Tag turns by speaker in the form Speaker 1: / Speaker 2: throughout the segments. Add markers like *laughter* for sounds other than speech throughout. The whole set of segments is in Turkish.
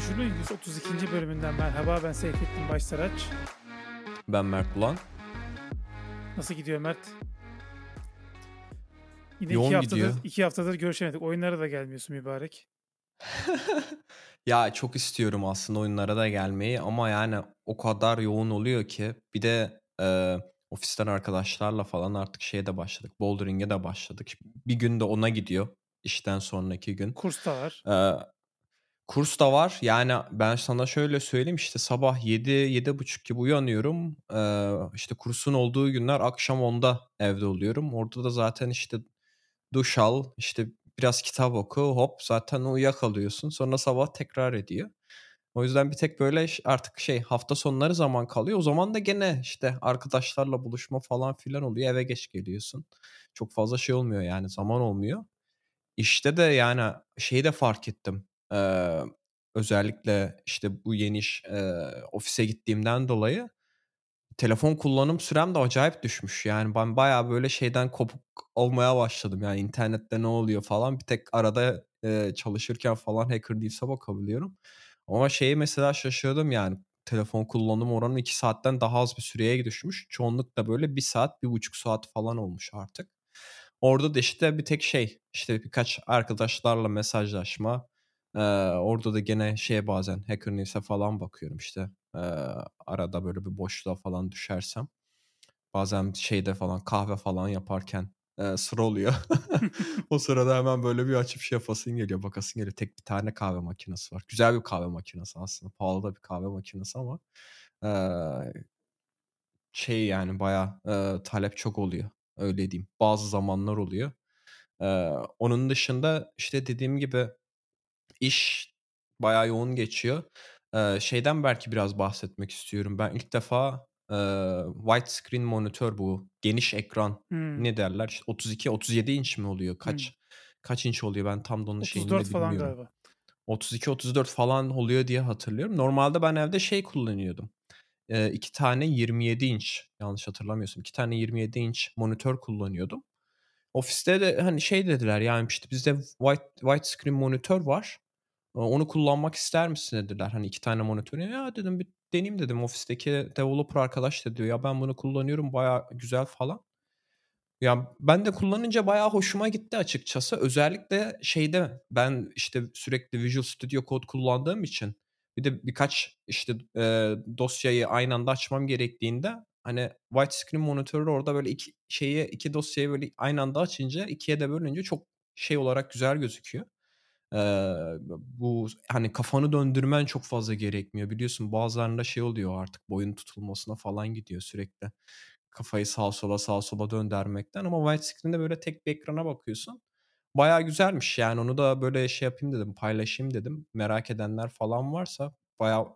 Speaker 1: Farkı Düşünün 132. bölümünden merhaba ben Seyfettin Başsaraç.
Speaker 2: Ben Mert Bulan.
Speaker 1: Nasıl gidiyor Mert? Yine
Speaker 2: Yoğun
Speaker 1: iki haftadır,
Speaker 2: gidiyor.
Speaker 1: iki haftadır görüşemedik. Oyunlara da gelmiyorsun mübarek. *laughs*
Speaker 2: Ya çok istiyorum aslında oyunlara da gelmeyi ama yani o kadar yoğun oluyor ki bir de e, ofisten arkadaşlarla falan artık şeye de başladık. Bouldering'e de başladık. Bir gün de ona gidiyor işten sonraki gün.
Speaker 1: Kurs da var.
Speaker 2: E, kurs da var. Yani ben sana şöyle söyleyeyim işte sabah 7 7.30 gibi uyanıyorum. E, işte kursun olduğu günler akşam 10'da evde oluyorum. Orada da zaten işte duş al, işte biraz kitap oku, hop zaten uyuyakalıyorsun. Sonra sabah tekrar ediyor. O yüzden bir tek böyle artık şey hafta sonları zaman kalıyor. O zaman da gene işte arkadaşlarla buluşma falan filan oluyor. Eve geç geliyorsun. Çok fazla şey olmuyor yani zaman olmuyor. İşte de yani şeyi de fark ettim. Ee, özellikle işte bu yeni iş e, ofise gittiğimden dolayı telefon kullanım sürem de acayip düşmüş. Yani ben bayağı böyle şeyden kopuk olmaya başladım. Yani internette ne oluyor falan. Bir tek arada e, çalışırken falan hacker değilse bakabiliyorum. Ama şeyi mesela şaşırdım yani. Telefon kullanım oranı 2 saatten daha az bir süreye düşmüş. Çoğunlukla böyle 1 saat, bir buçuk saat falan olmuş artık. Orada da işte bir tek şey işte birkaç arkadaşlarla mesajlaşma. Ee, orada da gene şeye bazen hacker neyse falan bakıyorum işte. Ee, arada böyle bir boşluğa falan düşersem. Bazen şeyde falan kahve falan yaparken e, sıra oluyor. *laughs* *laughs* o sırada hemen böyle bir açıp şey yapasın geliyor. Bakasın geliyor. Tek bir tane kahve makinesi var. Güzel bir kahve makinesi aslında. Pahalı da bir kahve makinesi ama e, şey yani bayağı e, talep çok oluyor. Öyle diyeyim. Bazı zamanlar oluyor. E, onun dışında işte dediğim gibi iş bayağı yoğun geçiyor. Ee, şeyden belki biraz bahsetmek istiyorum. Ben ilk defa e, white screen monitör bu geniş ekran
Speaker 1: Hmm,
Speaker 2: ne derler? İşte 32 37 inç mi oluyor?
Speaker 1: hmm.
Speaker 2: Kaç kaç inç oluyor? Ben tam da onun şeyini
Speaker 1: 34
Speaker 2: de
Speaker 1: falan
Speaker 2: bilmiyorum.
Speaker 1: galiba.
Speaker 2: 32 34 falan oluyor diye hatırlıyorum. Normalde ben evde şey kullanıyordum. Ee, iki tane 27 inç yanlış hatırlamıyorsam. iki tane 27 inç monitör kullanıyordum. Ofiste de hani şey dediler yani işte bizde white white screen monitör var. Onu kullanmak ister misin dediler. Hani iki tane monitör. Ya dedim bir deneyeyim dedim. Ofisteki developer arkadaş da diyor ya ben bunu kullanıyorum baya güzel falan. Ya ben de kullanınca bayağı hoşuma gitti açıkçası. Özellikle şeyde ben işte sürekli Visual Studio Code kullandığım için bir de birkaç işte e, dosyayı aynı anda açmam gerektiğinde hani white screen monitörü orada böyle iki şeyi iki dosyayı böyle aynı anda açınca ikiye de bölünce çok şey olarak güzel gözüküyor. Eee, bu hani kafanı döndürmen çok fazla gerekmiyor. Biliyorsun bazılarında şey oluyor artık boyun tutulmasına falan gidiyor sürekli. Kafayı sağa sola sağa sola döndürmekten ama white screen'de böyle tek bir ekrana bakıyorsun. Bayağı güzelmiş yani onu da böyle şey yapayım dedim paylaşayım dedim. Merak edenler falan varsa bayağı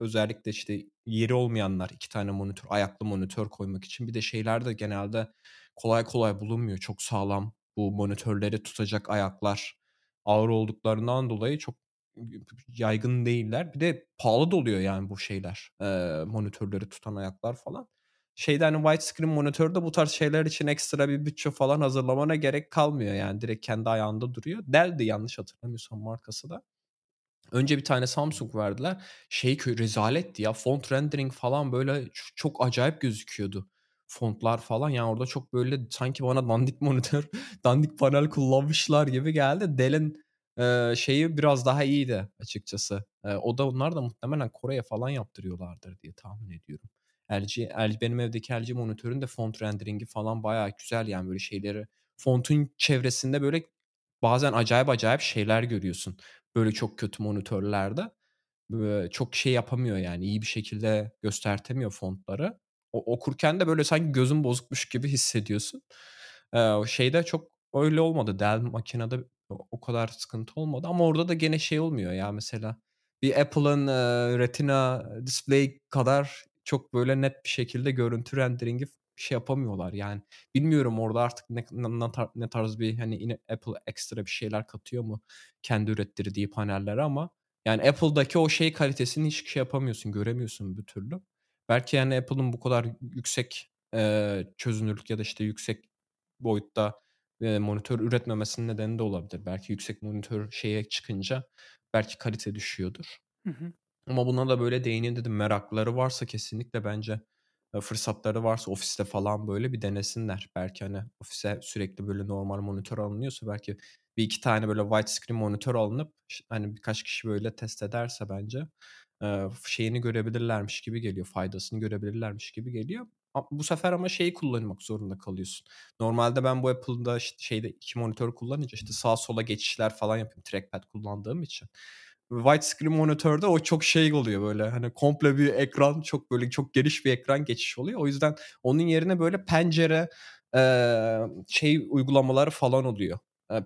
Speaker 2: özellikle işte yeri olmayanlar iki tane monitör ayaklı monitör koymak için bir de şeyler de genelde kolay kolay bulunmuyor. Çok sağlam bu monitörleri tutacak ayaklar ağır olduklarından dolayı çok yaygın değiller. Bir de pahalı da oluyor yani bu şeyler. Eee, monitörleri tutan ayaklar falan. Şeyde hani white screen monitörde bu tarz şeyler için ekstra bir bütçe falan hazırlamana gerek kalmıyor yani. Direkt kendi ayağında duruyor. Dell'di yanlış hatırlamıyorsam markası da. Önce bir tane Samsung verdiler. Şey kö rezaletti ya. Font rendering falan böyle çok acayip gözüküyordu. Fontlar falan yani orada çok böyle sanki bana dandik monitör, *laughs* dandik panel kullanmışlar gibi geldi. Dell'in e, şeyi biraz daha iyiydi açıkçası. E, o da onlar da muhtemelen Kore'ye falan yaptırıyorlardır diye tahmin ediyorum. LG, LG benim evdeki LG monitörün de font rendering'i falan bayağı güzel yani böyle şeyleri. Fontun çevresinde böyle bazen acayip acayip şeyler görüyorsun böyle çok kötü monitörlerde. Çok şey yapamıyor yani iyi bir şekilde göstertemiyor fontları. Okurken de böyle sanki gözün bozukmuş gibi hissediyorsun. Ee, şeyde çok öyle olmadı. Dell makinede o kadar sıkıntı olmadı ama orada da gene şey olmuyor ya mesela bir Apple'ın e, Retina display kadar çok böyle net bir şekilde görüntü rendering'i şey yapamıyorlar. Yani bilmiyorum orada artık ne, ne, ne tar- ne tarz bir hani Apple ekstra bir şeyler katıyor mu kendi ürettirdiği panellere ama yani Apple'daki o şey kalitesini hiç şey yapamıyorsun, göremiyorsun bir türlü. Belki yani Apple'ın bu kadar yüksek eee, çözünürlük ya da işte yüksek boyutta eee, monitör üretmemesinin nedeni de olabilir. Belki yüksek monitör şeye çıkınca belki kalite düşüyordur.
Speaker 1: Hı hı.
Speaker 2: Ama buna da böyle değineyim dedim. Merakları varsa kesinlikle bence e, fırsatları varsa ofiste falan böyle bir denesinler. Belki hani ofise sürekli böyle normal monitör alınıyorsa belki bir iki tane böyle widescreen monitör alınıp hani birkaç kişi böyle test ederse bence e, şeyini görebilirlermiş gibi geliyor. Faydasını görebilirlermiş gibi geliyor. Bu sefer ama şeyi kullanmak zorunda kalıyorsun. Normalde ben bu Apple'da işte şeyde iki monitör kullanınca işte sağa sola geçişler falan yapıyorum. Trackpad kullandığım için widescreen monitörde o çok şey oluyor böyle hani komple bir ekran çok böyle çok geniş bir ekran geçiş oluyor. O yüzden onun yerine böyle pencere şey uygulamaları falan oluyor.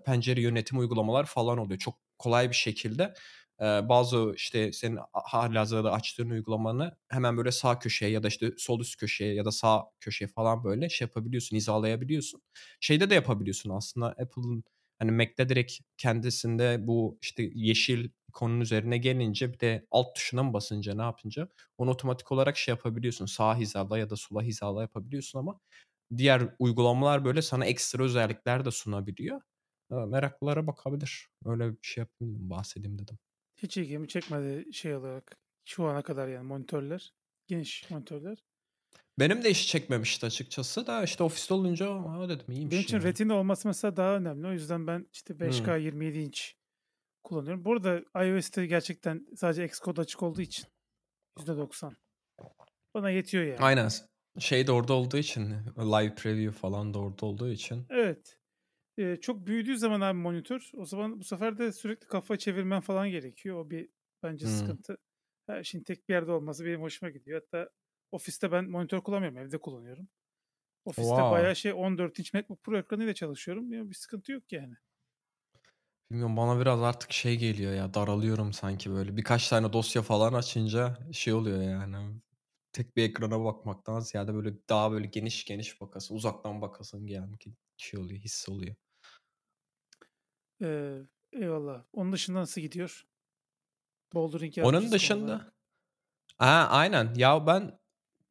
Speaker 2: Pencere yönetim uygulamalar falan oluyor. Çok kolay bir şekilde bazı işte senin halihazırda açtığın uygulamanı hemen böyle sağ köşeye ya da işte sol üst köşeye ya da sağ köşeye falan böyle şey yapabiliyorsun, hizalayabiliyorsun. Şeyde de yapabiliyorsun aslında Apple'ın hani Mac'te direkt kendisinde bu işte yeşil ikonun üzerine gelince bir de alt tuşuna mı basınca ne yapınca onu otomatik olarak şey yapabiliyorsun. Sağ hizada ya da sola hizada yapabiliyorsun ama diğer uygulamalar böyle sana ekstra özellikler de sunabiliyor. Meraklılara bakabilir. Öyle bir şey yapayım bahsedeyim dedim.
Speaker 1: Hiç ilgimi çekmedi şey olarak. Şu ana kadar yani monitörler. Geniş monitörler.
Speaker 2: Benim de iş çekmemişti açıkçası da işte ofiste olunca ha dedim iyiymiş.
Speaker 1: Benim için
Speaker 2: yani.
Speaker 1: retina olması mesela daha önemli. O yüzden ben işte 5K
Speaker 2: Hmm.
Speaker 1: 27 inç kullanıyorum. Burada iOS'te gerçekten sadece Xcode açık olduğu için %90. Bana yetiyor yani.
Speaker 2: Aynen. Şey de orada olduğu için live preview falan da orada olduğu için.
Speaker 1: Evet. Ee, çok büyüdüğü zaman abi monitör o zaman bu sefer de sürekli kafa çevirmen falan gerekiyor. O bir bence
Speaker 2: Hmm.
Speaker 1: sıkıntı. Her şeyin tek bir yerde olması benim hoşuma gidiyor. Hatta ofiste ben monitör kullanmıyorum. Evde kullanıyorum. Ofiste
Speaker 2: Wow.
Speaker 1: bayağı şey 14 inç MacBook Pro ekranıyla çalışıyorum. Ya bir sıkıntı yok yani.
Speaker 2: Bilmiyorum bana biraz artık şey geliyor ya daralıyorum sanki böyle. Birkaç tane dosya falan açınca şey oluyor yani. Tek bir ekrana bakmaktan ziyade böyle daha böyle geniş geniş bakasın, uzaktan bakasın yani ki şey oluyor, his oluyor.
Speaker 1: Ee, eyvallah. Onun dışında nasıl gidiyor? Bouldering
Speaker 2: Onun dışında
Speaker 1: olarak.
Speaker 2: Aa, aynen. Ya ben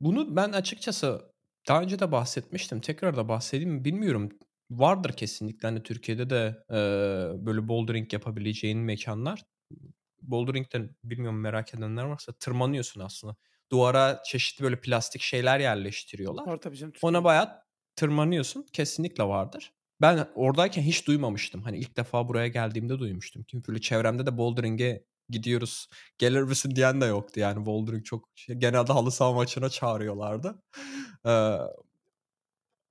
Speaker 2: bunu ben açıkçası daha önce de bahsetmiştim. Tekrar da bahsedeyim mi bilmiyorum. Vardır kesinlikle hani Türkiye'de de e, böyle bouldering yapabileceğin mekanlar. Bouldering'den bilmiyorum merak edenler varsa tırmanıyorsun aslında. Duvara çeşitli böyle plastik şeyler yerleştiriyorlar.
Speaker 1: Var tabii canım
Speaker 2: Ona bayağı tırmanıyorsun. Kesinlikle vardır. Ben oradayken hiç duymamıştım. Hani ilk defa buraya geldiğimde duymuştum. Çünkü böyle çevremde de bouldering'e gidiyoruz. Gelir misin diyen de yoktu yani. Bouldering çok şey, genelde halı saha maçına çağırıyorlardı. *laughs* Ee,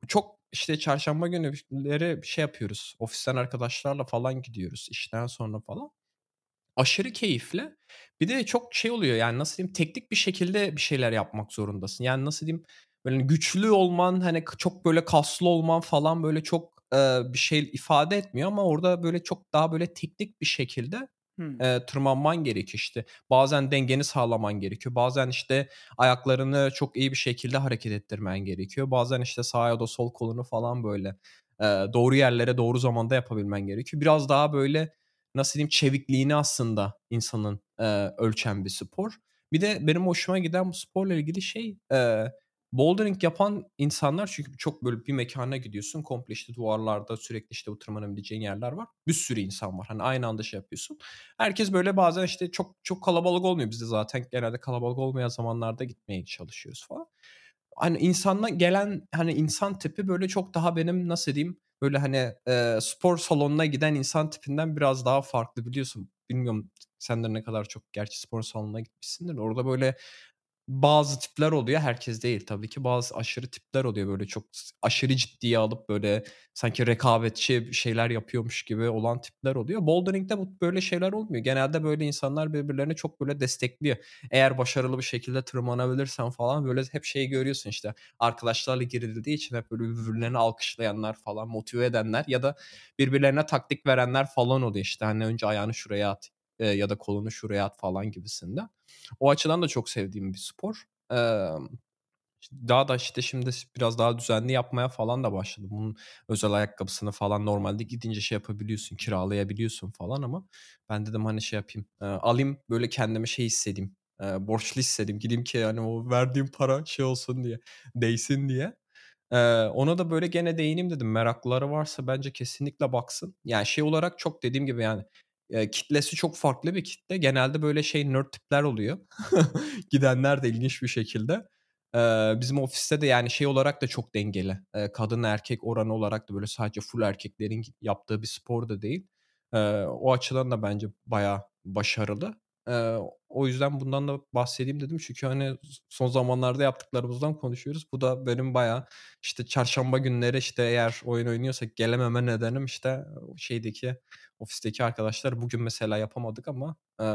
Speaker 2: çok işte çarşamba günleri şey yapıyoruz. Ofisten arkadaşlarla falan gidiyoruz. işten sonra falan. Aşırı keyifli. Bir de çok şey oluyor yani nasıl diyeyim teknik bir şekilde bir şeyler yapmak zorundasın. Yani nasıl diyeyim böyle güçlü olman hani çok böyle kaslı olman falan böyle çok e, bir şey ifade etmiyor ama orada böyle çok daha böyle teknik bir şekilde
Speaker 1: Hmm.
Speaker 2: e, tırmanman gerekiyor işte. Bazen dengeni sağlaman gerekiyor. Bazen işte ayaklarını çok iyi bir şekilde hareket ettirmen gerekiyor. Bazen işte sağ ya da sol kolunu falan böyle e, doğru yerlere doğru zamanda yapabilmen gerekiyor. Biraz daha böyle nasıl diyeyim çevikliğini aslında insanın e, ölçen bir spor. Bir de benim hoşuma giden bu sporla ilgili şey e, bouldering yapan insanlar çünkü çok böyle bir mekana gidiyorsun komple işte duvarlarda sürekli işte bu tırmanabileceğin yerler var. Bir sürü insan var. Hani aynı anda şey yapıyorsun. Herkes böyle bazen işte çok çok kalabalık olmuyor. Bizde zaten genelde kalabalık olmayan zamanlarda gitmeye çalışıyoruz falan. Hani insanla gelen hani insan tipi böyle çok daha benim nasıl diyeyim böyle hani e, spor salonuna giden insan tipinden biraz daha farklı biliyorsun. Bilmiyorum sen de ne kadar çok gerçi spor salonuna gitmişsindir. Orada böyle bazı tipler oluyor. Herkes değil tabii ki. Bazı aşırı tipler oluyor böyle çok aşırı ciddiye alıp böyle sanki rekabetçi şeyler yapıyormuş gibi olan tipler oluyor. Bouldering'de bu böyle şeyler olmuyor. Genelde böyle insanlar birbirlerini çok böyle destekliyor. Eğer başarılı bir şekilde tırmanabilirsen falan böyle hep şey görüyorsun işte arkadaşlarla girildiği için hep böyle birbirlerini alkışlayanlar falan motive edenler ya da birbirlerine taktik verenler falan oluyor işte hani önce ayağını şuraya at e, ya da kolunu şuraya at falan gibisinde. O açıdan da çok sevdiğim bir spor. Ee, daha da işte şimdi biraz daha düzenli yapmaya falan da başladım. Bunun özel ayakkabısını falan normalde gidince şey yapabiliyorsun, kiralayabiliyorsun falan ama ben dedim hani şey yapayım, e, alayım böyle kendime şey hissedeyim, e, borçlu hissedeyim. Gideyim ki hani o verdiğim para şey olsun diye, değsin diye. Ee, ona da böyle gene değineyim dedim. Meraklıları varsa bence kesinlikle baksın. Yani şey olarak çok dediğim gibi yani Kitlesi çok farklı bir kitle. Genelde böyle şey nerd tipler oluyor. *laughs* Gidenler de ilginç bir şekilde. Bizim ofiste de yani şey olarak da çok dengeli. Kadın erkek oranı olarak da böyle sadece full erkeklerin yaptığı bir spor da değil. O açıdan da bence bayağı başarılı. O yüzden bundan da bahsedeyim dedim. Çünkü hani son zamanlarda yaptıklarımızdan konuşuyoruz. Bu da benim bayağı işte çarşamba günleri işte eğer oyun oynuyorsak gelememe nedenim işte şeydeki ofisteki arkadaşlar bugün mesela yapamadık ama eee,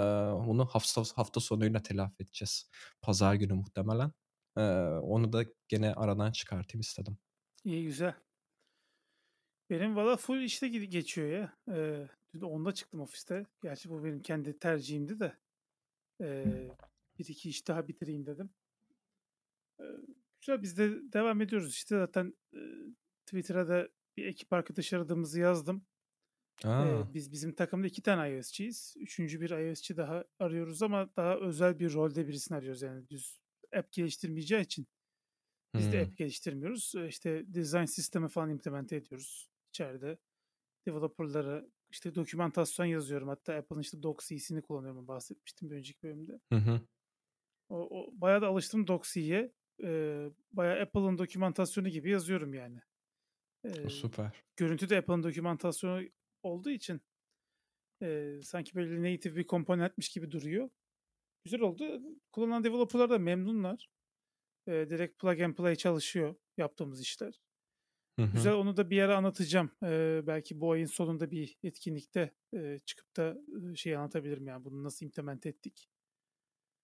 Speaker 2: onu hafta hafta sonuyla telafi edeceğiz. Pazar günü muhtemelen. Eee, onu da gene aradan çıkartayım istedim.
Speaker 1: İyi güzel. Benim valla full işte geçiyor ya. Ee, dün 10'da çıktım ofiste. Gerçi bu benim kendi tercihimdi de. Ee, bir iki iş daha bitireyim dedim. Ee, güzel biz de devam ediyoruz işte. Zaten e, Twitter'a da bir ekip arkadaş aradığımızı yazdım. Ee, biz bizim takımda iki tane iOS'çiyiz. Üçüncü bir iOS'çi daha arıyoruz ama daha özel bir rolde birisini arıyoruz. Yani düz app geliştirmeyeceği için biz de
Speaker 2: Hmm.
Speaker 1: app geliştirmiyoruz. İşte design sistemi falan implemente ediyoruz içeride. Developer'lara işte dokümantasyon yazıyorum. Hatta Apple'ın işte DocC'sini kullanıyorum. Bahsetmiştim bir önceki bölümde.
Speaker 2: Hı hı.
Speaker 1: O, o bayağı da alıştım DocC'ye. Ee, bayağı Apple'ın dokümantasyonu gibi yazıyorum yani. Ee,
Speaker 2: O süper.
Speaker 1: görüntü de Apple'ın dokümantasyonu olduğu için e, sanki böyle native bir komponentmiş gibi duruyor. Güzel oldu. Kullanan developerlar da memnunlar. E, direkt plug and play çalışıyor yaptığımız işler.
Speaker 2: Hı hı.
Speaker 1: Güzel onu da bir ara anlatacağım. E, belki bu ayın sonunda bir etkinlikte e, çıkıp da şey anlatabilirim yani bunu nasıl implement ettik.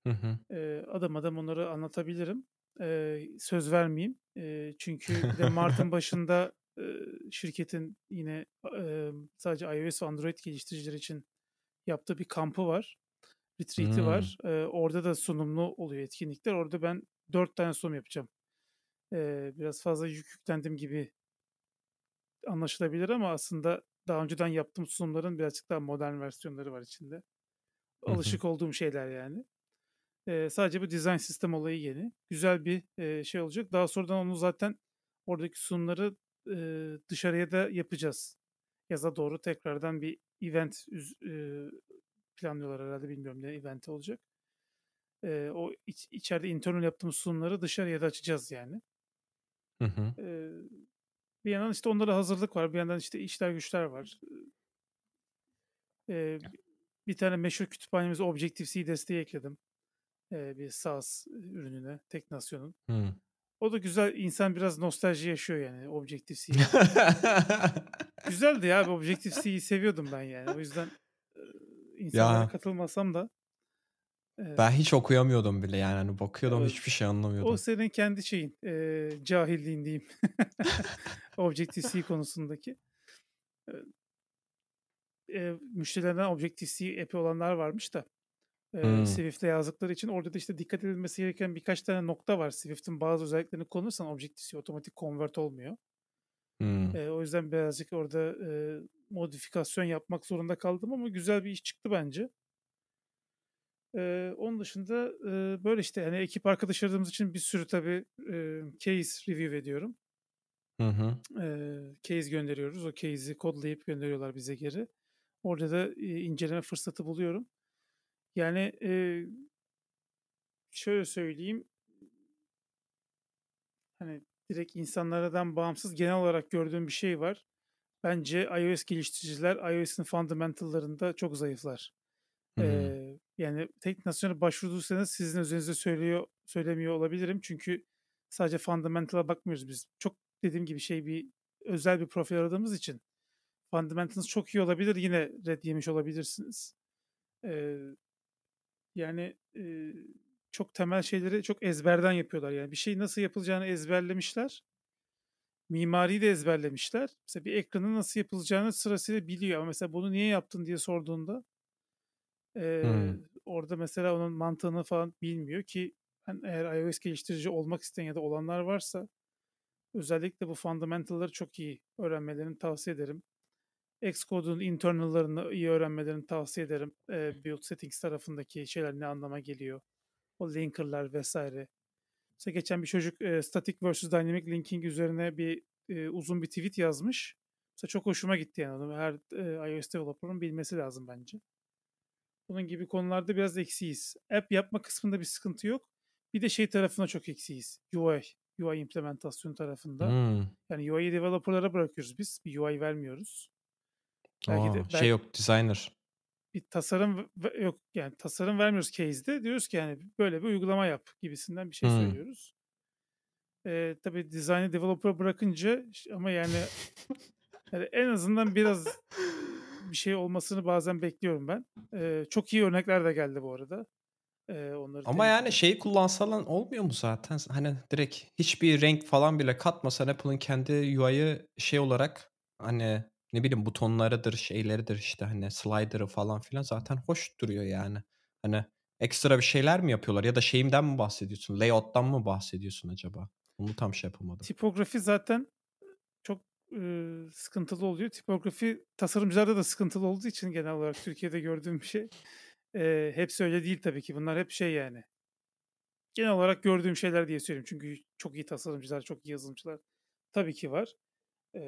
Speaker 2: Hı hı.
Speaker 1: E, adım adım onları anlatabilirim. E, söz vermeyeyim. E, çünkü bir de Mart'ın *laughs* başında e, şirketin yine e, sadece iOS ve Android geliştiricileri için yaptığı bir kampı var. Retreat'i
Speaker 2: Hmm.
Speaker 1: var. E, orada da sunumlu oluyor etkinlikler. Orada ben dört tane sunum yapacağım. E, biraz fazla yük yüklendim gibi anlaşılabilir ama aslında daha önceden yaptığım sunumların birazcık daha modern versiyonları var içinde. Alışık olduğum şeyler yani. Sadece bu design sistem olayı yeni. Güzel bir e, şey olacak. Daha sonradan onu zaten oradaki sunumları e, dışarıya da yapacağız. Yaza doğru tekrardan bir event e, planlıyorlar herhalde bilmiyorum ne event olacak. E, o iç, içeride internal yaptığımız sunumları dışarıya da açacağız yani.
Speaker 2: Hı hı.
Speaker 1: E, bir yandan işte onlara hazırlık var. Bir yandan işte işler güçler var. E, bir tane meşhur kütüphanemize Objective-C desteği ekledim. E, bir SaaS ürününe, Teknasyon'un.
Speaker 2: Hı.
Speaker 1: O da güzel. İnsan biraz nostalji yaşıyor yani Objective-C'ye. *laughs* Güzeldi ya. Objective-C'yi seviyordum ben yani. O yüzden insanlara
Speaker 2: Ya.
Speaker 1: katılmasam da e,
Speaker 2: ben hiç okuyamıyordum bile yani hani bakıyordum
Speaker 1: Evet.
Speaker 2: hiçbir şey
Speaker 1: o
Speaker 2: anlamıyordum.
Speaker 1: senin kendi şeyin. E, cahilliğin diyeyim. *laughs* Objective-C konusundaki. E, müşterilerden Objective-C app'i olanlar varmış da e,
Speaker 2: Hmm.
Speaker 1: Swift'le yazdıkları için orada da işte dikkat edilmesi gereken birkaç tane nokta var. Swift'in bazı özelliklerini kullanırsan Objective-C otomatik convert olmuyor.
Speaker 2: Hmm.
Speaker 1: E, o yüzden birazcık orada e, modifikasyon yapmak zorunda kaldım ama güzel bir iş çıktı bence. E, onun dışında e, böyle işte yani ekip arkadaş aradığımız için bir sürü tabii e, case review ediyorum.
Speaker 2: Hı hı.
Speaker 1: E, case gönderiyoruz. O case'i kodlayıp gönderiyorlar bize geri. Orada da e, inceleme fırsatı buluyorum. Yani e, şöyle söyleyeyim. Hani direkt insanlardan bağımsız genel olarak gördüğüm bir şey var. Bence iOS geliştiriciler iOS'in fundamentallarında çok zayıflar. Ee, yani Teknasyon'a başvurduysanız sizin üzerinize söylüyor, söylemiyor olabilirim. Çünkü sadece fundamental'a bakmıyoruz biz. Çok dediğim gibi şey bir özel bir profil aradığımız için fundamental'ınız çok iyi olabilir. Yine red yemiş olabilirsiniz. Ee, yani e, çok temel şeyleri çok ezberden yapıyorlar. Yani bir şey nasıl yapılacağını ezberlemişler. Mimariyi de ezberlemişler. Mesela bir ekranın nasıl yapılacağını sırasıyla biliyor. Ama mesela bunu niye yaptın diye sorduğunda e,
Speaker 2: Hmm.
Speaker 1: orada mesela onun mantığını falan bilmiyor ki ben eğer iOS geliştirici olmak isteyen ya da olanlar varsa özellikle bu fundamental'ları çok iyi öğrenmelerini tavsiye ederim. Xcode'un internal'larını iyi öğrenmelerini tavsiye ederim. E, build settings tarafındaki şeyler ne anlama geliyor. O linker'lar vesaire. Mesela geçen bir çocuk e, static versus dynamic linking üzerine bir e, uzun bir tweet yazmış. Mesela çok hoşuma gitti yani. Onu her e, iOS developer'ın bilmesi lazım bence. Bunun gibi konularda biraz eksiyiz. App yapma kısmında bir sıkıntı yok. Bir de şey tarafında çok eksiyiz. UI, UI implementasyon tarafında.
Speaker 2: Hmm.
Speaker 1: Yani UI'yi developer'lara bırakıyoruz biz. Bir UI vermiyoruz. Belki
Speaker 2: Aa,
Speaker 1: de
Speaker 2: şey
Speaker 1: belki
Speaker 2: yok designer.
Speaker 1: bir tasarım ve- yok yani tasarım vermiyoruz case'de. Diyoruz ki yani böyle bir uygulama yap gibisinden bir şey
Speaker 2: Hmm.
Speaker 1: söylüyoruz. Ee, tabii dizaynı developer'a bırakınca ş- ama yani, yani en azından biraz bir şey olmasını bazen bekliyorum ben. Ee, çok iyi örnekler de geldi bu arada. Ee, onları
Speaker 2: Ama yani
Speaker 1: deneyimledim.
Speaker 2: şeyi kullansalan olmuyor mu zaten? Hani direkt hiçbir renk falan bile katmasan Apple'ın kendi UI'yı şey olarak hani ne bileyim butonlarıdır, şeyleridir işte hani slider'ı falan filan zaten hoş duruyor yani. Hani ekstra bir şeyler mi yapıyorlar ya da şeyimden mi bahsediyorsun? Layout'tan mı bahsediyorsun acaba? Bunu tam şey yapamadım.
Speaker 1: Tipografi zaten çok e, sıkıntılı oluyor. Tipografi tasarımcılarda da sıkıntılı olduğu için genel olarak Türkiye'de gördüğüm bir şey. E, hepsi öyle değil tabii ki. Bunlar hep şey yani. Genel olarak gördüğüm şeyler diye söyleyeyim. Çünkü çok iyi tasarımcılar, çok iyi yazılımcılar tabii ki var. E,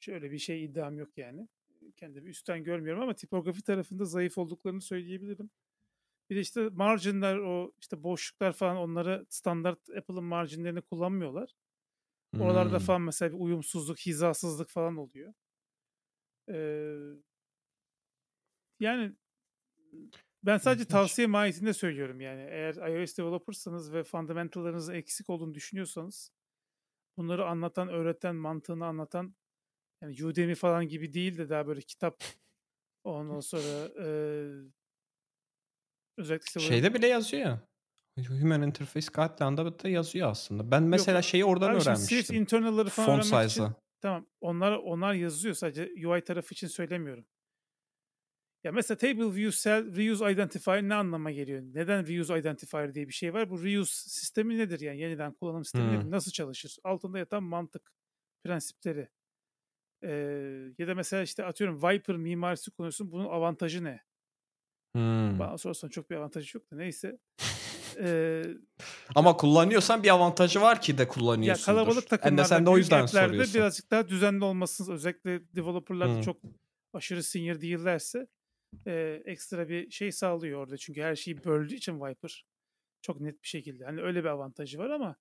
Speaker 1: şöyle bir şey iddiam yok yani. Kendimi üstten görmüyorum ama tipografi tarafında zayıf olduklarını söyleyebilirim. Bir de işte marginler, o işte boşluklar falan onları standart Apple'ın marginlerini kullanmıyorlar. Oralarda
Speaker 2: Hmm.
Speaker 1: falan mesela bir uyumsuzluk, hizasızlık falan oluyor. Ee, yani ben sadece tavsiye mahiyetinde söylüyorum yani. Eğer iOS developersanız ve fundamentallarınızın eksik olduğunu düşünüyorsanız bunları anlatan, öğreten, mantığını anlatan yani Udemy falan gibi değil de daha böyle kitap ondan *laughs* sonra e, özellikle işte
Speaker 2: Şeyde bile yazıyor ya. Human Interface Guide'larında da yazıyor aslında. Ben
Speaker 1: yok
Speaker 2: mesela şeyi oradan
Speaker 1: şimdi Swift
Speaker 2: öğrenmiştim.
Speaker 1: internal'ları falan
Speaker 2: Font
Speaker 1: öğrenmek için
Speaker 2: size'ı.
Speaker 1: tamam onlar onlar yazıyor sadece UI tarafı için söylemiyorum. Ya mesela table view cell reuse identifier ne anlama geliyor? Neden reuse identifier diye bir şey var? Bu reuse sistemi nedir yani? Yeniden kullanım sistemi
Speaker 2: Hmm.
Speaker 1: nedir? Nasıl çalışır? Altında yatan mantık, prensipleri. Ee, ya da mesela işte atıyorum Viper mimarisi kullanıyorsun. Bunun avantajı ne?
Speaker 2: Hmm.
Speaker 1: Bana sorarsan çok bir avantajı yok da neyse. Ee,
Speaker 2: Ama kullanıyorsan bir avantajı var ki de
Speaker 1: ya
Speaker 2: kullanıyorsundur.
Speaker 1: kalabalık takımlarda,
Speaker 2: sen de o yüzden soruyorsun.
Speaker 1: birazcık daha düzenli olmasını özellikle developerlar da
Speaker 2: Hmm.
Speaker 1: çok aşırı senior değillerse e, ekstra bir şey sağlıyor orada. Çünkü her şeyi böldüğü için Viper çok net bir şekilde. Hani öyle bir avantajı var ama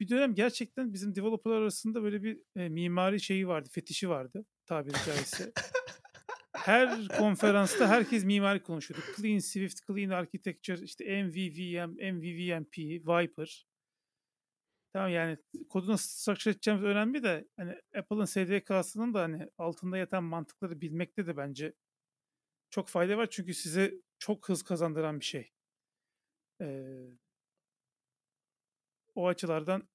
Speaker 1: bir dönem gerçekten bizim developerlar arasında böyle bir e, mimari şeyi vardı, fetişi vardı tabiri caizse. *laughs* Her konferansta herkes mimari konuşuyordu. Clean Swift, Clean Architecture, işte MVVM, MVVMP, Viper. Tamam yani kodu nasıl structure edeceğimiz önemli de hani Apple'ın SDK'sının da hani altında yatan mantıkları bilmekte de bence çok fayda var. Çünkü size çok hız kazandıran bir şey. Ee, o açılardan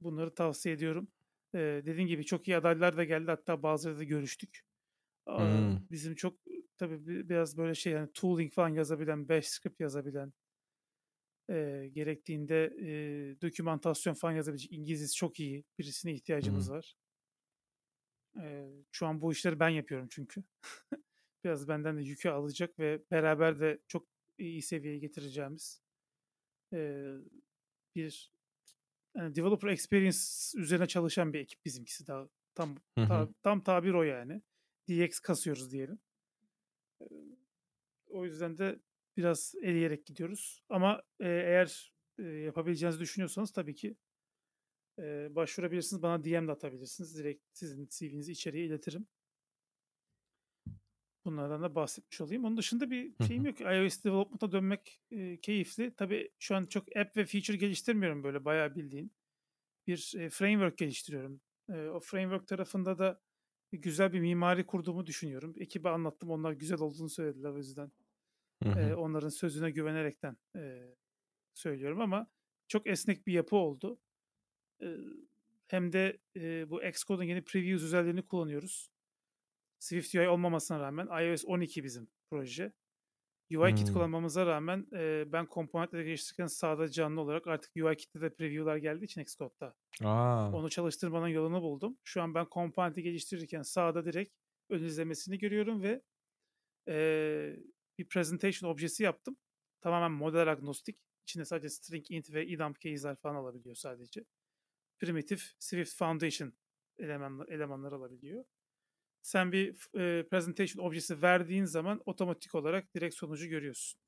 Speaker 1: bunları tavsiye ediyorum. Ee, dediğim gibi çok iyi adaylar da geldi. Hatta bazıları da görüştük.
Speaker 2: Hmm.
Speaker 1: Bizim çok tabii bi- biraz böyle şey yani tooling falan yazabilen, bash script yazabilen, e, gerektiğinde e, dokümantasyon falan yazabilecek İngilizcesi çok iyi birisine ihtiyacımız
Speaker 2: Hmm.
Speaker 1: var. E, şu an bu işleri ben yapıyorum çünkü. *laughs* Biraz benden de yükü alacak ve beraber de çok iyi seviyeye getireceğimiz e, bir yani developer experience üzerine çalışan bir ekip bizimkisi daha tam
Speaker 2: Hı hı.
Speaker 1: ta- tam tabir o yani. DX kasıyoruz diyelim. O yüzden de biraz eleyerek gidiyoruz. Ama e, eğer e, yapabileceğinizi düşünüyorsanız tabii ki e, başvurabilirsiniz. Bana DM de atabilirsiniz. Direkt sizin CV'nizi içeriye iletirim. Bunlardan da bahsetmiş olayım. Onun dışında bir şeyim yok. iOS development'a dönmek e, keyifli. Tabii şu an çok app ve feature geliştirmiyorum böyle bayağı bildiğin. Bir e, framework geliştiriyorum. E, o framework tarafında da güzel bir mimari kurduğumu düşünüyorum. Ekibe anlattım. Onlar güzel olduğunu söylediler o yüzden. E, onların sözüne güvenerekten e, söylüyorum ama çok esnek bir yapı oldu. E, hem de e, bu Xcode'un yeni previews özelliğini kullanıyoruz. Swift UI olmamasına rağmen iOS 12 bizim proje. UIKit
Speaker 2: Hmm.
Speaker 1: kullanmamıza rağmen e, ben komponentleri geliştirirken sağda canlı olarak artık UIKit'te de preview'lar geldiği için Xcode'da.
Speaker 2: Aa.
Speaker 1: Onu çalıştırmanın yolunu buldum. Şu an ben komponenti geliştirirken sağda direkt ön izlemesini görüyorum ve e, bir presentation objesi yaptım. Tamamen model agnostik. İçinde sadece string int ve idump case'ler falan alabiliyor sadece. Primitif Swift Foundation elemanlar, elemanlar alabiliyor. Sen bir e, presentation objesi verdiğin zaman otomatik olarak direkt sonucu görüyorsun.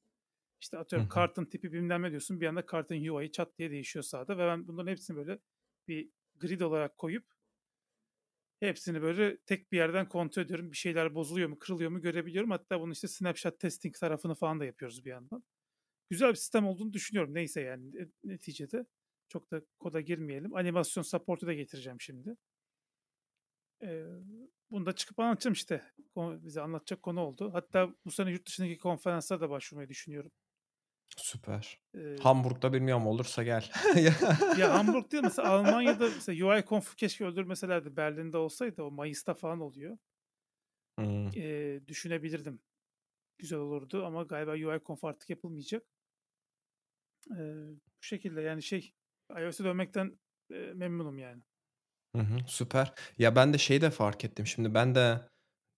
Speaker 1: İşte atıyorum
Speaker 2: Hı hı.
Speaker 1: kartın tipi bilmem ne diyorsun. Bir anda kartın UI'yi çat diye değişiyor sağda ve ben bunların hepsini böyle bir grid olarak koyup hepsini böyle tek bir yerden kontrol ediyorum. Bir şeyler bozuluyor mu, kırılıyor mu görebiliyorum. Hatta bunu işte snapshot testing tarafını falan da yapıyoruz bir yandan. Güzel bir sistem olduğunu düşünüyorum. Neyse yani e, neticede çok da koda girmeyelim. Animasyon support'u da getireceğim şimdi. Ee, bunu da çıkıp anlatacağım işte. Bize anlatacak konu oldu. Hatta bu sene yurt dışındaki konferanslara da başvurmayı düşünüyorum.
Speaker 2: Süper.
Speaker 1: Ee,
Speaker 2: Hamburg'da bilmiyorum olursa gel. *laughs*
Speaker 1: ya Hamburg değil mesela Almanya'da mesela UI Conf keşke öldürmeselerdi. Berlin'de olsaydı o Mayıs'ta falan oluyor.
Speaker 2: Hmm.
Speaker 1: Ee, düşünebilirdim. Güzel olurdu ama galiba UI Conf artık yapılmayacak. Ee, bu şekilde yani şey iOS'e dönmekten e, memnunum yani.
Speaker 2: Hı hı, süper. Ya ben de şeyi de fark ettim. Şimdi ben de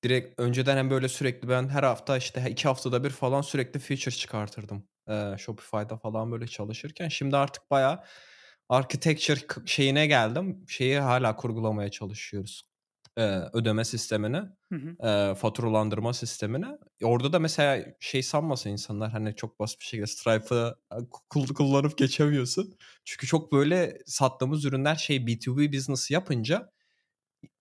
Speaker 2: direkt önceden hem böyle sürekli ben her hafta işte iki haftada bir falan sürekli feature çıkartırdım. Ee, Shopify'da falan böyle çalışırken. Şimdi artık bayağı architecture şeyine geldim. Şeyi hala kurgulamaya çalışıyoruz. Ee, ödeme
Speaker 1: Hı hı.
Speaker 2: e, faturalandırma sistemini. Orada da mesela şey sanmasın insanlar hani çok basit bir şekilde Stripe'ı e, kull- kullanıp geçemiyorsun. Çünkü çok böyle sattığımız ürünler şey B2B business yapınca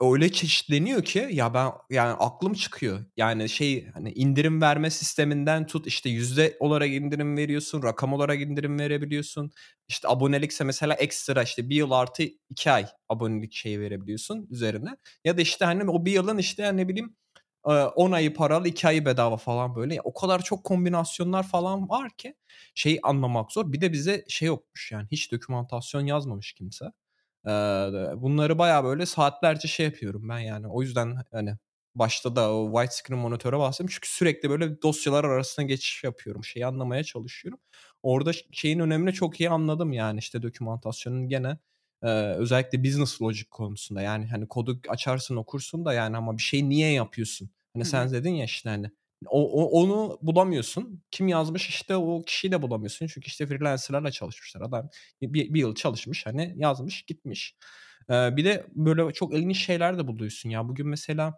Speaker 2: öyle çeşitleniyor ki ya ben yani aklım çıkıyor. Yani şey hani indirim verme sisteminden tut işte yüzde olarak indirim veriyorsun, rakam olarak indirim verebiliyorsun. İşte abonelikse mesela ekstra işte bir yıl artı iki ay abonelik şeyi verebiliyorsun üzerine. Ya da işte hani o bir yılın işte yani ne bileyim e, 10 ayı paralı 2 ayı bedava falan böyle. O kadar çok kombinasyonlar falan var ki şeyi anlamak zor. Bir de bize şey yokmuş yani hiç dokümantasyon yazmamış kimse. Bunları bayağı böyle saatlerce şey yapıyorum ben yani. O yüzden hani başta da o widescreen monitöre bahsettim. Çünkü sürekli böyle dosyalar arasında geçiş yapıyorum. Şeyi anlamaya çalışıyorum. Orada şeyin önemini çok iyi anladım yani işte dokümantasyonun gene özellikle business logic konusunda yani hani kodu açarsın okursun da yani ama bir şeyi niye yapıyorsun? Hani
Speaker 1: Hı
Speaker 2: sen dedin ya işte hani o, o- onu bulamıyorsun. Kim yazmış işte o kişiyi de bulamıyorsun. Çünkü işte freelancerlarla çalışmışlar. Adam bir, bir yıl çalışmış hani yazmış gitmiş. Ee, bir de böyle çok ilginç şeyler de buluyorsun ya. Bugün mesela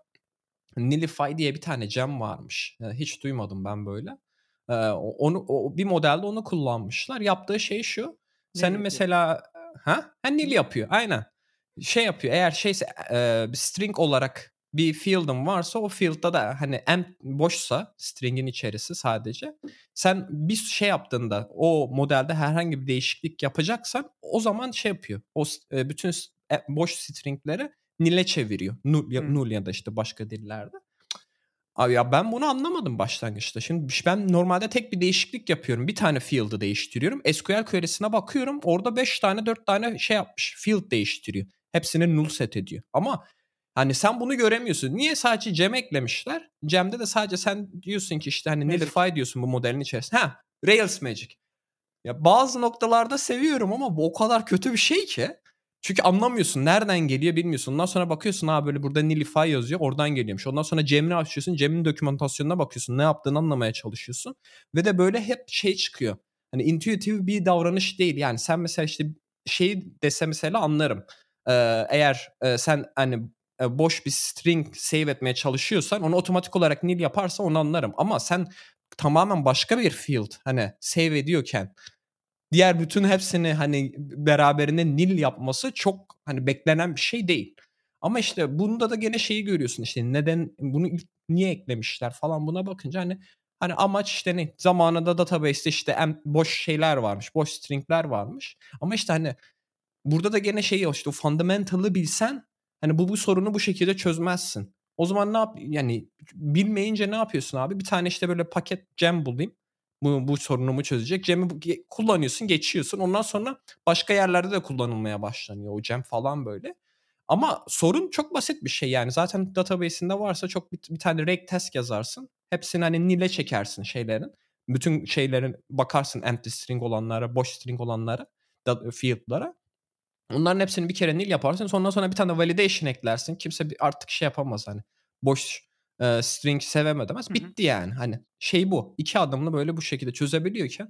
Speaker 2: Nilify diye bir tane gem varmış. Ee, hiç duymadım ben böyle. Ee, onu o, bir modelde onu kullanmışlar. Yaptığı şey şu. Senin
Speaker 1: yapıyor?
Speaker 2: mesela ha? Ha Nil
Speaker 1: Nil-
Speaker 2: yapıyor. Aynen. Şey yapıyor. Eğer şeyse e, string olarak bir field'ın varsa o field'da da hani em boşsa string'in içerisi sadece sen bir şey yaptığında o modelde herhangi bir değişiklik yapacaksan o zaman şey yapıyor. O e, bütün e, boş stringleri nil'e çeviriyor. Null ya, null ya da işte başka dillerde. Abi ya ben bunu anlamadım başlangıçta. Şimdi ben normalde tek bir değişiklik yapıyorum. Bir tane field'ı değiştiriyorum. SQL query'sine bakıyorum. Orada 5 tane 4 tane şey yapmış. Field değiştiriyor. Hepsini null set ediyor. Ama hani sen bunu göremiyorsun. Niye sadece Cem eklemişler? Cem'de de sadece sen diyorsun ki işte hani. Nilify diyorsun bu modelin içerisinde. Ha Rails Magic. Ya bazı noktalarda seviyorum ama bu o kadar kötü bir şey ki. Çünkü anlamıyorsun. Nereden geliyor bilmiyorsun. Ondan sonra bakıyorsun ha böyle burada Nilify yazıyor. Oradan geliyormuş. Ondan sonra Cem'i açıyorsun. Cem'in dokümantasyonuna bakıyorsun. Ne yaptığını anlamaya çalışıyorsun. Ve de böyle hep şey çıkıyor. Hani intuitive bir davranış değil. Yani sen mesela işte şey dese mesela anlarım. Ee, eğer e, sen hani boş bir string save etmeye çalışıyorsan onu otomatik olarak nil yaparsa onu anlarım. Ama sen tamamen başka bir field hani save ediyorken diğer bütün hepsini hani beraberinde nil yapması çok hani beklenen bir şey değil. Ama işte bunda da gene şeyi görüyorsun işte neden bunu ilk niye eklemişler falan buna bakınca hani hani amaç işte ne zamanında database'te işte boş şeyler varmış boş stringler varmış ama işte hani burada da gene şey işte fundamental'ı bilsen hani bu bu sorunu bu şekilde çözmezsin. O zaman ne yap yani bilmeyince ne yapıyorsun abi? Bir tane işte böyle paket gem bulayım. Bu, bu sorunumu çözecek. Gem'i kullanıyorsun, geçiyorsun. Ondan sonra başka yerlerde de kullanılmaya başlanıyor o gem falan böyle. Ama sorun çok basit bir şey yani. Zaten database'inde varsa çok bir, bir tane reg test yazarsın. Hepsini hani nil'e çekersin şeylerin. Bütün şeylerin bakarsın empty string olanlara, boş string olanlara, da- field'lara. Onların hepsini bir kere nil yaparsın. Ondan sonra bir tane validation eklersin. Kimse bir- artık şey yapamaz hani. Boş e, string sevemez demez. Bitti yani. Hani şey bu. İki adımla böyle bu şekilde çözebiliyorken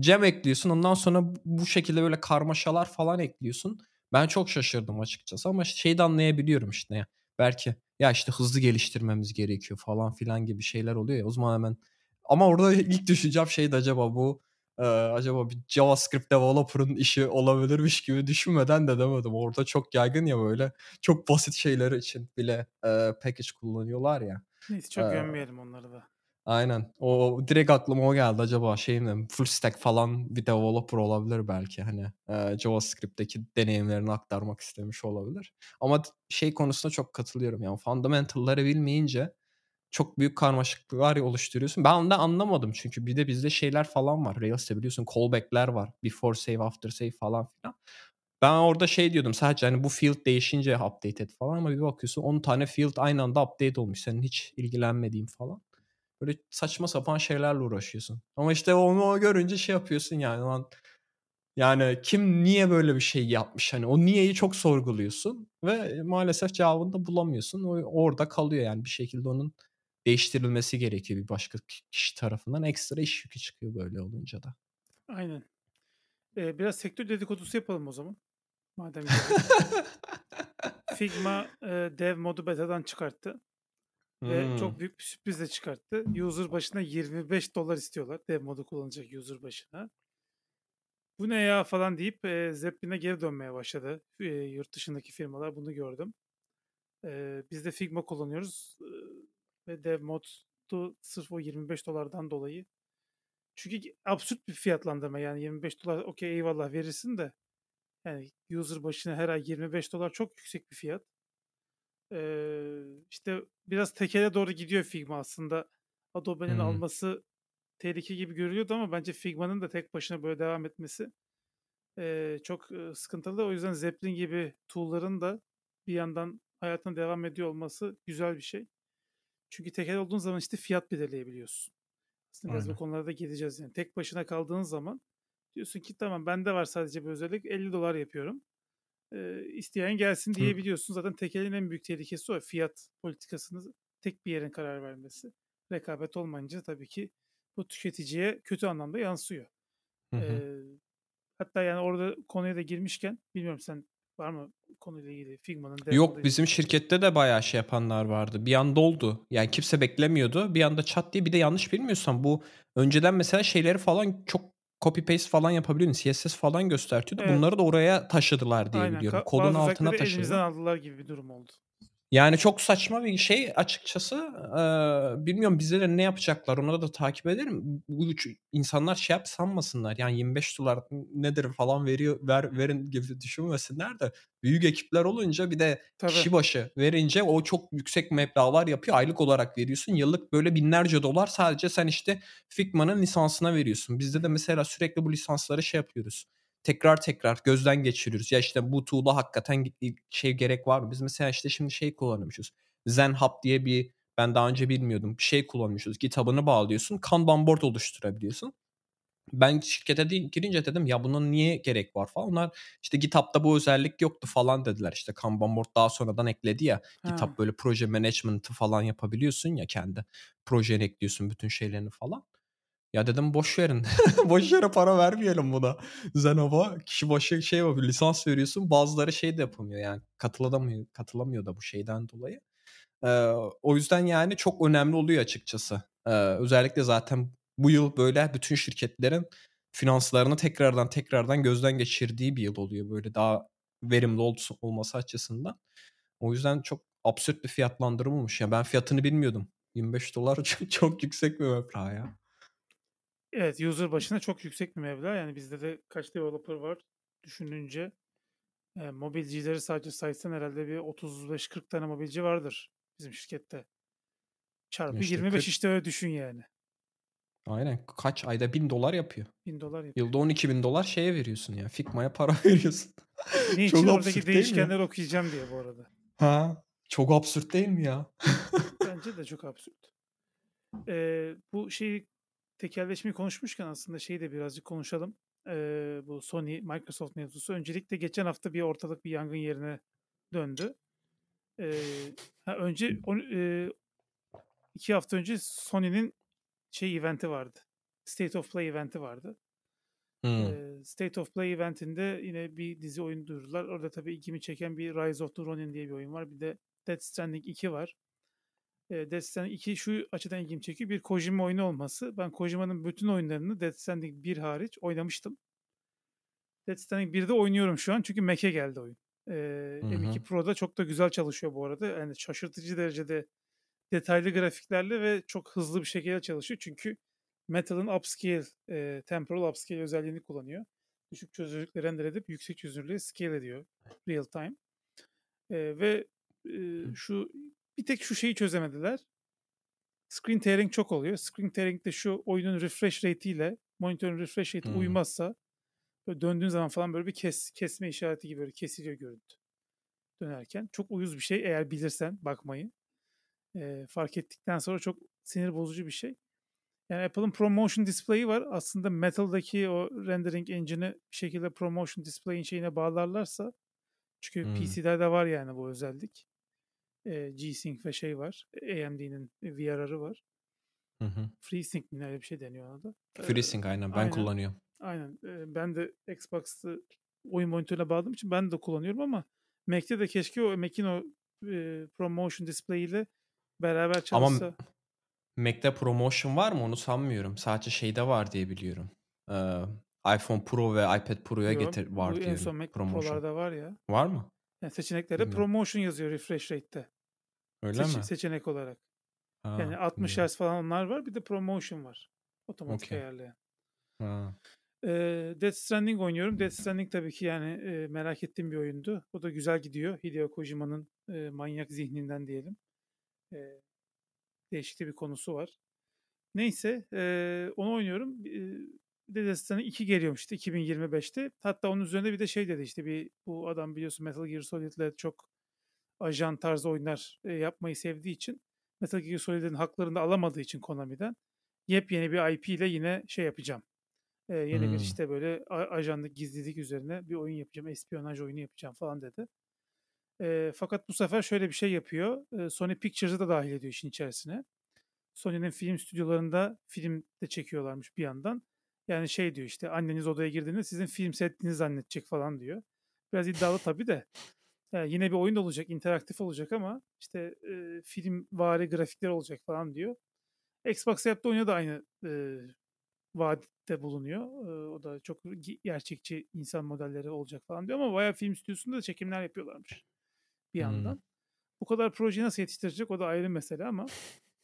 Speaker 2: gem ekliyorsun. Ondan sonra bu- şekilde böyle karmaşalar falan ekliyorsun. Ben çok şaşırdım açıkçası ama şeyi de anlayabiliyorum işte ya. Belki ya işte hızlı geliştirmemiz gerekiyor falan filan gibi şeyler oluyor ya. O zaman hemen ama orada *laughs* ilk düşüneceğim şey de acaba bu e, acaba bir JavaScript developer'ın işi olabilirmiş gibi düşünmeden de demedim. Orada çok yaygın ya böyle çok basit şeyler için bile e, package kullanıyorlar ya.
Speaker 1: Neyse çok ee, gömmeyelim onları da.
Speaker 2: Aynen. O direkt aklıma o geldi acaba şey mi? Full stack falan bir developer olabilir belki hani e, JavaScript'teki deneyimlerini aktarmak istemiş olabilir. Ama şey konusunda çok katılıyorum yani fundamental'ları bilmeyince çok büyük karmaşıklıklar oluşturuyorsun. Ben de anlamadım çünkü bir de bizde şeyler falan var. Rails'te biliyorsun callback'ler var. Before save, after save falan filan. Ben orada şey diyordum sadece hani bu field değişince update et falan ama bir bakıyorsun 10 tane field aynı anda update olmuş. Senin hiç ilgilenmediğin falan. Böyle saçma sapan şeylerle uğraşıyorsun. Ama işte onu görünce şey yapıyorsun yani lan yani kim niye böyle bir şey yapmış? Hani o niyeyi çok sorguluyorsun ve maalesef cevabını da bulamıyorsun. O orada kalıyor yani bir şekilde onun değiştirilmesi gerekiyor bir başka kişi tarafından. Ekstra iş yükü çıkıyor böyle olunca da.
Speaker 1: Aynen. Ee, biraz sektör dedikodusu yapalım o zaman. Madem *laughs* Figma e, dev modu beta'dan çıkarttı. Ve hmm. çok büyük bir sürprizle çıkarttı. User başına 25 dolar istiyorlar. Dev modu kullanacak user başına. Bu ne ya falan deyip e, Zeppelin'e geri dönmeye başladı. E, yurt dışındaki firmalar bunu gördüm. E, biz de Figma kullanıyoruz. E, ve dev modu sırf o 25 dolardan dolayı. Çünkü absürt bir fiyatlandırma yani 25 dolar okey eyvallah verirsin de yani user başına her ay 25 dolar çok yüksek bir fiyat. Ee, işte biraz tekele doğru gidiyor Figma aslında. Adobe'nin hmm. alması tehlike gibi görülüyordu ama bence Figma'nın da tek başına böyle devam etmesi e, çok e, sıkıntılı. O yüzden Zeppelin gibi tool'ların da bir yandan hayatına devam ediyor olması güzel bir şey. Çünkü tekel olduğun zaman işte fiyat belirleyebiliyorsun. Aslında biraz bu konularda gideceğiz yani. Tek başına kaldığın zaman diyorsun ki tamam bende var sadece bir özellik 50 dolar yapıyorum e, isteyen gelsin diyebiliyorsun. Zaten tekelin en büyük tehlikesi o. Fiyat politikasını tek bir yerin karar vermesi. Rekabet olmayınca tabii ki bu tüketiciye kötü anlamda yansıyor. Hı hı. E, hatta yani orada konuya da girmişken bilmiyorum sen var mı konuyla ilgili Figma'nın
Speaker 2: Yok bizim şirkette de bayağı şey yapanlar vardı. Bir anda oldu. Yani kimse beklemiyordu. Bir anda çat diye bir de yanlış bilmiyorsam bu önceden mesela şeyleri falan çok copy paste falan yapabiliyorsun. CSS falan göstertiyordu. Evet. Bunları da oraya taşıdılar diye Aynen. biliyorum. Kodun altına taşıdılar.
Speaker 1: elimizden aldılar gibi bir durum oldu.
Speaker 2: Yani çok saçma bir şey açıkçası. Ee, bilmiyorum bize de ne yapacaklar onu da takip ederim. Bu insanlar şey yap sanmasınlar. Yani 25 dolar nedir falan veriyor ver, verin gibi düşünmesinler de büyük ekipler olunca bir de Tabii. kişi başı verince o çok yüksek meblağlar yapıyor. Aylık olarak veriyorsun. Yıllık böyle binlerce dolar sadece sen işte Figma'nın lisansına veriyorsun. Bizde de mesela sürekli bu lisansları şey yapıyoruz tekrar tekrar gözden geçiriyoruz. Ya işte bu tool'a hakikaten şey gerek var mı? Biz mesela işte şimdi şey kullanmışız. ZenHub diye bir ben daha önce bilmiyordum. Bir şey kullanmışız. Kitabını bağlıyorsun. Kanban board oluşturabiliyorsun. Ben şirkete de, girince dedim ya bunun niye gerek var falan. Onlar işte GitHub'da bu özellik yoktu falan dediler. İşte Kanban board daha sonradan ekledi ya. Ha. GitHub böyle proje management'ı falan yapabiliyorsun ya kendi. Projeni ekliyorsun bütün şeylerini falan. Ya dedim boş verin. *laughs* boş yere para vermeyelim buna. Zenova kişi başı şey yapıyor. Lisans veriyorsun. Bazıları şey de yapamıyor yani. Katılamıyor, katılamıyor da bu şeyden dolayı. Ee, o yüzden yani çok önemli oluyor açıkçası. Ee, özellikle zaten bu yıl böyle bütün şirketlerin finanslarını tekrardan tekrardan gözden geçirdiği bir yıl oluyor. Böyle daha verimli olması açısından. O yüzden çok absürt bir fiyatlandırma olmuş. Ya ben fiyatını bilmiyordum. 25 dolar *laughs* çok, çok yüksek bir meblağ ya.
Speaker 1: Evet, user başına çok yüksek bir meblağ. Yani bizde de kaç developer var düşününce. E, mobilcileri sadece saysan herhalde bir 35-40 tane mobilci vardır bizim şirkette. Çarpı işte 25 40... işte öyle düşün yani.
Speaker 2: Aynen. Kaç ayda bin dolar yapıyor.
Speaker 1: Bin dolar yapıyor.
Speaker 2: Yılda 12 bin dolar şeye veriyorsun ya. Figma'ya para *laughs* veriyorsun.
Speaker 1: Niçin çok oradaki değişkenleri okuyacağım diye bu arada.
Speaker 2: Ha, çok absürt değil mi ya?
Speaker 1: Bence de çok absürt. Ee, bu şeyi tekelleşmeyi konuşmuşken aslında şeyi de birazcık konuşalım. Ee, bu Sony Microsoft mevzusu. Öncelikle geçen hafta bir ortalık bir yangın yerine döndü. Ee, ha, önce on, e, iki hafta önce Sony'nin şey eventi vardı. State of Play eventi vardı. Hmm. State of Play eventinde yine bir dizi oyun duyurdular. Orada tabii ilgimi çeken bir Rise of the Ronin diye bir oyun var. Bir de Death Stranding 2 var. E, Death Stranding 2 şu açıdan ilgimi çekiyor. Bir Kojima oyunu olması. Ben Kojima'nın bütün oyunlarını Death Stranding 1 hariç oynamıştım. Death Stranding 1'de oynuyorum şu an çünkü Mac'e geldi oyun. E, M2 Pro'da çok da güzel çalışıyor bu arada. Yani şaşırtıcı derecede detaylı grafiklerle ve çok hızlı bir şekilde çalışıyor. Çünkü Metal'ın upscale, e, temporal upscale özelliğini kullanıyor. Düşük çözünürlükle render edip yüksek çözünürlüğe scale ediyor real time. E, ve e, şu bir tek şu şeyi çözemediler. Screen tearing çok oluyor. Screen tearing de şu oyunun refresh rate ile monitörün refresh rate hmm. uymazsa böyle döndüğün zaman falan böyle bir kes, kesme işareti gibi böyle kesiliyor görüntü dönerken. Çok uyuz bir şey eğer bilirsen bakmayı. E, fark ettikten sonra çok sinir bozucu bir şey. Yani Apple'ın ProMotion Display'i var. Aslında Metal'daki o rendering engine'i bir şekilde ProMotion Display'in şeyine bağlarlarsa çünkü hmm. PC'lerde var yani bu özellik. E, G-Sync ve şey var. AMD'nin VRR'ı var.
Speaker 2: Hı hı.
Speaker 1: FreeSync mi öyle bir şey deniyor ona da.
Speaker 2: FreeSync aynen ben aynen, kullanıyorum.
Speaker 1: Aynen. Ben de Xbox'ı oyun monitörüne bağladığım için ben de kullanıyorum ama Mac'te de keşke o Mac'in o e, ProMotion Display ile beraber çalışsa. Ama
Speaker 2: Mac'te promotion var mı onu sanmıyorum. Sadece şeyde var diye biliyorum. Ee, iPhone Pro ve iPad Pro'ya getir var diye. En
Speaker 1: son Mac promotion. Pro'larda var ya.
Speaker 2: Var mı?
Speaker 1: Yani seçeneklere Bilmiyorum. promotion yazıyor refresh rate'te.
Speaker 2: Öyle Seç, mi?
Speaker 1: Seçenek olarak. Ha, yani 60 Hz falan onlar var. Bir de promotion var. Otomatik okay. ayarlayan.
Speaker 2: Ha.
Speaker 1: Death Stranding oynuyorum. Death Stranding tabii ki yani e, merak ettiğim bir oyundu. O da güzel gidiyor. Hideo Kojima'nın e, manyak zihninden diyelim. E, değişik bir konusu var. Neyse e, onu oynuyorum. E, bir de Destiny 2 geliyormuş işte 2025'te. Hatta onun üzerinde bir de şey dedi işte bir bu adam biliyorsun Metal Gear Solid'le çok ajan tarzı oyunlar e, yapmayı sevdiği için Metal Gear Solid'in haklarını alamadığı için Konami'den yepyeni bir IP ile yine şey yapacağım. E, yeni hmm. bir işte böyle ajanlık gizlilik üzerine bir oyun yapacağım. Espionaj oyunu yapacağım falan dedi. E, fakat bu sefer şöyle bir şey yapıyor. E, Sony Pictures'ı da dahil ediyor işin içerisine. Sony'nin film stüdyolarında film de çekiyorlarmış bir yandan. Yani şey diyor işte anneniz odaya girdiğinde sizin film settiğinizi zannedecek falan diyor. Biraz iddialı tabii de. Yani yine bir oyun olacak, interaktif olacak ama işte e, film vari grafikler olacak falan diyor. Xbox yaptığı oyuna da aynı e, vaadette bulunuyor. E, o da çok gerçekçi insan modelleri olacak falan diyor ama bayağı film stüdyosunda da çekimler yapıyorlarmış bir yandan. Hmm. Bu kadar projeyi nasıl yetiştirecek o da ayrı mesele ama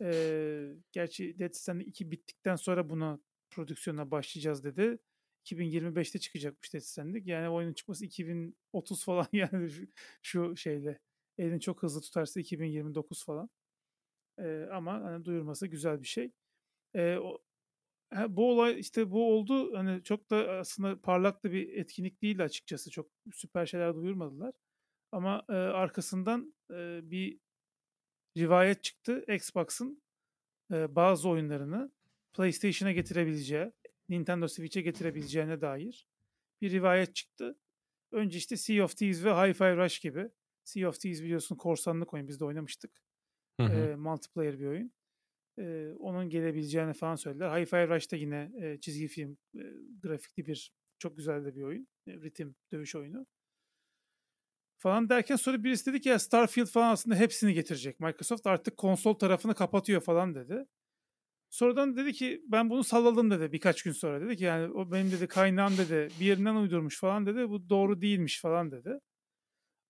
Speaker 1: e, gerçi Dead Stranding 2 bittikten sonra buna prodüksiyona başlayacağız dedi. 2025'te çıkacakmış Stranding. Yani oyunun çıkması 2030 falan *laughs* yani şu, şu şeyle elini çok hızlı tutarsa 2029 falan. E, ama hani duyurması güzel bir şey. E, o, bu olay işte bu oldu. Hani çok da aslında parlak da bir etkinlik değil açıkçası. Çok süper şeyler duyurmadılar. Ama e, arkasından e, bir rivayet çıktı. Xbox'ın e, bazı oyunlarını PlayStation'a getirebileceği, Nintendo Switch'e getirebileceğine dair bir rivayet çıktı. Önce işte Sea of Thieves ve Hi-Fi Rush gibi. Sea of Thieves biliyorsun korsanlık oyun biz de oynamıştık. Hı hı. E, multiplayer bir oyun. E, onun gelebileceğini falan söylediler. Hi-Fi Rush da yine e, çizgi film e, grafikli bir çok güzel de bir oyun. E, ritim dövüş oyunu falan derken sonra birisi dedi ki ya Starfield falan aslında hepsini getirecek. Microsoft artık konsol tarafını kapatıyor falan dedi. Sonradan dedi ki ben bunu salladım dedi birkaç gün sonra dedi ki yani o benim dedi kaynağım dedi bir yerinden uydurmuş falan dedi bu doğru değilmiş falan dedi.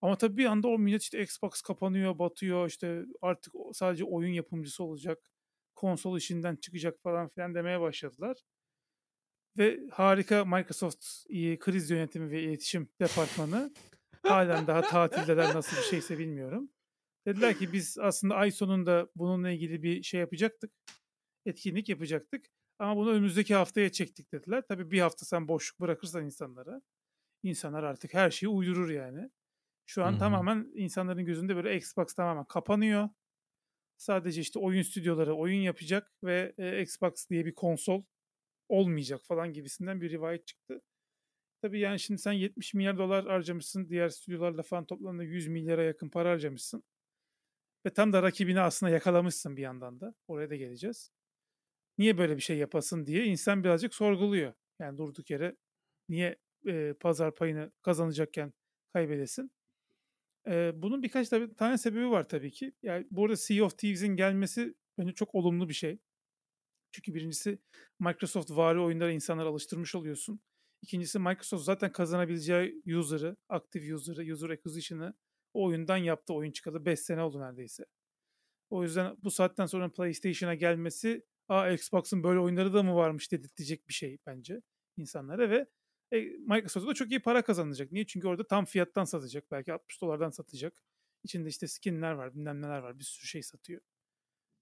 Speaker 1: Ama tabii bir anda o millet işte Xbox kapanıyor, batıyor işte artık sadece oyun yapımcısı olacak, konsol işinden çıkacak falan filan demeye başladılar. Ve harika Microsoft kriz yönetimi ve iletişim departmanı Halen daha tatildeler nasıl bir şeyse bilmiyorum. Dediler ki biz aslında ay sonunda bununla ilgili bir şey yapacaktık. Etkinlik yapacaktık. Ama bunu önümüzdeki haftaya çektik dediler. Tabii bir hafta sen boşluk bırakırsan insanlara. insanlar artık her şeyi uydurur yani. Şu an Hı-hı. tamamen insanların gözünde böyle Xbox tamamen kapanıyor. Sadece işte oyun stüdyoları oyun yapacak ve e, Xbox diye bir konsol olmayacak falan gibisinden bir rivayet çıktı. Tabii yani şimdi sen 70 milyar dolar harcamışsın. Diğer stüdyolarla falan toplamda 100 milyara yakın para harcamışsın. Ve tam da rakibini aslında yakalamışsın bir yandan da. Oraya da geleceğiz. Niye böyle bir şey yapasın diye insan birazcık sorguluyor. Yani durduk yere niye e, pazar payını kazanacakken kaybedesin? Eee, bunun birkaç tabii tane sebebi var tabii ki. Yani, bu arada Sea of Thieves'in gelmesi bence çok olumlu bir şey. Çünkü birincisi Microsoft vari oyunlara insanları alıştırmış oluyorsun. İkincisi Microsoft zaten kazanabileceği user'ı, active user'ı, user acquisition'ı o oyundan yaptı. Oyun çıkalı 5 sene oldu neredeyse. O yüzden bu saatten sonra PlayStation'a gelmesi, "A, Xbox'ın böyle oyunları da mı varmış?" dedirtecek bir şey bence insanlara ve, eee, Microsoft'a da çok iyi para kazandıracak. Niye? Çünkü orada tam fiyattan satacak. Belki $60'dan satacak. İçinde, işte, skin'ler var, bilmem neler var. Bir sürü şey satıyor.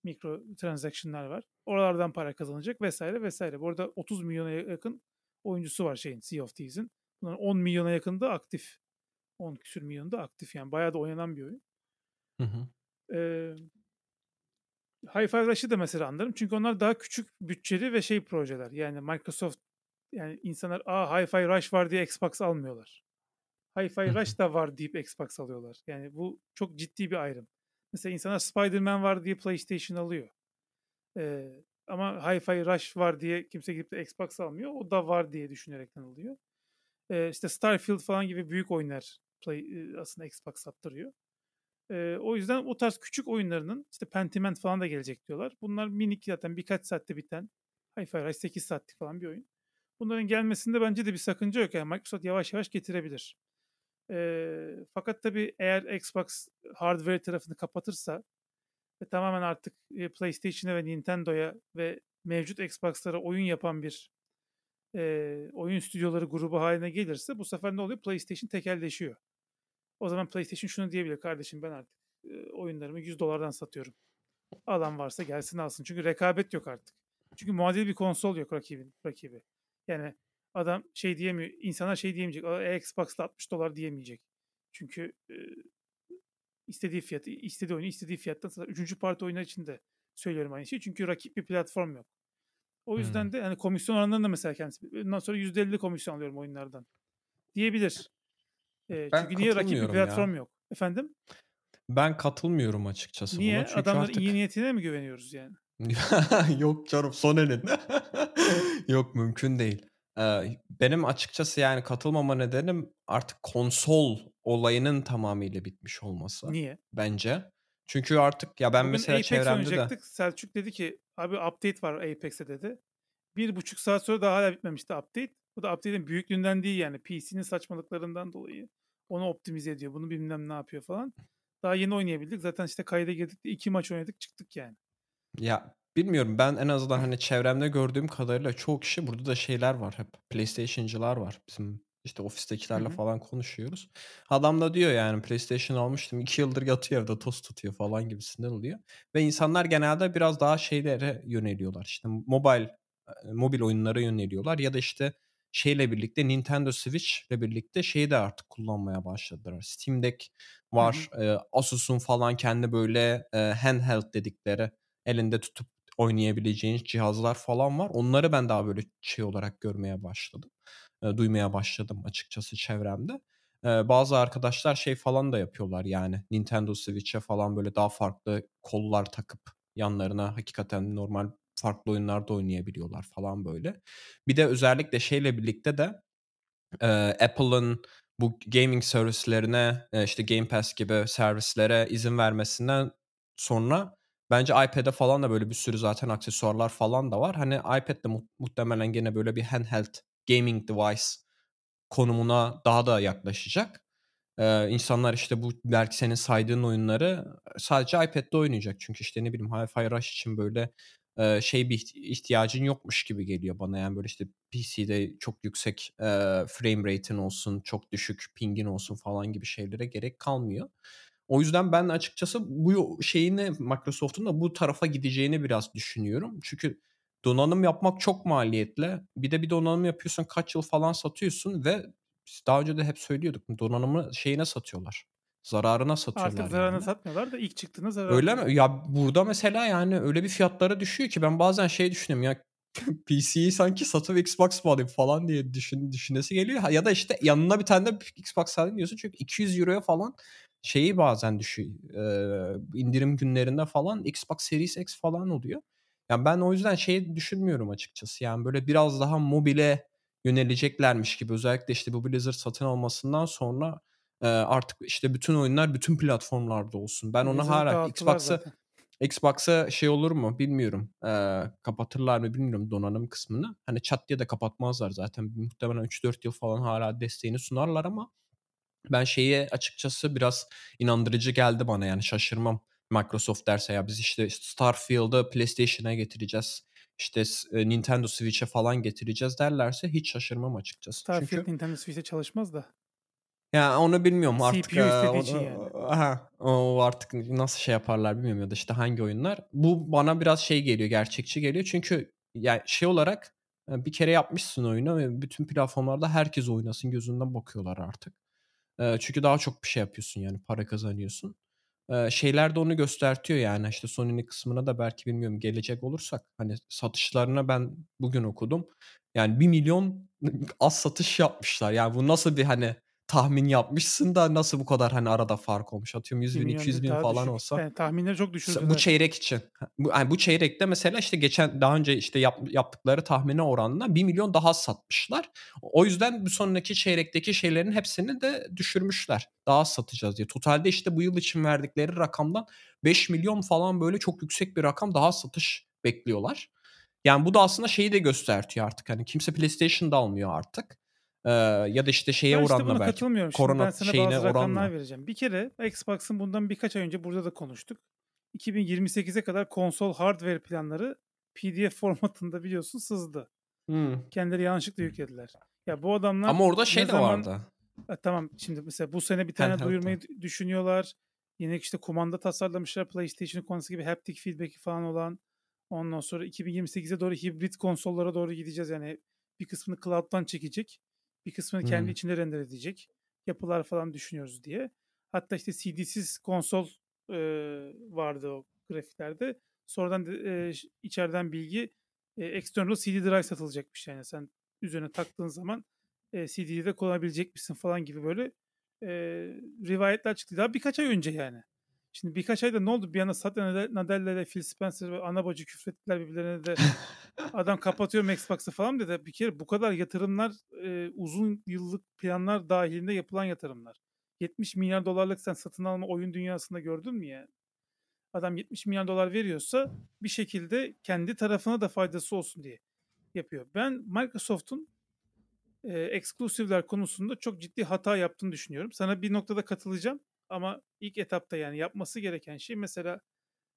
Speaker 1: Mikro transaction'lar var. Oralardan para kazanacak vs. vs. Bu arada 30 milyona yakın oyuncusu var şeyin, Sea of Thieves'in. Bunların 10 milyona yakını da aktif. 10 küsur milyonu da aktif yani bayağı da oynanan bir oyun.
Speaker 2: Hı hı.
Speaker 1: Eee Hi-Fi Rush'ı da mesela anlarım. Çünkü onlar daha küçük bütçeli ve şey projeler. Yani Microsoft yani insanlar, "A, Hi-Fi Rush var." diye Xbox almıyorlar. Hi-Fi
Speaker 2: Hı hı.
Speaker 1: Rush da var deyip Xbox alıyorlar. Yani bu çok ciddi bir ayrım. Mesela insanlar Spider-Man var diye PlayStation alıyor. Eee, ama Hi-Fi Rush var diye kimse gidip de Xbox almıyor. O da var diye düşünerekten alıyor. Eee, işte Starfield falan gibi büyük oyunlar Play aslında Xbox sattırıyor. Eee, o yüzden o tarz küçük oyunlarının işte Pentiment falan da gelecek diyorlar. Bunlar minik zaten birkaç saatte biten Hi-Fi Rush 8 saatlik falan bir oyun. Bunların gelmesinde bence de bir sakınca yok. Yani Microsoft yavaş yavaş getirebilir. Eee, fakat tabii eğer Xbox hardware tarafını kapatırsa ve tamamen artık, PlayStation'a ve Nintendo'ya ve mevcut Xbox'lara oyun yapan bir, eee, oyun stüdyoları grubu hâline gelirse bu sefer ne oluyor? PlayStation tekelleşiyor. O zaman PlayStation şunu diyebilir: "Kardeşim ben artık, oyunlarımı $100'dan satıyorum. Alan varsa gelsin alsın." Çünkü rekabet yok artık. Çünkü muadil bir konsol yok rakibin rakibi. Yani adam şey diyemiyor, insanlar şey diyemeyecek, "A, Xbox'ta $60" diyemeyecek. Çünkü, eee, istediği fiyatı, istediği oyunu istediği fiyattan satar. 3'üncü parti oyunlar için de söylüyorum aynı şeyi. Çünkü rakip bir platform yok. O yüzden de, hani, komisyon oranlarını da mesela kendisi bundan sonra %50 komisyon alıyorum oyunlardan diyebilir.
Speaker 2: Ben
Speaker 1: çünkü niye? Rakip bir platform
Speaker 2: ya.
Speaker 1: yok. Efendim?
Speaker 2: Ben katılmıyorum açıkçası buna.
Speaker 1: Niye?
Speaker 2: Çünkü
Speaker 1: Adamların iyi
Speaker 2: artık
Speaker 1: niyetine mi güveniyoruz yani? *laughs*
Speaker 2: Yok canım, Sony'nin. *laughs* Yok, mümkün değil. Eee, benim açıkçası, yani, katılmama nedenim artık konsol olayının tamamıyla bitmiş olması
Speaker 1: Niye?
Speaker 2: bence. Çünkü artık ya ben
Speaker 1: Bugün
Speaker 2: mesela
Speaker 1: Apex
Speaker 2: çevremde de.
Speaker 1: Selçuk dedi ki, "Abi update var Apex'e." dedi. 1,5 saat sonra daha hâlâ bitmemişti update. Bu da update'in büyüklüğünden değil yani PC'nin saçmalıklarından dolayı. Onu optimize ediyor, bunu bilmem ne yapıyor falan. Daha yeni oynayabildik. Zaten işte kayda girdik de 2 maç oynadık çıktık yani.
Speaker 2: Ya, bilmiyorum. Ben en azından, hani, çevremde gördüğüm kadarıyla çoğu kişi burada da şeyler var hep, PlayStation'cılar var. Bizim, işte, ofistekilerle
Speaker 1: hı.
Speaker 2: falan konuşuyoruz. Adam da diyor yani, "PlayStation almıştım, 2 yıldır yatıyor evde toz tutuyor." falan gibisinden oluyor ve insanlar genelde biraz daha şeylere yöneliyorlar, işte, mobile, eee, mobil oyunlara yöneliyorlar ya da, işte, şeyle birlikte Nintendo Switch'le birlikte şeyi de artık kullanmaya başladılar. Steam Deck
Speaker 1: Hı hı.
Speaker 2: var. Eee, Asus'un falan kendi böyle, eee, handheld dedikleri, elinde tutup oynayabileceğin cihazlar falan var. Onları ben daha böyle şey olarak görmeye başladım, eee, duymaya başladım açıkçası çevremde. Eee, bazı arkadaşlar şey falan da yapıyorlar yani, Nintendo Switch'e falan böyle daha farklı kollar takıp yanlarına hakikaten normal farklı oyunlar da oynayabiliyorlar falan böyle. Bir de özellikle şeyle birlikte de, eee, Apple'ın bu gaming servislerine, eee, işte, Game Pass gibi servislere izin vermesinden sonra bence iPad'e falan da böyle bir sürü zaten aksesuarlar falan da var. Hani, iPad de mu muhtemelen gene böyle bir handheld gaming device konumuna daha da yaklaşacak. Eee, insanlar, işte, bu belki senin saydığın oyunları sadece iPad'de oynayacak. Çünkü, işte, ne bileyim, Hi-Fi Rush için böyle, şey bir ihti ihtiyacın yokmuş gibi geliyor bana. Yani, böyle, işte, PC'de çok yüksek, eee, frame rate'in olsun, çok düşük ping'in olsun falan gibi şeylere gerek kalmıyor. O yüzden ben açıkçası bu şeyini Microsoft'un da bu tarafa gideceğini biraz düşünüyorum. Çünkü donanım yapmak çok maliyetli. Bir de bir donanım yapıyorsun, kaç yıl falan satıyorsun ve daha önce de hep söylüyorduk, donanımı şeyine satıyorlar, zararına
Speaker 1: Artık
Speaker 2: satıyorlar
Speaker 1: zararına
Speaker 2: yani.
Speaker 1: satmıyorlar da ilk çıktığında
Speaker 2: Öyle mi? Ya, burada mesela, yani, öyle bir fiyatlara düşüyor ki ben bazen şey düşünüyorum ya, *laughs* PC'yi sanki satıp Xbox mı alayım falan diye düşün düşünesi geliyor. Ya da, işte, yanına bir tane de Xbox alayım diyorsun çünkü €200'ya falan şeyi bazen düşüyor, eee, indirim günlerinde falan Xbox Series X falan oluyor. Ya, ben o yüzden şeyi düşünmüyorum açıkçası, yani, böyle biraz daha mobile yöneleceklermiş gibi özellikle, işte, bu Blizzard satın almasından sonra, Eee, artık işte bütün oyunlar bütün platformlarda olsun. Ben
Speaker 1: Blizzard'ı
Speaker 2: hala Xbox'a. Xbox'a şey olur mu bilmiyorum. Eee, kapatırlar mı bilmiyorum donanım kısmını. Hani çat diye de kapatmazlar zaten. Muhtemelen 3-4 yıl falan hala desteğini sunarlar ama ben şeye açıkçası biraz inandırıcı geldi bana yani şaşırmam. Microsoft derse ya biz işte Starfield'ı PlayStation'a getireceğiz. İşte Nintendo Switch'e falan getireceğiz derlerse hiç şaşırmam açıkçası.
Speaker 1: Starfield
Speaker 2: Çünkü
Speaker 1: Nintendo Switch'te çalışmaz da.
Speaker 2: Ya onu bilmiyorum artık.
Speaker 1: CPU istediği için yani.
Speaker 2: aha, o artık nasıl şey yaparlar bilmiyorum ya da işte hangi oyunlar. Bu bana biraz şey geliyor, gerçekçi geliyor. Çünkü yani şey olarak bir kere yapmışsın oyunu ve bütün platformlarda herkes oynasın gözünden bakıyorlar artık. Çünkü daha çok bir şey yapıyorsun yani para kazanıyorsun. Şeyler de onu göstertiyor yani işte Sony'nin kısmına da belki bilmiyorum gelecek olursak hani satışlarına ben bugün okudum. Yani 1 milyon *laughs* az satış yapmışlar. Yani bu nasıl bir hani tahmin yapmışsın da nasıl bu kadar hani arada fark olmuş. Atıyorum 100
Speaker 1: 1
Speaker 2: bin
Speaker 1: milyon
Speaker 2: 200
Speaker 1: değil,
Speaker 2: bin falan
Speaker 1: düşük.
Speaker 2: olsa.
Speaker 1: Yani tahminleri çok düşürdüler.
Speaker 2: Bu çeyrek için. Bu, yani bu çeyrekte mesela işte geçen daha önce işte yap- yaptıkları tahmine oranla 1 milyon daha satmışlar. O yüzden bir sonraki çeyrekteki şeylerin hepsini de düşürmüşler. Daha satacağız diye. Totalde işte bu yıl için verdikleri rakamdan 5 milyon falan böyle çok yüksek bir rakam daha satış bekliyorlar. Yani bu da aslında şeyi de göstertiyor artık. Hani kimse PlayStation'da almıyor artık. Ee, ya da işte şeye
Speaker 1: Ben işte
Speaker 2: oranla belki
Speaker 1: katılmıyorum. Şimdi
Speaker 2: korona
Speaker 1: ben sana
Speaker 2: şeyine
Speaker 1: bazı rakamlar
Speaker 2: oranla.
Speaker 1: vereceğim. Bir kere Xbox'ın bundan birkaç ay önce burada da konuştuk. 2028'e kadar konsol hardware planları PDF formatında biliyorsun sızdı.
Speaker 2: Hmm.
Speaker 1: Kendileri yanlışlıkla yüklediler. Ya bu adamlar
Speaker 2: Ama orada şey de
Speaker 1: zaman
Speaker 2: vardı.
Speaker 1: Ha, tamam şimdi mesela bu sene bir tane
Speaker 2: Handheld'da.
Speaker 1: duyurmayı d- düşünüyorlar. Yine işte kumanda tasarlamışlar PlayStation konusu gibi haptic feedback'i falan olan. Ondan sonra 2028'e doğru hibrit konsollara doğru gideceğiz. Yani bir kısmını cloud'dan çekecek. Bir kısmını kendi
Speaker 2: Hmm.
Speaker 1: içinde render edecek. Yapılar falan düşünüyoruz diye. Hatta işte CD'siz konsol e, vardı o grafiklerde. Sonradan e, içeriden bilgi e, external CD drive satılacakmış yani. Sen üzerine taktığın zaman e, CD'yi de kullanabilecek misin falan gibi böyle e, rivayetler çıktı. Daha birkaç ay önce yani. Şimdi birkaç ayda ne oldu? Bir anda Satya Nadella ile Phil Spencer ve ana bacı küfrettiler birbirlerine de *laughs* adam kapatıyorum Xbox'ı falan dedi. Bir kere bu kadar yatırımlar e, uzun yıllık planlar dahilinde yapılan yatırımlar. 70 milyar dolarlık sen satın alma oyun dünyasında gördün mü yani? Adam 70 milyar dolar veriyorsa bir şekilde kendi tarafına da faydası olsun diye yapıyor. Ben Microsoft'un e, exclusive'ler konusunda çok ciddi hata yaptığını düşünüyorum. Sana bir noktada katılacağım ama ilk etapta yani yapması gereken şey mesela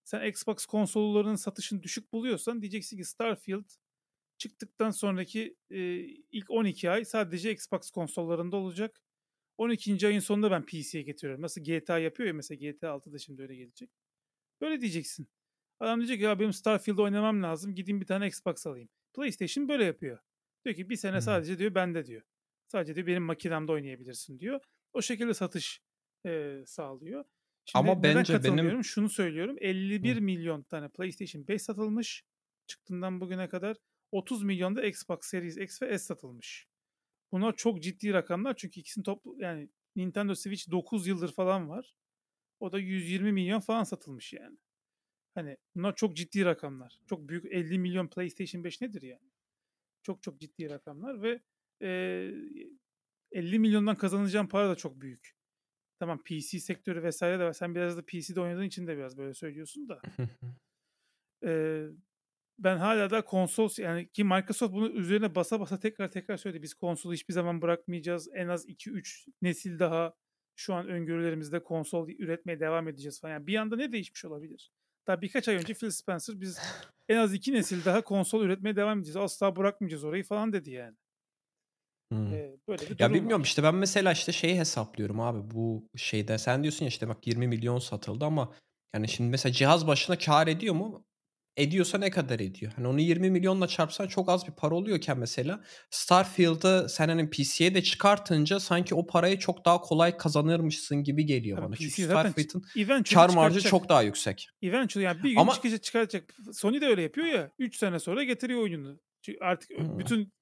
Speaker 1: sen Xbox konsollarının satışını düşük buluyorsan diyeceksin ki Starfield çıktıktan sonraki e, ilk 12 ay sadece Xbox konsollarında olacak. 12. ayın sonunda ben PC'ye getiriyorum. Nasıl GTA yapıyor ya mesela GTA 6'da şimdi öyle gelecek. Böyle diyeceksin. Adam diyecek ki ya benim Starfield'ı oynamam lazım. Gideyim bir tane Xbox alayım. PlayStation böyle yapıyor. Diyor ki bir sene
Speaker 2: Hı.
Speaker 1: sadece diyor bende diyor. Sadece diyor benim makinemde oynayabilirsin diyor. O şekilde satış e, sağlıyor. Şimdi
Speaker 2: Ama bence benim-?
Speaker 1: Şunu söylüyorum. 51
Speaker 2: Hı.
Speaker 1: milyon tane PlayStation 5 satılmış. Çıktığından bugüne kadar 30 milyon da Xbox Series X ve S satılmış. Bunlar çok ciddi rakamlar çünkü ikisinin toplu yani Nintendo Switch 9 yıldır falan var. O da 120 milyon falan satılmış yani. Hani bunlar çok ciddi rakamlar. Çok büyük 50 milyon PlayStation 5 nedir yani? Çok çok ciddi rakamlar ve eee 50 milyondan kazanacağın para da çok büyük. Tamam PC sektörü vesaire de var. Sen biraz da PC'de oynadığın için de biraz böyle söylüyorsun da. Eee, ben hala da konsol yani ki Microsoft bunu üzerine basa basa tekrar tekrar söyledi. Biz konsolu hiçbir zaman bırakmayacağız. En az 2-3 nesil daha şu an öngörülerimizde konsol üretmeye devam edeceğiz falan. Yani bir anda ne değişmiş olabilir? Daha birkaç ay önce Phil Spencer biz en az iki nesil daha konsol üretmeye devam edeceğiz. Asla bırakmayacağız orayı falan dedi yani.
Speaker 2: Hmm.
Speaker 1: Ee, böyle bir
Speaker 2: Ya bilmiyorum
Speaker 1: var.
Speaker 2: işte ben mesela işte şeyi hesaplıyorum abi bu şeyde sen diyorsun ya işte bak 20 milyon satıldı ama yani şimdi mesela cihaz başına kar ediyor mu? Ediyorsa ne kadar ediyor? Hani onu 20 milyonla çarpsan çok az bir para oluyorken mesela Starfield'ı sen hani PC'ye de çıkartınca sanki o parayı çok daha kolay kazanırmışsın gibi geliyor bana.
Speaker 1: PC
Speaker 2: Çünkü Starfield'ın kar marjı çok daha yüksek.
Speaker 1: Eventually yani bir gün
Speaker 2: Ama-
Speaker 1: çıkacak çıkartacak. Sony de öyle yapıyor ya. 3 sene sonra getiriyor oyununu. Çünkü artık
Speaker 2: Hmm.
Speaker 1: bütün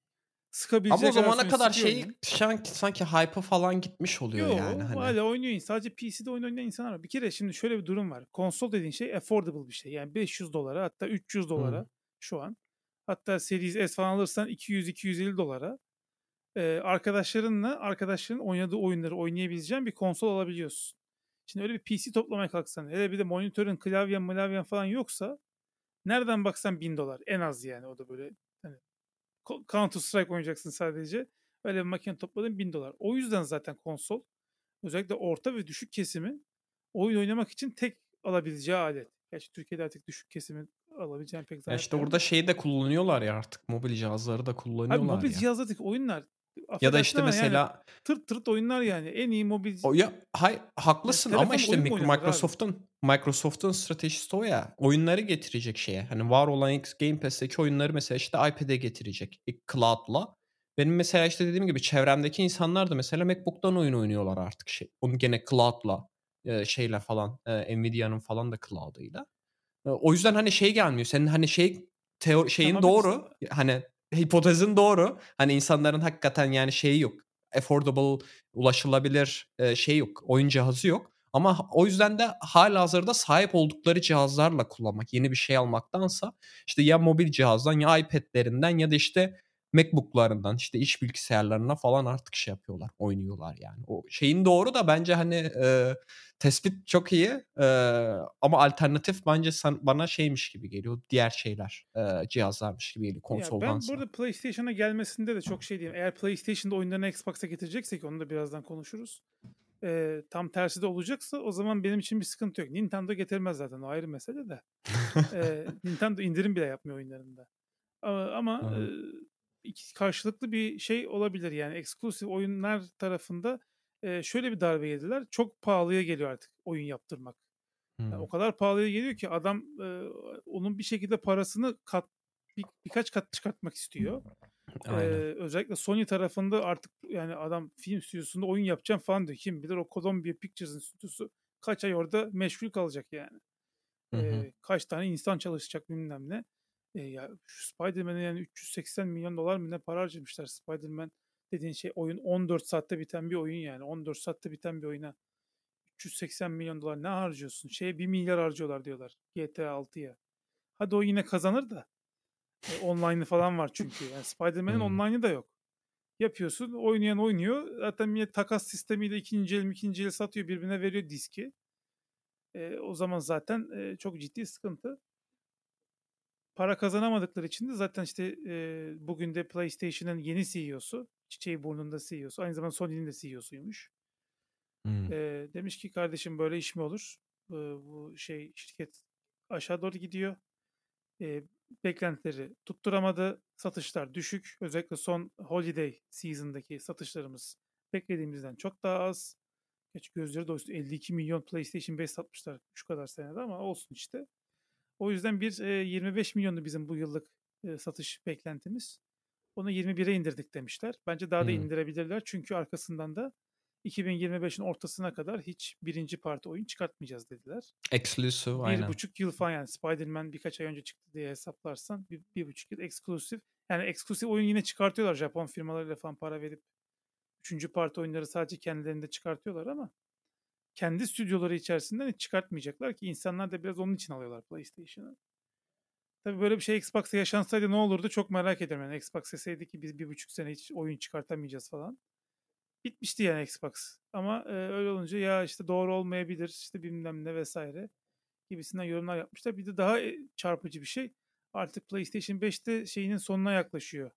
Speaker 1: sıkabileceği
Speaker 2: Ama o zamana kadar şey sanki, sanki hype'ı falan gitmiş oluyor
Speaker 1: Yo,
Speaker 2: yani. Hani.
Speaker 1: hala oynuyor. Sadece PC'de oyun oynayan insanlar var. Bir kere şimdi şöyle bir durum var. Konsol dediğin şey affordable bir şey. Yani 500 dolara hatta 300 dolara şu an. Hatta Series S falan alırsan 200-250 dolara. Eee, arkadaşlarınla arkadaşların oynadığı oyunları oynayabileceğin bir konsol alabiliyorsun. Şimdi öyle bir PC toplamaya kalksan hele bir de monitörün, klavyen, mılavyen falan yoksa nereden baksan $1000 en az yani o da böyle Counter Strike oynayacaksın sadece. Öyle bir makine topladın $1000. O yüzden zaten konsol özellikle orta ve düşük kesimin oyun oynamak için tek alabileceği alet. Gerçi Türkiye'de artık düşük kesimin alabileceğin pek
Speaker 2: Ya
Speaker 1: zaten
Speaker 2: işte
Speaker 1: yok.
Speaker 2: burada şeyi de kullanıyorlar ya artık mobil cihazları da
Speaker 1: Abi
Speaker 2: kullanıyorlar
Speaker 1: mobil
Speaker 2: ya.
Speaker 1: cihazlardaki oyunlar
Speaker 2: Ya da
Speaker 1: affedersin
Speaker 2: işte
Speaker 1: ama yani
Speaker 2: mesela
Speaker 1: tırt tırt oyunlar yani. En iyi mobil
Speaker 2: o ya hay
Speaker 1: yani
Speaker 2: haklısın ama
Speaker 1: telefonda
Speaker 2: işte? Microsoft'un Microsoft'un stratejisi o ya. Oyunları getirecek şeye. Hani var olan X Game Pass'teki oyunları mesela işte iPad'e getirecek. Cloud'la. Benim mesela işte dediğim gibi çevremdeki insanlar da mesela MacBook'tan oyun oynuyorlar artık şey. Onu gene Cloud'la e, şeyle falan e, Nvidia'nın falan da Cloud'ıyla. E, O yüzden hani şey gelmiyor. Senin hani şey teo şeyin
Speaker 1: Tamam
Speaker 2: doğru. Hani hipotezin doğru. Hani insanların hakikaten yani şeyi yok. Affordable, ulaşılabilir şey yok. Oyun cihazı yok. Ama o yüzden de halihazırda sahip oldukları cihazlarla kullanmak, yeni bir şey almaktansa işte ya mobil cihazdan ya iPad'lerinden ya da işte MacBook'larından işte iş bilgisayarlarına falan artık şey yapıyorlar, oynuyorlar yani. O şeyin doğru da bence hani e, tespit çok iyi e, ama alternatif bence san- bana şeymiş gibi geliyor. Diğer şeyler, e, cihazlarmış gibi geliyor
Speaker 1: Ya ben burada PlayStation'a gelmesinde de çok şey diyeyim. Eğer PlayStation'da oyunlarını Xbox'a getireceksek onu da birazdan konuşuruz. Ee, tam tersi de olacaksa o zaman benim için bir sıkıntı yok. Nintendo getirmez zaten o ayrı mesele de. *laughs* Ee, Nintendo indirim bile yapmıyor oyunlarında. Ama, ama e. iki karşılıklı bir şey olabilir yani eksklusif oyunlar tarafında e, şöyle bir darbe yediler. Çok pahalıya geliyor artık oyun yaptırmak. Yani
Speaker 2: Hmm.
Speaker 1: o kadar pahalıya geliyor ki adam e, onun bir şekilde parasını kat bir, birkaç kat çıkartmak istiyor. Ee,
Speaker 2: Aynen.
Speaker 1: özellikle Sony tarafında artık yani adam film stüdyosunda oyun yapacağım falan diyor. Kim bilir o Columbia Pictures'ın stüdyosu kaç ay orada meşgul kalacak yani.
Speaker 2: Hı hı.
Speaker 1: Ee, kaç tane insan çalışacak bilmem ne. Ee, ya şu Spider-Man'e yani 380 milyon dolar mı ne para harcamışlar. Spider-Man dediğin şey oyun 14 saatte biten bir oyun yani. 14 saatte biten bir oyuna 380 milyon dolar ne harcıyorsun? Şeye 1 milyar harcıyorlar diyorlar GTA 6'ya. Hadi o yine kazanır da. E, online'ı falan var çünkü. Yani Spider-Man'in
Speaker 2: Hmm.
Speaker 1: online'ı da yok. Yapıyorsun, oynayan oynuyor. Zaten millet takas sistemiyle ikinci el ikinci el satıyor, birbirine veriyor diski. E, o zaman zaten e, çok ciddi sıkıntı. Para kazanamadıkları için de zaten işte e, bugün de PlayStation'ın yeni CEO'su, çiçeği burnunda CEO'su, aynı zamanda Sony'nin de CEO'suymuş.
Speaker 2: Hmm.
Speaker 1: E, demiş ki kardeşim böyle iş mi olur? E, bu şey şirket aşağı doğru gidiyor. E, beklentileri tutturamadı. Satışlar düşük. Özellikle son holiday season'daki satışlarımız beklediğimizden çok daha az. Geç gözleri doysun 52 milyon PlayStation 5 satmışlar şu kadar senede ama olsun işte. O yüzden bir e, 25 milyondu bizim bu yıllık e, satış beklentimiz. Onu 21'e indirdik demişler. Bence daha da
Speaker 2: Hmm.
Speaker 1: indirebilirler. Çünkü arkasından da 2025'in ortasına kadar hiç birinci parti oyun çıkartmayacağız dediler.
Speaker 2: Exclusive
Speaker 1: Bir
Speaker 2: aynen.
Speaker 1: buçuk yıl falan yani Spider-Man birkaç ay önce çıktı diye hesaplarsan bir, bir buçuk yıl eksklusif. Yani eksklusif oyun yine çıkartıyorlar Japon firmalarıyla falan para verip. Üçüncü parti oyunları sadece kendilerinde çıkartıyorlar ama kendi stüdyoları içerisinden hiç çıkartmayacaklar ki insanlar da biraz onun için alıyorlar PlayStation'ı. Tabii böyle bir şey Xbox'ta yaşansaydı ne olurdu çok merak ediyorum. Yani Xbox deseydi ki biz bir buçuk sene hiç oyun çıkartamayacağız falan. Bitmişti yani Xbox. Ama e, öyle olunca ya işte doğru olmayabilir işte bilmem ne vesaire gibisinden yorumlar yapmışlar. Bir de daha çarpıcı bir şey. Artık PlayStation 5'te şeyinin sonuna yaklaşıyor.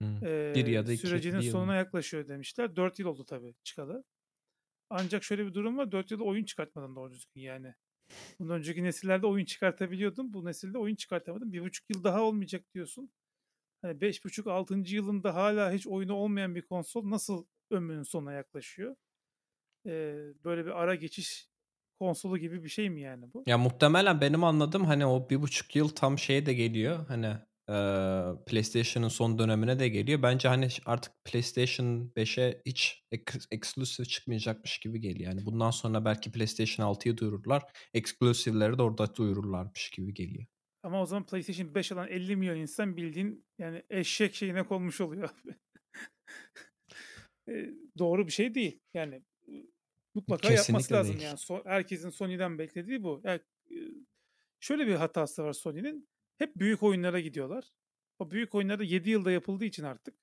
Speaker 2: Hmm. Bir
Speaker 1: Ee,
Speaker 2: ya da iki
Speaker 1: sürecinin
Speaker 2: bir
Speaker 1: sonuna yaklaşıyor demişler. 4 yıl oldu tabii çıkalı. Ancak şöyle bir durum var. 4 yılda oyun çıkartmadan doğru düzgün yani. Bundan önceki nesillerde oyun çıkartabiliyordun. Bu nesilde oyun çıkartamadın. Bir buçuk yıl daha olmayacak diyorsun. Hani beş buçuk, altıncı yılında hala hiç oyunu olmayan bir konsol nasıl ömrünün sonuna yaklaşıyor? Ee, böyle bir ara geçiş konsolu gibi bir şey mi yani bu?
Speaker 2: Ya muhtemelen benim anladığım hani o bir buçuk yıl tam şeye de geliyor. Hani PlayStation'ın son dönemine de geliyor. Bence hani artık PlayStation 5'e hiç ex- exclusive çıkmayacakmış gibi geliyor. Yani bundan sonra belki PlayStation 6'yı duyururlar. Exclusive'leri de orada duyururlarmış gibi geliyor.
Speaker 1: Ama o zaman PlayStation 5 alan 50 milyon insan bildiğin yani eşek şeyine konmuş oluyor. *laughs* E, doğru bir şey değil. Yani mutlaka yapması
Speaker 2: Kesinlikle
Speaker 1: lazım
Speaker 2: değil.
Speaker 1: yani. So- herkesin Sony'den beklediği bu. Yani, şöyle bir hatası var Sony'nin. Hep büyük oyunlara gidiyorlar. O büyük oyunlarda 7 yılda yapıldığı için artık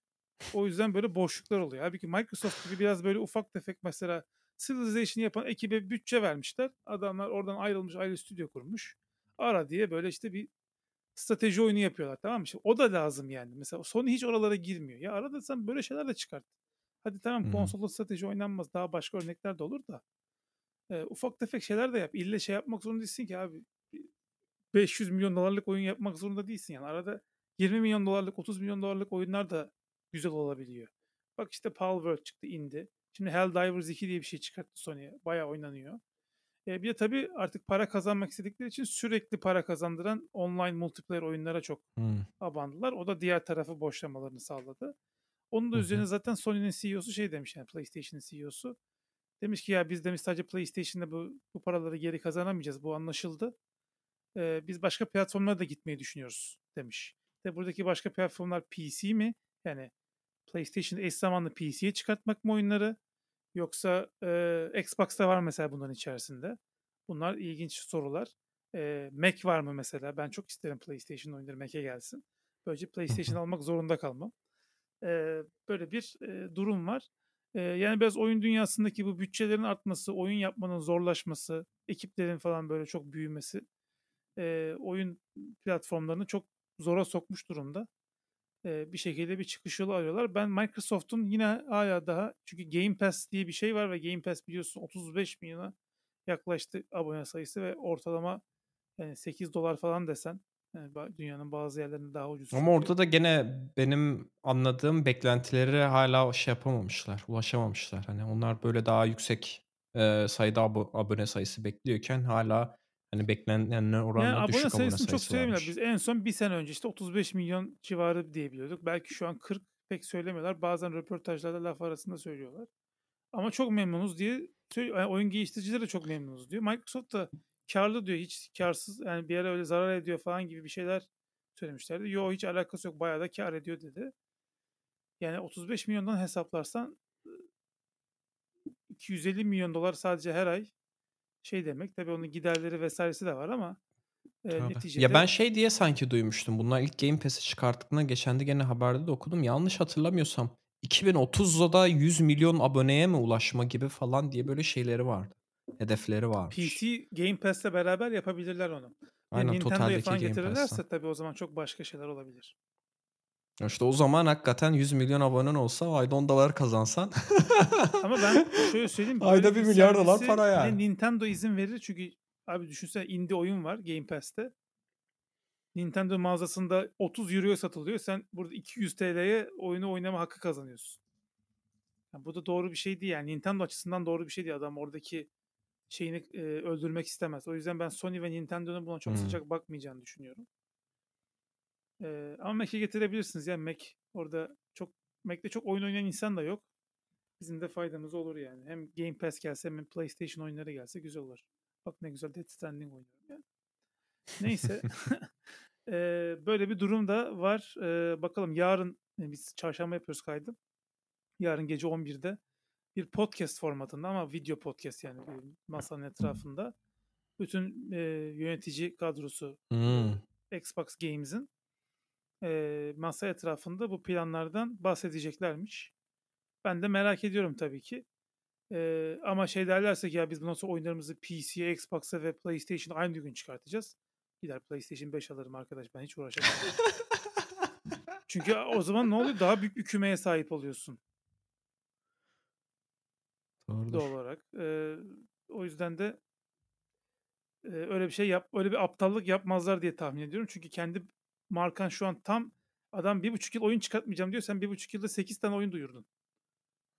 Speaker 1: O yüzden böyle boşluklar oluyor. Halbuki Microsoft gibi biraz böyle ufak tefek mesela Civilization yapan ekibe bütçe vermişler. Adamlar oradan ayrılmış ayrı stüdyo kurmuş. Ara diye böyle işte bir strateji oyunu yapıyorlar tamam mı? İşte o da lazım yani. Mesela Sony hiç oralara girmiyor. Ya arada sen böyle şeyler de çıkart. Hadi tamam
Speaker 2: hı.
Speaker 1: konsolda strateji oynanmaz. Daha başka örnekler de olur da. E, ufak tefek şeyler de yap. İlle şey yapmak zorunda değilsin ki abi. 500 milyon dolarlık oyun yapmak zorunda değilsin yani. Arada 20 milyon dolarlık, 30 milyon dolarlık oyunlar da güzel olabiliyor. Bak işte Palworld çıktı indi. Şimdi Helldivers 2 diye bir şey çıkarttı Sony. Bayağı oynanıyor. E, bir de tabii artık para kazanmak istedikleri için sürekli para kazandıran online multiplayer oyunlara çok
Speaker 2: Hmm.
Speaker 1: abandılar. O da diğer tarafı boşlamalarını sağladı. Onun da
Speaker 2: Hı
Speaker 1: üzerine zaten Sony'nin CEO'su şey demiş yani PlayStation'ın CEO'su. Demiş ki ya biz demiş sadece PlayStation'da bu, bu paraları geri kazanamayacağız. Bu anlaşıldı. Ee, biz başka platformlara da gitmeyi düşünüyoruz demiş. De buradaki başka platformlar PC mi? Yani PlayStation eş zamanlı PC'ye çıkartmak mı oyunları? Yoksa e, Xbox'ta var mesela bunların içerisinde. Bunlar ilginç sorular. E, Mac var mı mesela? Ben çok isterim PlayStation oyunları Mac'e gelsin. Böylece PlayStation almak zorunda kalmam. E, böyle bir e, durum var. E, yani biraz oyun dünyasındaki bu bütçelerin artması, oyun yapmanın zorlaşması, ekiplerin falan böyle çok büyümesi e, oyun platformlarını çok zora sokmuş durumda. E, bir şekilde bir çıkış yolu arıyorlar. Ben Microsoft'un yine hala daha çünkü Game Pass diye bir şey var ve Game Pass biliyorsun 35 milyona yaklaştı abone sayısı ve ortalama yani 8 dolar falan desen yani dünyanın bazı yerlerinde daha ucuz.
Speaker 2: Ama orada da gene benim anladığım beklentileri hala şey yapamamışlar, ulaşamamışlar. Hani onlar böyle daha yüksek e, sayıda abo- abone sayısı bekliyorken hala hani beklenenler oranla
Speaker 1: Yani
Speaker 2: düşük abone
Speaker 1: sayısını çok söylemiyorlar. Biz en son bir sene önce işte 35 milyon civarı diye biliyorduk. Belki şu an 40 pek söylemiyorlar. Bazen röportajlarda laf arasında söylüyorlar. Ama çok memnunuz diye. Yani oyun geliştiricileri de çok memnunuz diyor. Microsoft da karlı diyor. Hiç karsız yani bir ara öyle zarar ediyor falan gibi bir şeyler söylemişlerdi. Yo hiç alakası yok. Bayağı da kar ediyor dedi. Yani 35 milyondan hesaplarsan ıı, 250 milyon dolar sadece her ay şey demek. Tabii onun giderleri vesairesi de var ama e,
Speaker 2: Tabii.
Speaker 1: neticede
Speaker 2: Ya ben şey diye sanki duymuştum. Bunlar ilk Game Pass'i çıkarttıklarında geçen de gene haberde de okudum. Yanlış hatırlamıyorsam 2030'da 100 milyon aboneye mi ulaşma gibi falan diye böyle şeyleri vardı. Hedefleri varmış.
Speaker 1: PC Game Pass'le beraber yapabilirler onu.
Speaker 2: Aynen
Speaker 1: Nintendo'ya
Speaker 2: totaldeki
Speaker 1: falan
Speaker 2: Game
Speaker 1: getirirlerse
Speaker 2: Pass'ten.
Speaker 1: tabii o zaman çok başka şeyler olabilir.
Speaker 2: İşte o zaman hakikaten 100 milyon abonen olsa ayda 10 dolar kazansan. *laughs*
Speaker 1: Ama ben şöyle söyleyeyim.
Speaker 2: Ayda bir milyar dolar para yani.
Speaker 1: Nintendo izin verir çünkü abi düşünsene indie oyun var Game Pass'te. Nintendo mağazasında 30 euroya satılıyor. Sen burada 200 TL'ye oyunu oynama hakkı kazanıyorsun. Yani bu da doğru bir şey değil. Yani Nintendo açısından doğru bir şey değil. Adam oradaki şeyini e, öldürmek istemez. O yüzden ben Sony ve Nintendo'nun buna çok
Speaker 2: Hmm.
Speaker 1: sıcak bakmayacağını düşünüyorum. E, ama Mac'e getirebilirsiniz. Yani Mac orada çok Mac'te çok oyun oynayan insan da yok. Bizim de faydamız olur yani. Hem Game Pass gelse hem PlayStation oyunları gelse güzel olur. Bak ne güzel Death Stranding oynuyorum yani. Neyse. *laughs* *laughs* Eee, böyle bir durum da var. Eee, bakalım yarın e, biz çarşamba yapıyoruz kaydı. Yarın gece 11'de bir podcast formatında ama video podcast yani masanın etrafında. Bütün eee, yönetici kadrosu
Speaker 2: Hmm.
Speaker 1: Xbox Games'in eee, masa etrafında bu planlardan bahsedeceklermiş. Ben de merak ediyorum tabii ki. Eee, ama şey derlerse ki ya biz bundan sonra oyunlarımızı PC'ye, Xbox'a ve PlayStation'a aynı gün çıkartacağız. Gider PlayStation 5 alırım arkadaş ben hiç uğraşamam. Çünkü o zaman ne oluyor? Daha büyük bir kümeye sahip oluyorsun
Speaker 2: Doğrudur.
Speaker 1: doğal olarak. Eee, o yüzden de eee, öyle bir şey yap, öyle bir aptallık yapmazlar diye tahmin ediyorum. Çünkü kendi markan şu an tam adam bir buçuk yıl oyun çıkartmayacağım diyor. Sen bir buçuk yılda 8 tane oyun duyurdun.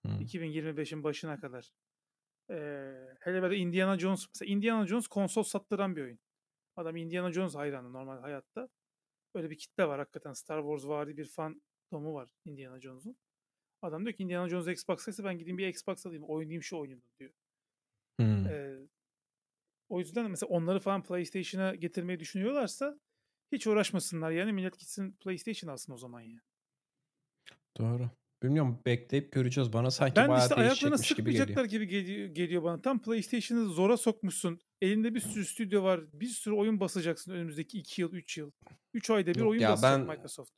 Speaker 2: Hmm.
Speaker 1: 2025'in başına kadar. Eee, hele böyle Indiana Jones mesela Indiana Jones konsol sattıran bir oyun. Adam Indiana Jones hayranı normal hayatta. Böyle bir kitle var hakikaten Star Wars vari bir fan domu var Indiana Jones'un. Adam diyor ki Indiana Jones Xbox'taysa ben gideyim bir Xbox alayım oynayayım şu oyunu diyor.
Speaker 2: Hmm.
Speaker 1: Eee, o yüzden de mesela onları falan PlayStation'a getirmeyi düşünüyorlarsa hiç uğraşmasınlar yani millet gitsin PlayStation alsın o zaman ya.
Speaker 2: Doğru. Bilmiyorum bekleyip göreceğiz. Bana sanki
Speaker 1: Ben
Speaker 2: bayağı
Speaker 1: işte ayaklarına
Speaker 2: değişecekmiş gibi geliyor.
Speaker 1: sıkmayacaklar gibi geliyor, geliyor bana. Tam PlayStation'ı zora sokmuşsun. Elinde bir sürü stüdyo var. Bir sürü oyun basacaksın önümüzdeki 2 yıl, 3 yıl. 3 ayda bir
Speaker 2: Yok
Speaker 1: oyun
Speaker 2: ya
Speaker 1: basacak
Speaker 2: ben
Speaker 1: Microsoft.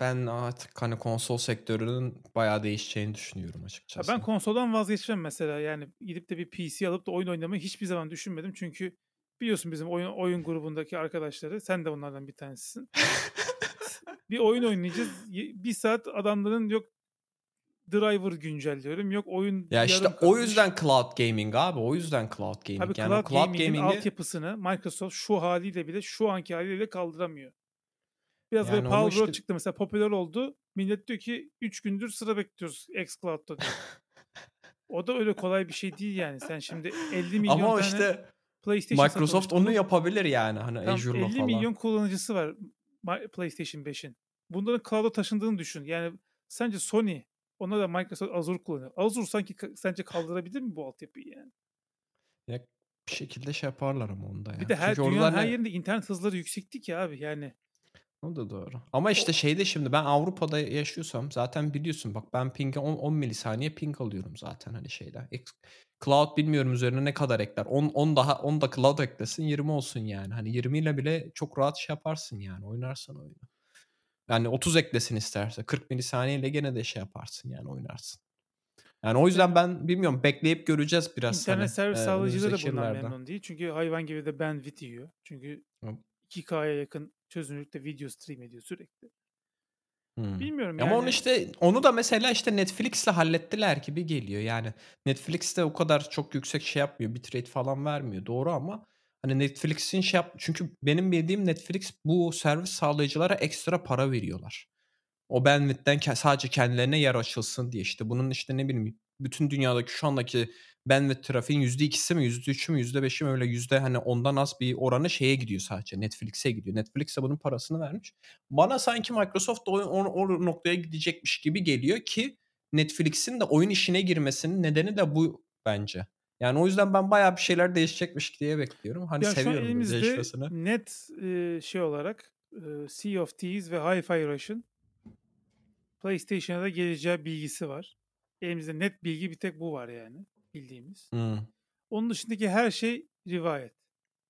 Speaker 2: Ben artık hani konsol sektörünün bayağı değişeceğini düşünüyorum
Speaker 1: Ya
Speaker 2: açıkçası.
Speaker 1: ben konsoldan vazgeçmem mesela. Yani gidip de bir PC alıp da oyun oynamayı hiçbir zaman düşünmedim. Çünkü biliyorsun bizim oyun oyun grubundaki arkadaşları. Sen de onlardan bir tanesisin. *laughs* bir oyun oynayacağız. Bir saat adamların yok driver güncelliyorum. Yok oyun
Speaker 2: Ya işte
Speaker 1: yarım
Speaker 2: o
Speaker 1: kalmış.
Speaker 2: yüzden cloud gaming abi. O yüzden cloud gaming.
Speaker 1: Abi
Speaker 2: yani
Speaker 1: cloud,
Speaker 2: cloud
Speaker 1: gaming'in
Speaker 2: gaming'i
Speaker 1: altyapısını Microsoft şu haliyle bile şu anki haliyle kaldıramıyor. Biraz böyle
Speaker 2: yani onu
Speaker 1: Power
Speaker 2: işte
Speaker 1: çıktı mesela popüler oldu. Millet diyor ki 3 gündür sıra bekliyoruz xCloud'da diyor. *laughs* O da öyle kolay bir şey değil yani. Sen şimdi 50 milyon
Speaker 2: ama
Speaker 1: tane
Speaker 2: işte
Speaker 1: PlayStation
Speaker 2: Microsoft onu yapabilir yani hani
Speaker 1: tam
Speaker 2: Azure'la
Speaker 1: 50
Speaker 2: falan.
Speaker 1: milyon kullanıcısı var PlayStation 5'in. Bunların cloud'a taşındığını düşün. Yani sence Sony ona da Microsoft Azure kullanıyor. Azure sanki sence kaldırabilir mi bu altyapıyı yani?
Speaker 2: Ya bir şekilde şey yaparlar ama onda
Speaker 1: Bir
Speaker 2: ya.
Speaker 1: de her
Speaker 2: Çünkü
Speaker 1: dünyanın her yerinde internet hızları yüksekti ki abi yani.
Speaker 2: O da doğru. Ama işte şeyde şimdi ben Avrupa'da yaşıyorsam zaten biliyorsun bak ben ping'e 10, 10 milisaniye ping alıyorum zaten hani şeyde. Ex- Cloud bilmiyorum üzerine ne kadar ekler. 10, 10 daha 10 da cloud eklesin 20 olsun yani. Hani 20 ile bile çok rahat şey yaparsın yani oynarsan oyunu. Yani 30 eklesin isterse 40 milisaniye ile gene de şey yaparsın yani oynarsın. Yani o yüzden ben bilmiyorum bekleyip göreceğiz biraz hani
Speaker 1: internet servis
Speaker 2: e,
Speaker 1: sağlayıcıları da bundan memnun değil. Çünkü hayvan gibi de bandwidth yiyor. Çünkü
Speaker 2: Hı.
Speaker 1: 2K'ya yakın çözünürlükte video stream ediyor sürekli.
Speaker 2: Hmm.
Speaker 1: Bilmiyorum
Speaker 2: Ama onu işte onu da mesela işte Netflix'le hallettiler gibi geliyor. Yani Netflix de o kadar çok yüksek şey yapmıyor. Bitrate falan vermiyor. Doğru ama hani Netflix'in şey yap çünkü benim bildiğim Netflix bu servis sağlayıcılara ekstra para veriyorlar. O bandwidth'ten sadece kendilerine yer açılsın diye işte bunun işte ne bileyim bütün dünyadaki şu andaki bandwidth trafiğin %2'si mi %3'ü mü %5'i mi öyle yüzde hani ondan az bir oranı şeye gidiyor sadece Netflix'e gidiyor. Netflix de bunun parasını vermiş. Bana sanki Microsoft da o, o, o noktaya gidecekmiş gibi geliyor ki Netflix'in de oyun işine girmesinin nedeni de bu bence. Yani o yüzden ben bayağı bir şeyler değişecekmiş diye bekliyorum. Hani
Speaker 1: Ya
Speaker 2: seviyorum değişmesini.
Speaker 1: net e, şey olarak e, Sea of Thieves ve Hi-Fi Rush'ın PlayStation'a da geleceği bilgisi var. Elimizde net bilgi bir tek bu var yani bildiğimiz.
Speaker 2: Hmm,
Speaker 1: Onun dışındaki her şey rivayet.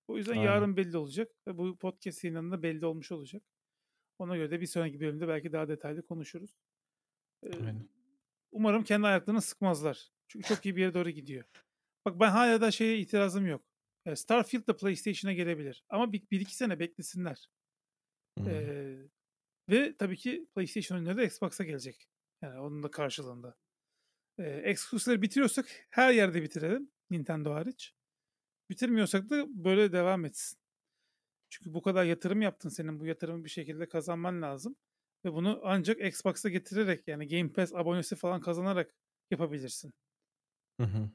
Speaker 1: O yüzden
Speaker 2: aynen.
Speaker 1: yarın belli olacak ve bu podcast yayınlarında belli olmuş olacak. Ona göre de bir sonraki bölümde belki daha detaylı konuşuruz. Ee,
Speaker 2: Aynen.
Speaker 1: umarım kendi ayaklarını sıkmazlar. Çünkü çok iyi bir yere doğru gidiyor. Bak ben hala da şeye itirazım yok. Starfield da PlayStation'a gelebilir. Ama bir, bir iki sene beklesinler.
Speaker 2: Hmm.
Speaker 1: Ee, ve tabii ki PlayStation oyunları da Xbox'a gelecek. Yani onun da karşılığında. Ee, exclusive'leri bitiriyorsak her yerde bitirelim. Nintendo hariç. Bitirmiyorsak da böyle devam etsin. Çünkü bu kadar yatırım yaptın senin bu yatırımı bir şekilde kazanman lazım. Ve bunu ancak Xbox'a getirerek yani Game Pass abonesi falan kazanarak yapabilirsin.
Speaker 2: Hı hı.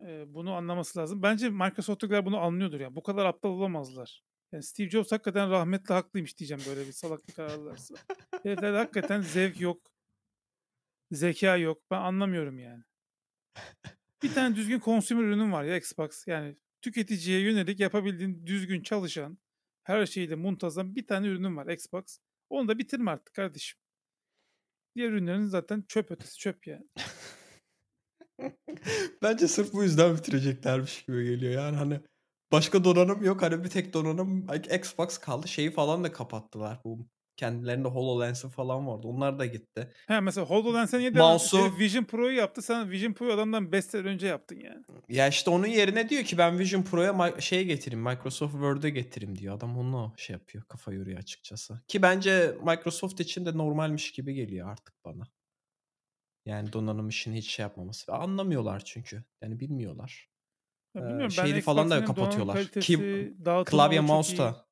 Speaker 1: Ee, bunu anlaması lazım. Bence Microsoft'takiler bunu anlıyordur yani. Bu kadar aptal olamazlar. Yani Steve Jobs hakikaten rahmetli haklıymış diyeceğim böyle bir salak bir karar alırsa. Heriflerde hakikaten zevk yok. Zeka yok. Ben anlamıyorum yani. Bir tane *laughs* düzgün consumer ürünün var ya Xbox. Yani tüketiciye yönelik yapabildiğin düzgün çalışan her şeyde muntazam bir tane ürünün var Xbox. Onu da bitirme artık kardeşim. Diğer ürünlerin zaten çöp ötesi çöp yani. *laughs*
Speaker 2: Bence sırf bu yüzden bitireceklermiş gibi geliyor. Yani hani başka donanım yok. Hani bir tek donanım Xbox kaldı. Şeyi falan da kapattılar. Bu kendilerinde HoloLens'i falan vardı. Onlar da gitti.
Speaker 1: Ha mesela HoloLens'e niye
Speaker 2: Mouse'u
Speaker 1: Herif Vision Pro'yu yaptı. Sen Vision Pro'yu adamdan 5 sene önce yaptın yani.
Speaker 2: ya işte onun yerine diyor ki ben Vision Pro'ya şeye getireyim. Microsoft Word'e getireyim diyor. Adam onu şey yapıyor. Kafa yoruyor açıkçası. Ki bence Microsoft için de normalmiş gibi geliyor artık bana. Yani donanım işini hiç şey yapmaması. Anlamıyorlar çünkü. Yani bilmiyorlar.
Speaker 1: Ya
Speaker 2: Ee,
Speaker 1: bilmiyorum ben
Speaker 2: şeyi falan da kapatıyorlar. Ki klavye mouse da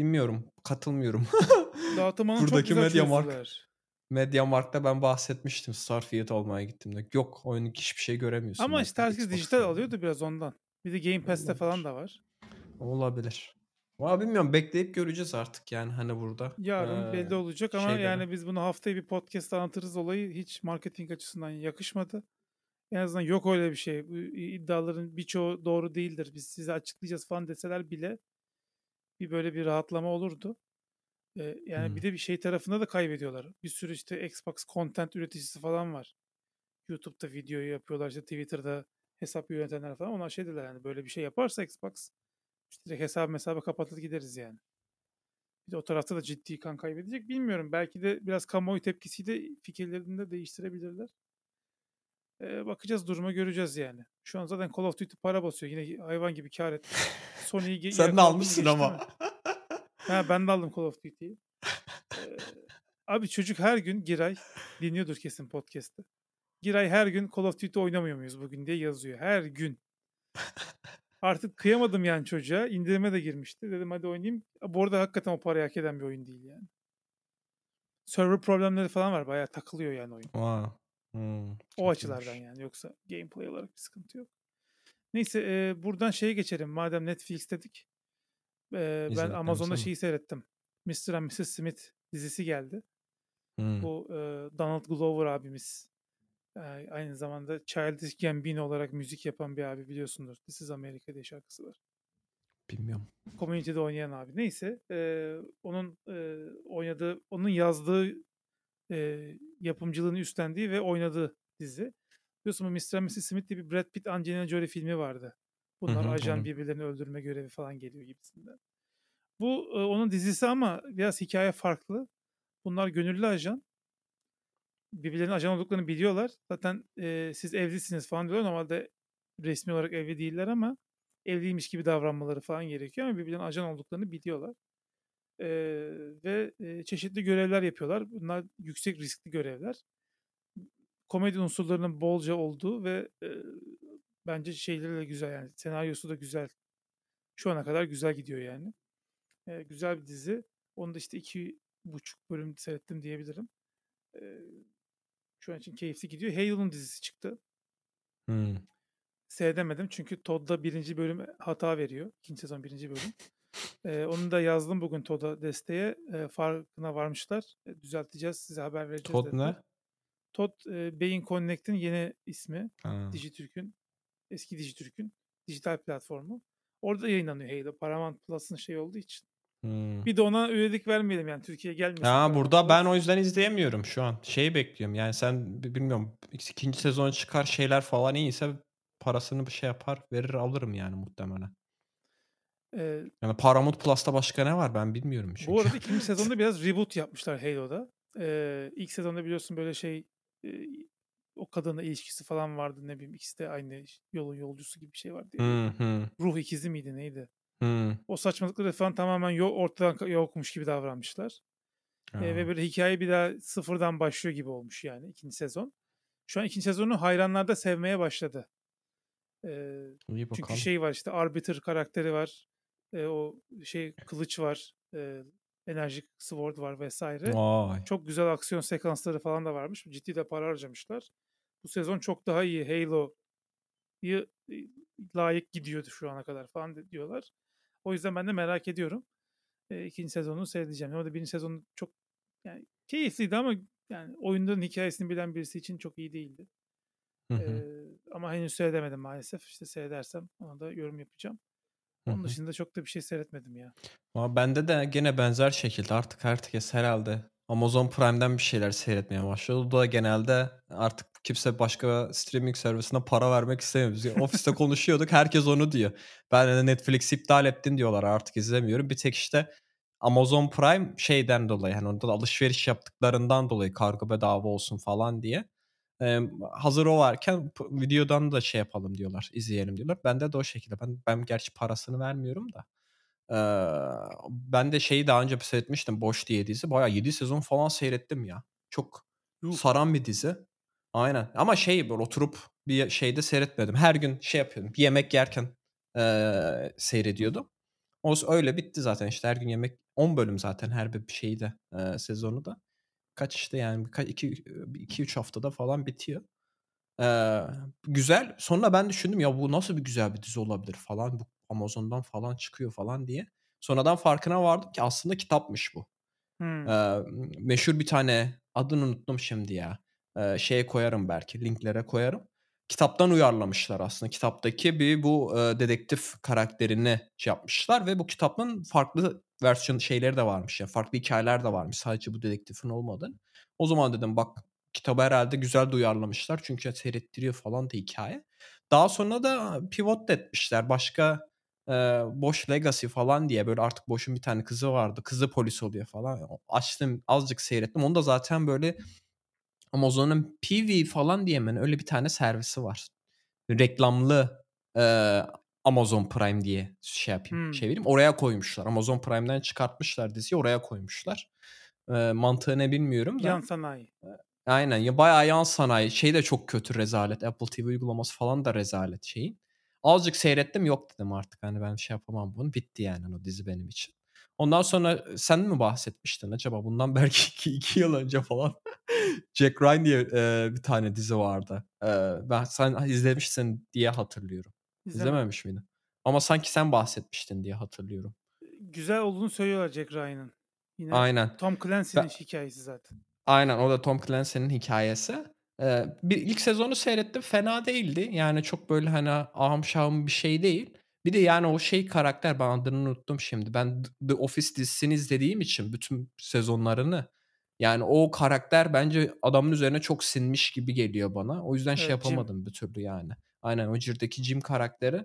Speaker 2: bilmiyorum. Katılmıyorum. *laughs*
Speaker 1: Dağıtım ağını çok
Speaker 2: Buradaki
Speaker 1: güzel
Speaker 2: MediaMarkt. MediaMarkt'ta ben bahsetmiştim Starfield almaya gittiğimde. Yok oyunun hiçbir şey göremiyorsun
Speaker 1: Ama işte herkes dijital alıyordu biraz ondan. Bir de Game Pass'te falan da var.
Speaker 2: Olabilir. Valla bilmiyorum bekleyip göreceğiz artık yani hani burada.
Speaker 1: Yarın belli
Speaker 2: Ee,
Speaker 1: olacak ama
Speaker 2: şeyleri.
Speaker 1: yani biz bunu haftaya bir podcast anlatırız olayı hiç marketing açısından yakışmadı. En azından yok öyle bir şey. Bu iddiaların birçoğu doğru değildir. Biz size açıklayacağız falan deseler bile bir böyle bir rahatlama olurdu. Ee, yani
Speaker 2: Hmm.
Speaker 1: bir de bir şey tarafında da kaybediyorlar. Bir sürü işte Xbox content üreticisi falan var. YouTube'da videoyu yapıyorlar işte Twitter'da hesap yönetenler falan. Onlar şey dediler yani böyle bir şey yaparsa Xbox işte direkt hesabı hesabı kapatır gideriz yani. Bir de o tarafta da ciddi kan kaybedecek. Bilmiyorum. Belki de biraz kamuoyu tepkisiyle fikirlerini de değiştirebilirler. Bakacağız duruma göreceğiz yani. Şu an zaten Call of Duty para basıyor. Yine hayvan gibi kar etti. Sony'yi *laughs*
Speaker 2: Sen de
Speaker 1: mı
Speaker 2: almışsın ama.
Speaker 1: Ha, ben de aldım Call of Duty'yi. Ee, abi çocuk her gün Giray dinliyordur kesin podcast'ı. Giray her gün Call of Duty oynamıyor muyuz bugün diye yazıyor. Her gün. Artık kıyamadım yani çocuğa. İndirime de girmişti. Dedim hadi oynayayım. Bu arada hakikaten o parayı hak eden bir oyun değil yani. Server problemleri falan var. Bayağı takılıyor yani oyun.
Speaker 2: Wow. Hmm,
Speaker 1: O açılardan yani. Yoksa gameplay olarak bir sıkıntı yok. Neyse e, buradan şeye geçelim. Madem Netflix dedik. E, ben Amazon'da şeyi seyrettim. Mr. and Mrs. Smith dizisi geldi.
Speaker 2: Hmm.
Speaker 1: Bu e, Donald Glover abimiz. e, aynı zamanda Childish Gambino olarak müzik yapan bir abi biliyorsundur. This is America diye şarkısı var.
Speaker 2: Bilmiyorum.
Speaker 1: Community'de oynayan abi. Neyse e, onun e, oynadığı, onun yazdığı e, yapımcılığını üstlendiği ve oynadığı dizi. Biliyorsun bu Mr. Mrs. Smith diye bir Brad Pitt Angelina Jolie filmi vardı. Bunlar
Speaker 2: hı,
Speaker 1: ajan
Speaker 2: hı.
Speaker 1: birbirlerini öldürme görevi falan geliyor gibisinden. Bu e, onun dizisi ama biraz hikaye farklı. Bunlar gönüllü ajan. Birbirlerinin ajan olduklarını biliyorlar. Zaten e, siz evlisiniz falan diyorlar. Normalde resmi olarak evli değiller ama evliymiş gibi davranmaları falan gerekiyor ama birbirlerinin ajan olduklarını biliyorlar. E, ve e, çeşitli görevler yapıyorlar. Bunlar yüksek riskli görevler. Komedi unsurlarının bolca olduğu ve e, bence şeyleri de güzel yani senaryosu da güzel. Şu ana kadar güzel gidiyor yani. E, güzel bir dizi. Onu da işte iki buçuk bölüm seyrettim diyebilirim. E, şu an için keyifli gidiyor. Halo'nun dizisi çıktı.
Speaker 2: Hmm.
Speaker 1: Seyredemedim çünkü Todd'da birinci bölüm hata veriyor. İkinci sezon birinci bölüm. *laughs* E, onu da yazdım bugün Todd'a desteğe. E, farkına varmışlar. E, düzelteceğiz. Size haber vereceğiz dediler.
Speaker 2: ne?
Speaker 1: Todd e, Beyin Connect'in yeni ismi.
Speaker 2: Ha.
Speaker 1: Dijitürk'ün eski Dijitürk'ün dijital platformu. Orada yayınlanıyor Halo. Paramount Plus'ın şey olduğu için.
Speaker 2: Hmm.
Speaker 1: Bir de ona üyelik vermeyelim yani Türkiye'ye gelmesin.
Speaker 2: Ha burada
Speaker 1: Plus.
Speaker 2: ben o yüzden izleyemiyorum şu an. Şeyi bekliyorum. Yani sen bi- bilmiyorum ikinci sezon çıkar şeyler falan iyiyse parasını bir şey yapar verir alırım yani muhtemelen.
Speaker 1: Ee,
Speaker 2: Yani Paramount Plus'ta başka ne var ben bilmiyorum çünkü.
Speaker 1: bu arada ikinci sezonda biraz reboot yapmışlar Halo'da. Ee, ilk sezonda biliyorsun böyle şey e, o kadınla ilişkisi falan vardı ne bileyim ikisi de aynı yolun yolcusu gibi bir şey vardı.
Speaker 2: Hı hı
Speaker 1: Ruh ikizi miydi neydi?
Speaker 2: hı.
Speaker 1: O saçmalıkları falan tamamen yo- ortadan ka- yokmuş gibi davranmışlar. Ee, ve böyle hikaye bir daha sıfırdan başlıyor gibi olmuş yani ikinci sezon. Şu an ikinci sezonu hayranlar da sevmeye başladı. Ee,
Speaker 2: İyi
Speaker 1: çünkü
Speaker 2: bakalım.
Speaker 1: şey var işte Arbiter karakteri var. Ee, o şey kılıç var. E, enerjik sword var vesaire.
Speaker 2: Vay.
Speaker 1: Çok güzel aksiyon sekansları falan da varmış. Ciddi de para harcamışlar. Bu sezon çok daha iyi. Halo'yu e, layık gidiyordu şu ana kadar falan diyorlar. O yüzden ben de merak ediyorum. E, ikinci sezonunu seyredeceğim. Orada birinci sezon çok yani keyifliydi ama yani oyunların hikayesini bilen birisi için çok iyi değildi.
Speaker 2: Hı
Speaker 1: E,
Speaker 2: hı,
Speaker 1: ama henüz seyredemedim maalesef. İşte seyredersem ona da yorum yapacağım. Onun
Speaker 2: hı.
Speaker 1: dışında çok da bir şey seyretmedim ya.
Speaker 2: Ama bende de gene benzer şekilde artık herkes herhalde Amazon Prime'den bir şeyler seyretmeye başladı. O da genelde artık kimse başka streaming servisine para vermek istemiyor. Biz *laughs* ofiste konuşuyorduk herkes onu diyor. Ben de Netflix iptal ettin diyorlar artık izlemiyorum. Bir tek işte Amazon Prime şeyden dolayı hani orada da alışveriş yaptıklarından dolayı kargo bedava olsun falan diye. Ee, hazır o varken videodan da şey yapalım diyorlar, izleyelim diyorlar. Bende de o şekilde. Ben ben gerçi parasını vermiyorum da. Ee, ben de şeyi daha önce seyretmiştim. Boş diye dizi. Bayağı 7 sezon falan seyrettim ya. Çok
Speaker 1: Yuh.
Speaker 2: saran bir dizi. Aynen. Ama şey böyle oturup bir şeyde seyretmedim. Her gün şey yapıyordum. Bir yemek yerken eee, seyrediyordum. O öyle bitti zaten işte her gün yemek 10 bölüm zaten her bir şeyi de eee, sezonu da. Kaç işte yani 2 3 haftada falan bitiyor. Eee, güzel. Sonra ben düşündüm ya bu nasıl bir güzel bir dizi olabilir falan. Bu Amazon'dan falan çıkıyor falan diye. Sonradan farkına vardım ki aslında kitapmış bu.
Speaker 1: Hmm.
Speaker 2: Eee, meşhur bir tane adını unuttum şimdi ya. Eee, şeye koyarım belki linklere koyarım. Kitaptan uyarlamışlar aslında. Kitaptaki bir bu eee, dedektif karakterini şey yapmışlar ve bu kitabın farklı versiyon şeyleri de varmış. Yani farklı hikayeler de varmış. Sadece bu dedektifin olmadı. O zaman dedim bak kitabı herhalde güzel de uyarlamışlar. Çünkü seyrettiriyor falan da hikaye. Daha sonra da pivot etmişler. Başka Eee, Bosch Legacy falan diye böyle artık Bosch'un bir tane kızı vardı. Kızı polis oluyor falan. Açtım azıcık seyrettim. Onu da zaten böyle Amazon'un PV falan diye mi öyle bir tane servisi var. Reklamlı eee, Amazon Prime diye şey yapayım,
Speaker 1: Hımm.
Speaker 2: çevireyim. Oraya koymuşlar. Amazon Prime'den çıkartmışlar diziyi oraya koymuşlar. Eee, mantığı ne bilmiyorum da.
Speaker 1: Yan sanayi.
Speaker 2: Aynen ya bayağı yan sanayi. Şey de çok kötü rezalet. Apple TV uygulaması falan da rezalet şeyin. Azıcık seyrettim yok dedim artık hani ben şey yapamam bunu. Bitti yani o dizi benim için. Ondan sonra sen mi bahsetmiştin acaba bundan *laughs* belki 2, 2 yıl önce falan *laughs* Jack Ryan diye eee, bir tane dizi vardı. Eee, ben sen izlemişsin diye hatırlıyorum.
Speaker 1: İzlemedim.
Speaker 2: İzlememiş miydin? Ama sanki sen bahsetmiştin diye hatırlıyorum.
Speaker 1: Güzel olduğunu söylüyorlar Jack Ryan'ın. Yine
Speaker 2: Aynen.
Speaker 1: Tom Clancy'nin
Speaker 2: Ben-
Speaker 1: hikâyesi zaten.
Speaker 2: Aynen o da Tom Clancy'nin hikayesi. Eee, bir ilk sezonu seyrettim fena değildi. Yani çok böyle hani ahım şahım bir şey değil. Bir de yani o şey karakter ben adını unuttum şimdi. Ben The- Office dizisini izlediğim için bütün sezonlarını yani o karakter bence adamın üzerine çok sinmiş gibi geliyor bana. O yüzden şey
Speaker 1: Evet, Jim.
Speaker 2: yapamadım bir türlü yani. Aynen o Cir'deki Jim karakteri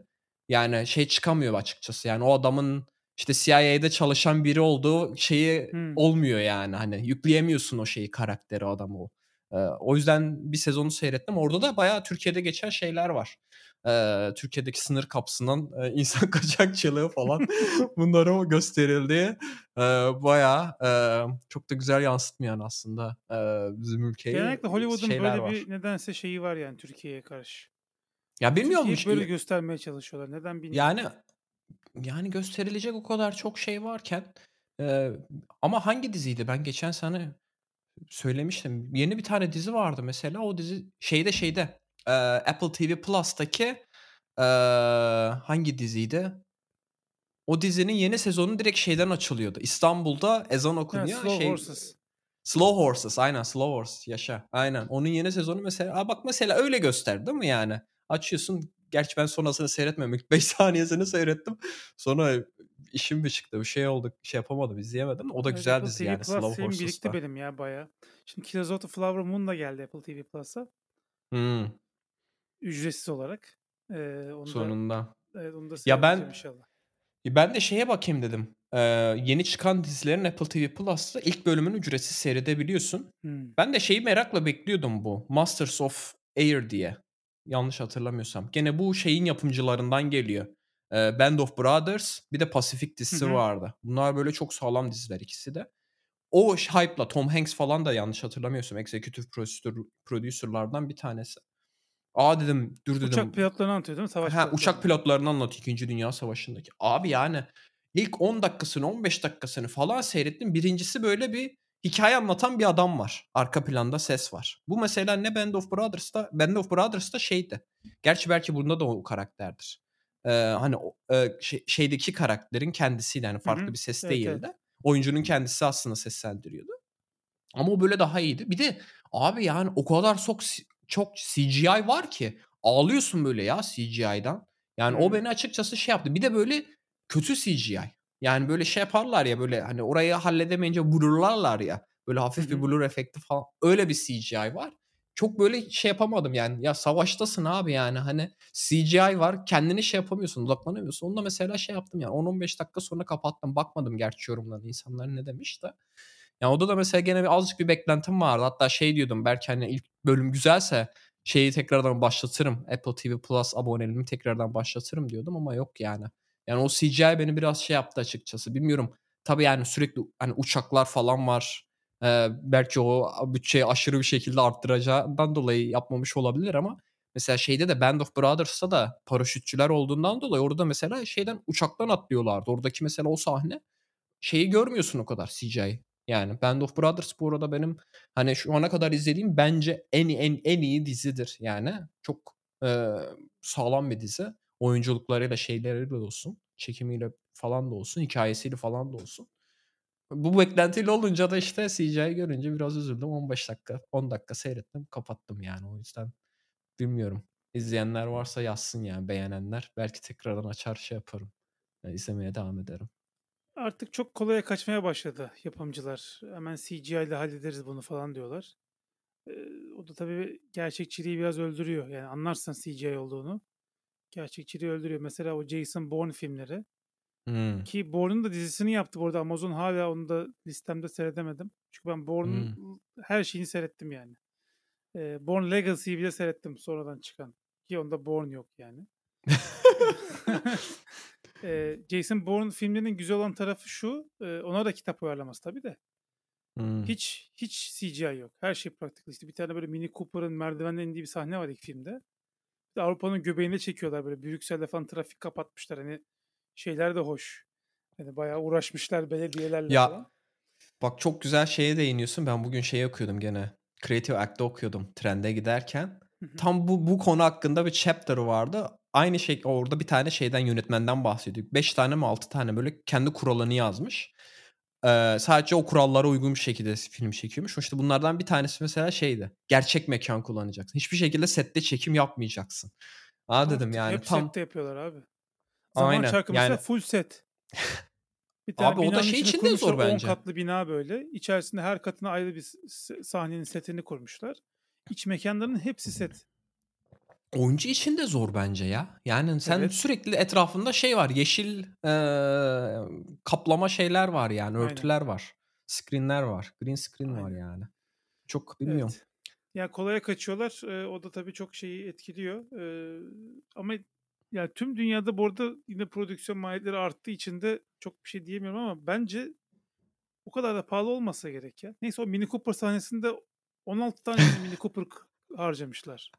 Speaker 2: yani şey çıkamıyor açıkçası. Yani o adamın işte CIA'de çalışan biri olduğu şeyi
Speaker 1: Hımm.
Speaker 2: olmuyor yani. Hani yükleyemiyorsun o şeyi karakteri adamı o. Eee, o yüzden bir sezonu seyrettim. Orada da bayağı Türkiye'de geçen şeyler var. Eee, Türkiye'deki sınır kapısından eee, *laughs* insan kaçakçılığı falan *laughs* bunları o gösterildi. Eee, bayağı eee, çok da güzel yansıtmayan aslında eee, bizim ülkeyi
Speaker 1: Genellikle Hollywood'un böyle
Speaker 2: var.
Speaker 1: bir nedense şeyi var yani Türkiye'ye karşı.
Speaker 2: Ya
Speaker 1: Türkiye'yi böyle göstermeye çalışıyorlar. Neden bilmiyorum.
Speaker 2: Yani yani gösterilecek o kadar çok şey varken eee, ama hangi diziydi? Ben geçen sene söylemiştim. Yeni bir tane dizi vardı mesela. O dizi şeyde şeyde eee, Apple TV Plus'taki eee, hangi diziydi? O dizinin yeni sezonu direkt şeyden açılıyordu. İstanbul'da ezan okunuyor.
Speaker 1: Slow
Speaker 2: şey,
Speaker 1: Horses.
Speaker 2: Slow Horses aynen Slow Horses yaşa. Aynen. Onun yeni sezonu mesela Aa, bak mesela öyle gösterdi değil mi yani? Açıyorsun. Gerçi ben sonrasını seyretmedim. İlk 5 *laughs* saniyesini seyrettim. Sonra işim bir çıktı. Bir şey oldu. Şey yapamadım. izleyemedim. O da
Speaker 1: Evet,
Speaker 2: güzel
Speaker 1: Apple
Speaker 2: dizi
Speaker 1: TV
Speaker 2: yani
Speaker 1: Plus
Speaker 2: Slow
Speaker 1: film birikti
Speaker 2: Horses'ta.
Speaker 1: benim ya bayağı. Şimdi Killers of the Flower Moon da geldi Apple TV Plus'a.
Speaker 2: Hmm,
Speaker 1: Ücretsiz olarak. Eee, onu da
Speaker 2: sonunda.
Speaker 1: evet, onu da
Speaker 2: Ya ben
Speaker 1: inşallah.
Speaker 2: ben de şeye bakayım dedim. Ee, yeni çıkan dizilerin Apple TV Plus'ta ilk bölümünü ücretsiz seyredebiliyorsun.
Speaker 1: Hımm.
Speaker 2: Ben de şeyi merakla bekliyordum bu. Masters of Air diye. Yanlış hatırlamıyorsam. Gene bu şeyin yapımcılarından geliyor. Ee, Band of Brothers bir de Pacific dizisi
Speaker 1: hı.
Speaker 2: vardı. Bunlar böyle çok sağlam diziler ikisi de. O hype'la Tom Hanks falan da yanlış hatırlamıyorsam executive producer, producerlardan bir tanesi. Aa dedim dur dedim.
Speaker 1: Uçak pilotlarını anlatıyor değil mi? Savaş
Speaker 2: Ha, uçak
Speaker 1: pilotlarını.
Speaker 2: pilotlarını anlatıyor 2. Dünya Savaşı'ndaki. Abi yani ilk 10 dakikasını 15 dakikasını falan seyrettim. Birincisi böyle bir hikaye anlatan bir adam var. Arka planda ses var. Bu mesela ne Band of Brothers'ta Band of Brothers'ta şeydi. Gerçi belki bunda da o karakterdir. Ee, hani o, e, şey- şeydeki karakterin kendisiydi. Hani
Speaker 1: Hı
Speaker 2: farklı
Speaker 1: hı.
Speaker 2: bir ses
Speaker 1: Evet,
Speaker 2: değildi.
Speaker 1: evet.
Speaker 2: Oyuncunun kendisi aslında seslendiriyordu. Ama o böyle daha iyiydi. Bir de abi yani o kadar çok çok CGI var ki ağlıyorsun böyle ya CGI'dan. Yani o
Speaker 1: Hımm.
Speaker 2: beni açıkçası şey yaptı. Bir de böyle kötü CGI. Yani böyle şey yaparlar ya böyle hani orayı halledemeyince blurlarlar ya. Böyle hafif bir
Speaker 1: hı.
Speaker 2: blur efekti falan. Öyle bir CGI var. Çok böyle şey yapamadım yani. Ya savaştasın abi yani hani CGI var. Kendini şey yapamıyorsun, odaklanamıyorsun. Onu da mesela şey yaptım yani 10-15 dakika sonra kapattım. Bakmadım gerçi yorumlarına insanlar ne demiş de. Ya orada da mesela gene bir azıcık bir beklentim vardı. Hatta şey diyordum belki hani ilk bölüm güzelse şeyi tekrardan başlatırım. Apple TV Plus aboneliğimi tekrardan başlatırım diyordum ama yok yani. Yani o CGI beni biraz şey yaptı açıkçası. Bilmiyorum. Tabii yani sürekli hani uçaklar falan var. Ee, belki o bütçeyi aşırı bir şekilde arttıracağından dolayı yapmamış olabilir ama mesela şeyde de Band of Brothers'ta da paraşütçüler olduğundan dolayı orada mesela şeyden uçaktan atlıyorlardı. Oradaki mesela o sahne şeyi görmüyorsun o kadar CGI. Yani Band of Brothers bu arada benim hani şu ana kadar izlediğim bence en en en iyi dizidir yani. Çok eee, sağlam bir dizi. Oyunculuklarıyla şeyleriyle olsun. Çekimiyle falan da olsun. Hikayesiyle falan da olsun. Bu beklentiyle olunca da işte CGI görünce biraz üzüldüm. 15 dakika 10 dakika seyrettim kapattım yani o yüzden bilmiyorum. İzleyenler varsa yazsın yani beğenenler. Belki tekrardan açar şey yaparım. Yani izlemeye devam ederim.
Speaker 1: Artık çok kolaya kaçmaya başladı yapımcılar. Hemen CGI ile hallederiz bunu falan diyorlar. Eee, o da tabii gerçekçiliği biraz öldürüyor. Yani anlarsan CGI olduğunu. Gerçekçiliği öldürüyor. Mesela o Jason Bourne filmleri.
Speaker 2: Hımm.
Speaker 1: Ki Bourne'un da dizisini yaptı bu arada Amazon. Hala onu da listemde seyredemedim. Çünkü ben Bourne'un
Speaker 2: Hımm.
Speaker 1: her şeyini seyrettim yani. Eee, Bourne Legacy'yi bile seyrettim sonradan çıkan. Ki onda Bourne yok yani. *laughs* *laughs* Eee, Jason Bourne filmlerinin güzel olan tarafı şu, ona da kitap uyarlaması tabii de.
Speaker 2: Hımm.
Speaker 1: Hiç hiç CGI yok. Her şey practical. İşte bir tane böyle Mini Cooper'ın merdivenden indiği bir sahne var ilk filmde. Avrupa'nın göbeğinde çekiyorlar böyle. Brüksel'de falan trafik kapatmışlar. Hani şeyler de hoş. Hani bayağı uğraşmışlar belediyelerle
Speaker 2: Ya,
Speaker 1: falan.
Speaker 2: bak çok güzel şeye değiniyorsun. Ben bugün şey okuyordum gene. Creative Act'te okuyordum trende giderken.
Speaker 1: Hı hı.
Speaker 2: Tam bu bu konu hakkında bir chapter'ı vardı. Aynı şey orada bir tane şeyden yönetmenden bahsediyor. 5 tane mi 6 tane böyle kendi kuralını yazmış. Sadece o kurallara uygun bir şekilde film çekiyormuş. İşte bunlardan bir tanesi mesela şeydi. Gerçek mekan kullanacaksın. Hiçbir şekilde sette çekim yapmayacaksın. A,
Speaker 1: Ama
Speaker 2: dedim yani
Speaker 1: hep
Speaker 2: tam
Speaker 1: sette yapıyorlar abi. Zaman
Speaker 2: Aynen.
Speaker 1: Çarkı mesela
Speaker 2: Yani
Speaker 1: full set. *laughs* Bir tane
Speaker 2: Abi o da şey için de zor
Speaker 1: 10
Speaker 2: bence.
Speaker 1: katlı bina böyle. İçerisinde her katına ayrı bir sahnenin setini kurmuşlar. İç mekânların hepsi set.
Speaker 2: Oyuncu için de zor bence ya. Yani sen
Speaker 1: Evet.
Speaker 2: sürekli etrafında şey var. Yeşil, eee, kaplama şeyler var yani.
Speaker 1: Aynen.
Speaker 2: Örtüler var. Screen'ler var. Green screen var
Speaker 1: Aynen.
Speaker 2: yani. Çok bilmiyorum.
Speaker 1: Evet. Ya kolaya kaçıyorlar. Eee, o da tabii çok şeyi etkiliyor. Eee, ama ya tüm dünyada bu arada yine prodüksiyon maliyetleri arttığı için de çok bir şey diyemiyorum ama bence o kadar da pahalı olmasa gerek ya. Neyse o Mini Cooper sahnesinde 16 tane mi Mini *laughs* Cooper harcamışlar.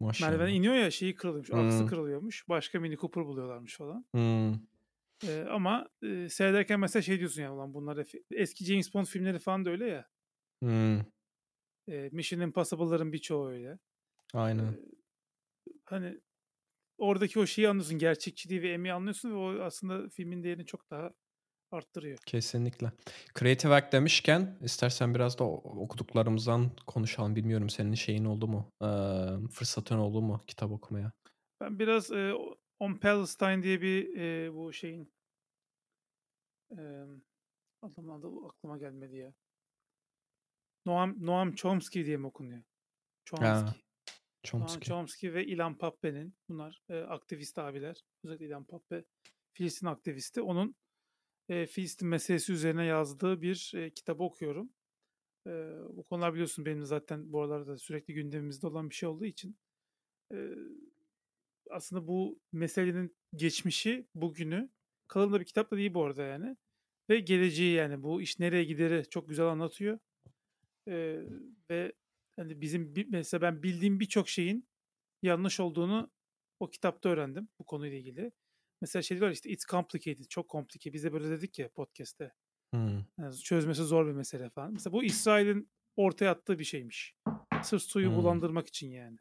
Speaker 2: Maşallah.
Speaker 1: iniyor ya şeyi kırılıyormuş. Aksı
Speaker 2: Hımm.
Speaker 1: kırılıyormuş. Başka Mini Cooper buluyorlarmış falan.
Speaker 2: Hımm.
Speaker 1: Eee, ama, eee, seyrederken mesela şey diyorsun ya ulan bunlar eski James Bond filmleri falan da öyle ya.
Speaker 2: Hımm.
Speaker 1: Eee, Mission Impossible'ların birçoğu öyle.
Speaker 2: Aynen.
Speaker 1: Eee, hani oradaki o şeyi anlıyorsun. Gerçekçiliği ve emeği anlıyorsun ve o aslında filmin değerini çok daha arttırıyor.
Speaker 2: Kesinlikle. Creative Act demişken istersen biraz da okuduklarımızdan konuşalım. Bilmiyorum senin şeyin oldu mu? Fırsatın oldu mu kitap okumaya?
Speaker 1: Ben biraz, o On Palestine diye bir, eee, bu şeyin emm, adamın adı aklıma gelmedi ya. Noam Noam Chomsky diye mi okunuyor?
Speaker 2: Ha.
Speaker 1: Chomsky. Noam
Speaker 2: Chomsky.
Speaker 1: Chomsky ve Ilan Pappé'nin bunlar, eee, aktivist abiler. Özellikle Ilan Pappé Filistin aktivisti. Onun, eee, Filistin meselesi üzerine yazdığı bir, eee, kitabı okuyorum. Eee, bu konular biliyorsun benim zaten bu aralarda sürekli gündemimizde olan bir şey olduğu için, eee, aslında bu meselenin geçmişi, bugünü kalın bir kitap da değil bu arada yani ve geleceği yani bu iş nereye gideri çok güzel anlatıyor. Eee, ve hani bizim bi mesela ben bildiğim birçok şeyin yanlış olduğunu o kitapta öğrendim bu konuyla ilgili. Mesela şey diyorlar işte "It's complicated." Çok komplike. Biz de böyle dedik ya podcast'te.
Speaker 2: Hımm.
Speaker 1: Yani çözmesi zor bir mesele falan. Mesela bu İsrail'in ortaya attığı bir şeymiş. Sırf suyu
Speaker 2: Hımm.
Speaker 1: bulandırmak için yani.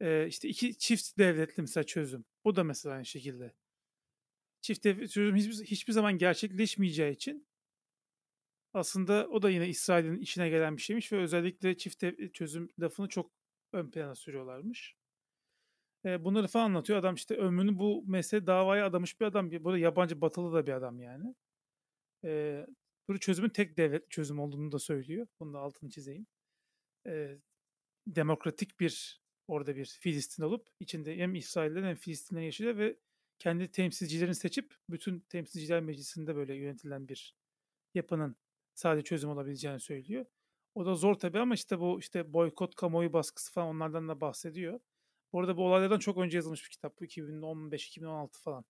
Speaker 1: Eee, işte 2 çift devletli mesela çözüm. Bu da mesela aynı şekilde. Çift devlet çözüm hiçbir hiçbir zaman gerçekleşmeyeceği için aslında o da yine İsrail'in işine gelen bir şeymiş ve özellikle çift çözüm lafını çok ön plana sürüyorlarmış. Eee, bunları falan anlatıyor. Adam işte ömrünü bu mesele davaya adamış bir adam. Bir- Bu arada yabancı batılı da bir adam yani. Eee, bu çözümün tek devlet çözüm olduğunu da söylüyor. Bunun da altını çizeyim. Eee, demokratik bir orada bir Filistin olup içinde hem İsrail'den hem Filistin'den yaşıyor ve kendi temsilcilerini seçip bütün temsilciler meclisinde böyle yönetilen bir yapının sadece çözüm olabileceğini söylüyor. O da zor tabii ama işte bu işte boykot, kamuoyu baskısı falan onlardan da bahsediyor. Bu arada bu olaylardan çok önce yazılmış bir kitap. Bu 2015-2016 falan.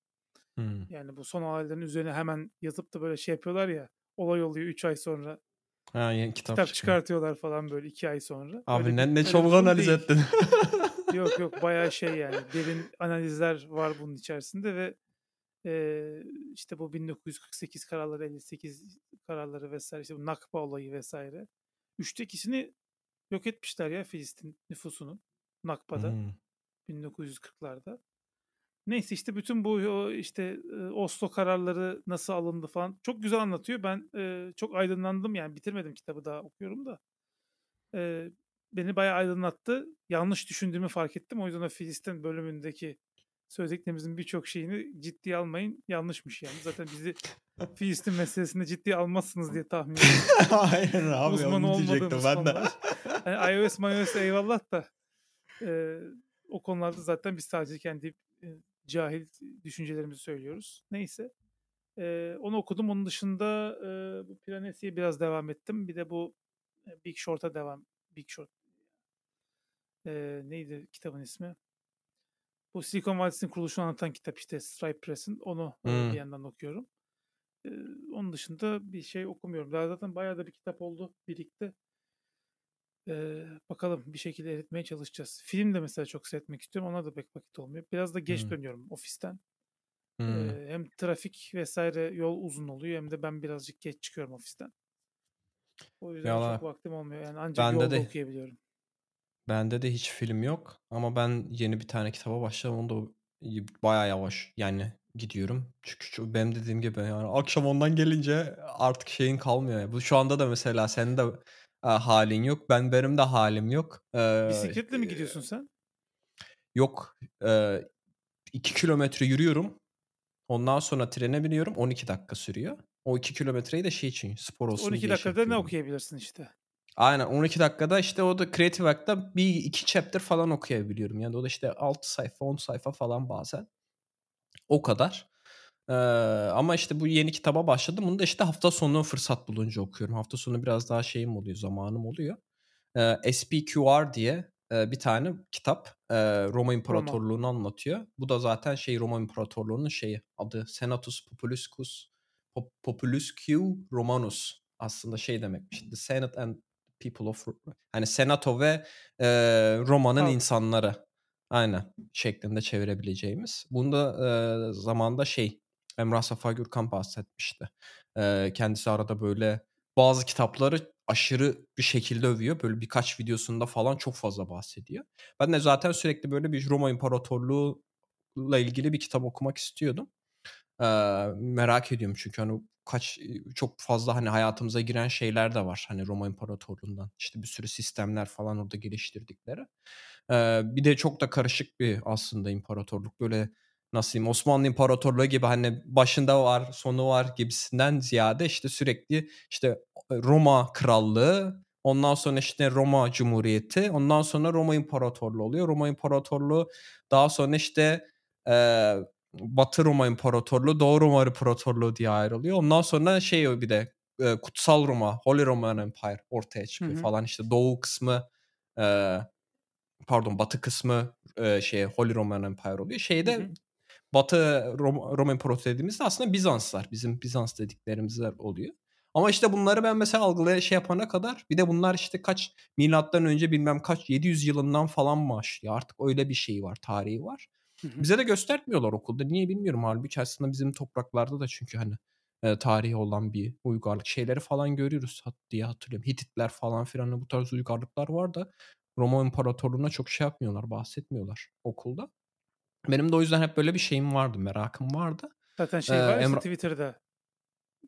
Speaker 2: Hımm.
Speaker 1: Yani bu son olayların üzerine hemen yazıp da böyle şey yapıyorlar ya. Olay oluyor 3 ay sonra.
Speaker 2: Ha, yeni kitap
Speaker 1: Kitap çıkartıyorlar falan böyle 2 ay sonra. Öyle
Speaker 2: Abi
Speaker 1: bir
Speaker 2: ne ne
Speaker 1: öyle
Speaker 2: çabuk analiz
Speaker 1: değil.
Speaker 2: ettin. *laughs*
Speaker 1: Yok yok bayağı şey yani *laughs* derin analizler var bunun içerisinde ve eee, işte bu 1948 kararları, 58 kararları vesaire işte bu Nakba olayı vesaire. Üçte ikisini yok etmişler ya Filistin nüfusunun Nakba'da
Speaker 2: Hımm.
Speaker 1: 1940'larda. Neyse işte bütün bu işte Oslo kararları nasıl alındı falan çok güzel anlatıyor. Ben eee, çok aydınlandım yani bitirmedim kitabı daha okuyorum da. Eee, beni bayağı aydınlattı. Yanlış düşündüğümü fark ettim. O yüzden o Filistin bölümündeki söylediklerimizin birçok şeyini ciddiye almayın. Yanlışmış yani. Zaten bizi *laughs* Filistin meselesinde ciddiye almazsınız diye tahmin *laughs* ediyorum.
Speaker 2: Aynen abi
Speaker 1: Uzman olmadığımız
Speaker 2: ben de.
Speaker 1: Hani *laughs* iOS, iOS eyvallah da eee, o konularda zaten biz sadece kendi e, cahil düşüncelerimizi söylüyoruz. Neyse. E, onu okudum. Onun dışında e, bu Piranesi'ye biraz devam ettim. Bir de bu e, Big Short'a devam. Big Short. E, neydi kitabın ismi? Bu Silikon Vadisi'nin kuruluşunu anlatan kitap işte Stripe Press'in. Onu hmm. bir yandan okuyorum. E, onun dışında bir şey okumuyorum. Daha zaten bayağı da bir kitap oldu birlikte. Ee, bakalım bir şekilde eritmeye çalışacağız. Film de mesela çok seyretmek istiyorum. Ona da pek vakit olmuyor. Biraz da geç hmm. dönüyorum ofisten. Hmm. Ee, hem trafik vesaire yol uzun oluyor hem de ben birazcık geç çıkıyorum ofisten. O yüzden Yalan. çok vaktim olmuyor. Yani ancak Bende yolda de, okuyabiliyorum.
Speaker 2: Bende de hiç film yok. Ama ben yeni bir tane kitaba başladım. Onu da bayağı yavaş yani gidiyorum. Çünkü benim dediğim gibi yani akşam ondan gelince artık şeyin kalmıyor. Bu şu anda da mesela senin de halin yok. Ben benim de halim yok.
Speaker 1: Eee, Bisikletle mi gidiyorsun sen?
Speaker 2: Yok. Eee, 2 kilometre yürüyorum. Ondan sonra trene biniyorum. 12 dakika sürüyor. O 2 kilometreyi de şey için spor olsun
Speaker 1: 12
Speaker 2: diye
Speaker 1: dakikada ne okuyabilirsin işte?
Speaker 2: Aynen 12 dakikada işte o da Creative Hack'ta bir iki chapter falan okuyabiliyorum. Yani o da işte 6 sayfa 10 sayfa falan bazen. O kadar. Ee, ama işte bu yeni kitaba başladım. Bunu da işte hafta sonu fırsat bulunca okuyorum. Hafta sonu biraz daha şeyim oluyor, zamanım oluyor. Ee, SPQR diye e, bir tane kitap e, Roma İmparatorluğu'nu Roma. anlatıyor. Bu da zaten şey Roma İmparatorluğu'nun şeyi adı Senatus Populuscus Populusque Romanus aslında şey demekmiş. The Senate and People of hani Senato ve e, Roma'nın insanları aynen şeklinde çevirebileceğimiz. Bunda e, zamanda şey Emrah Safa Gürkan bahsetmişti. Ee, kendisi arada böyle bazı kitapları aşırı bir şekilde övüyor. Böyle birkaç videosunda falan çok fazla bahsediyor. Ben de zaten sürekli böyle bir Roma İmparatorluğu'la ilgili bir kitap okumak istiyordum. Ee, merak ediyorum çünkü hani kaç çok fazla hani hayatımıza giren şeyler de var. Hani Roma İmparatorluğu'ndan işte bir sürü sistemler falan orada geliştirdikleri. Ee, bir de çok da karışık bir aslında imparatorluk. Böyle nasıl diyeyim Osmanlı İmparatorluğu gibi hani başında var sonu var gibisinden ziyade işte sürekli işte Roma Krallığı ondan sonra işte Roma Cumhuriyeti ondan sonra Roma İmparatorluğu oluyor. Roma İmparatorluğu daha sonra işte e, Batı Roma İmparatorluğu Doğu Roma İmparatorluğu diye ayrılıyor. Ondan sonra şey bir de e, Kutsal Roma Holy Roman Empire ortaya çıkıyor hı hı. falan işte Doğu kısmı e, pardon Batı kısmı e, şey Holy Roman Empire oluyor. Şeyde hı hı. Batı Rom, Roma İmparatorluğu dediğimizde aslında Bizanslar. Bizim Bizans dediklerimizler oluyor. Ama işte bunları ben mesela algılaya şey yapana kadar bir de bunlar işte kaç milattan önce bilmem kaç 700 yılından falan başlıyor. Artık öyle bir şey var, tarihi var. Bize de göstermiyorlar okulda. Niye bilmiyorum halbuki aslında bizim topraklarda da çünkü hani e, tarihi olan bir uygarlık şeyleri falan görüyoruz diye hatırlıyorum. Hititler falan filan hani bu tarz uygarlıklar var da Roma İmparatorluğu'na çok şey yapmıyorlar, bahsetmiyorlar okulda. Benim de o yüzden hep böyle bir şeyim vardı, merakım vardı.
Speaker 1: Zaten şey var ya Emra- Twitter'da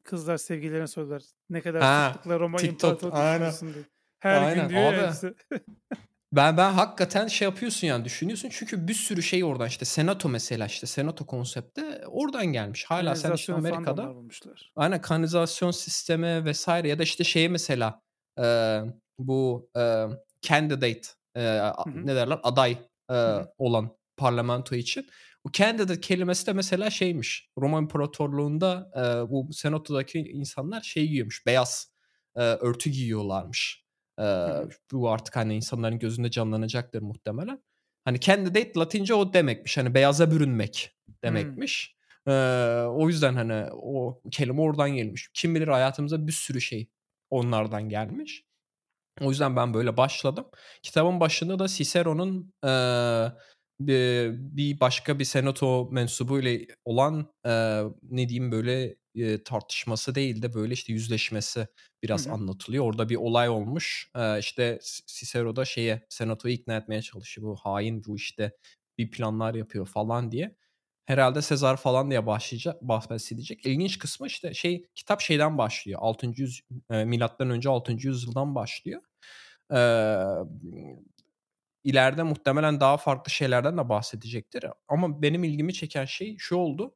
Speaker 1: kızlar sevgililerine sorular ne kadar ha, sıklıkla Roma İmparatorluğu düşünüyorsun diye. Her aynen. gün diyor Abi, hepsi. *laughs*
Speaker 2: ben ben hakikaten şey yapıyorsun yani düşünüyorsun çünkü bir sürü şey oradan işte senato mesela işte senato konsepti oradan gelmiş. Hala sen işte Amerika'da aynen kanalizasyon sistemi vesaire ya da işte şey mesela e, bu e, candidate e, ne derler aday e, olan parlamento için. Bu candidate kelimesi de mesela şeymiş. Roma İmparatorluğu'nda e, bu senatodaki insanlar şey giyiyormuş. Beyaz e, örtü giyiyorlarmış. E, bu artık hani insanların gözünde canlanacaktır muhtemelen. Hani candidate Latince o demekmiş. Hani beyaza bürünmek demekmiş. Hmm. O yüzden hani o kelime oradan gelmiş. Kim bilir hayatımıza bir sürü şey onlardan gelmiş. O yüzden ben böyle başladım. Kitabın başında da Cicero'nun e, bir başka bir senato mensubu ile olan e, ne diyeyim böyle e, tartışması değil de böyle işte yüzleşmesi biraz hı hı. anlatılıyor. Orada bir olay olmuş. E, işte Cicero da şeye senatoyu ikna etmeye çalışıyor. Bu hain bu işte bir planlar yapıyor falan diye. Herhalde Sezar falan diye başlayacak, bahsedecek. İlginç kısmı işte şey kitap şeyden başlıyor. 6. yüz e, milattan önce 6. yüzyıldan başlıyor. Ee, ileride muhtemelen daha farklı şeylerden de bahsedecektir. Ama benim ilgimi çeken şey şu oldu.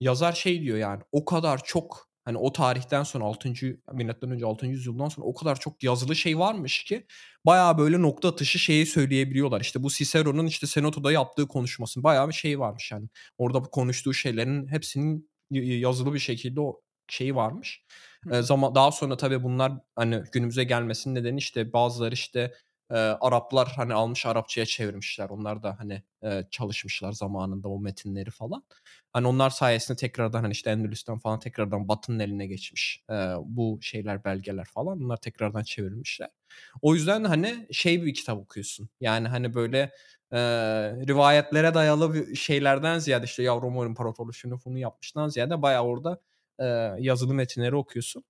Speaker 2: Yazar şey diyor yani o kadar çok Hani o tarihten sonra 6. milattan önce 6. yüzyıldan sonra o kadar çok yazılı şey varmış ki bayağı böyle nokta atışı şeyi söyleyebiliyorlar. İşte bu Cicero'nun işte Senato'da yaptığı konuşmasının bayağı bir şey varmış yani. Orada konuştuğu şeylerin hepsinin yazılı bir şekilde o şeyi varmış. E, zaman daha sonra tabii bunlar hani günümüze gelmesinin nedeni işte bazıları işte e, Araplar hani almış Arapçaya çevirmişler. Onlar da hani e, çalışmışlar zamanında o metinleri falan. Hani onlar sayesinde tekrardan hani işte Endülüs'ten falan tekrardan Batı'nın eline geçmiş e, bu şeyler belgeler falan. Bunlar tekrardan çevirmişler. O yüzden hani şey bir kitap okuyorsun. Yani hani böyle e, rivayetlere dayalı bir şeylerden ziyade işte ya Roma İmparatorluğu şunu bunu yapmıştan ziyade bayağı orada e, yazılı metinleri okuyorsun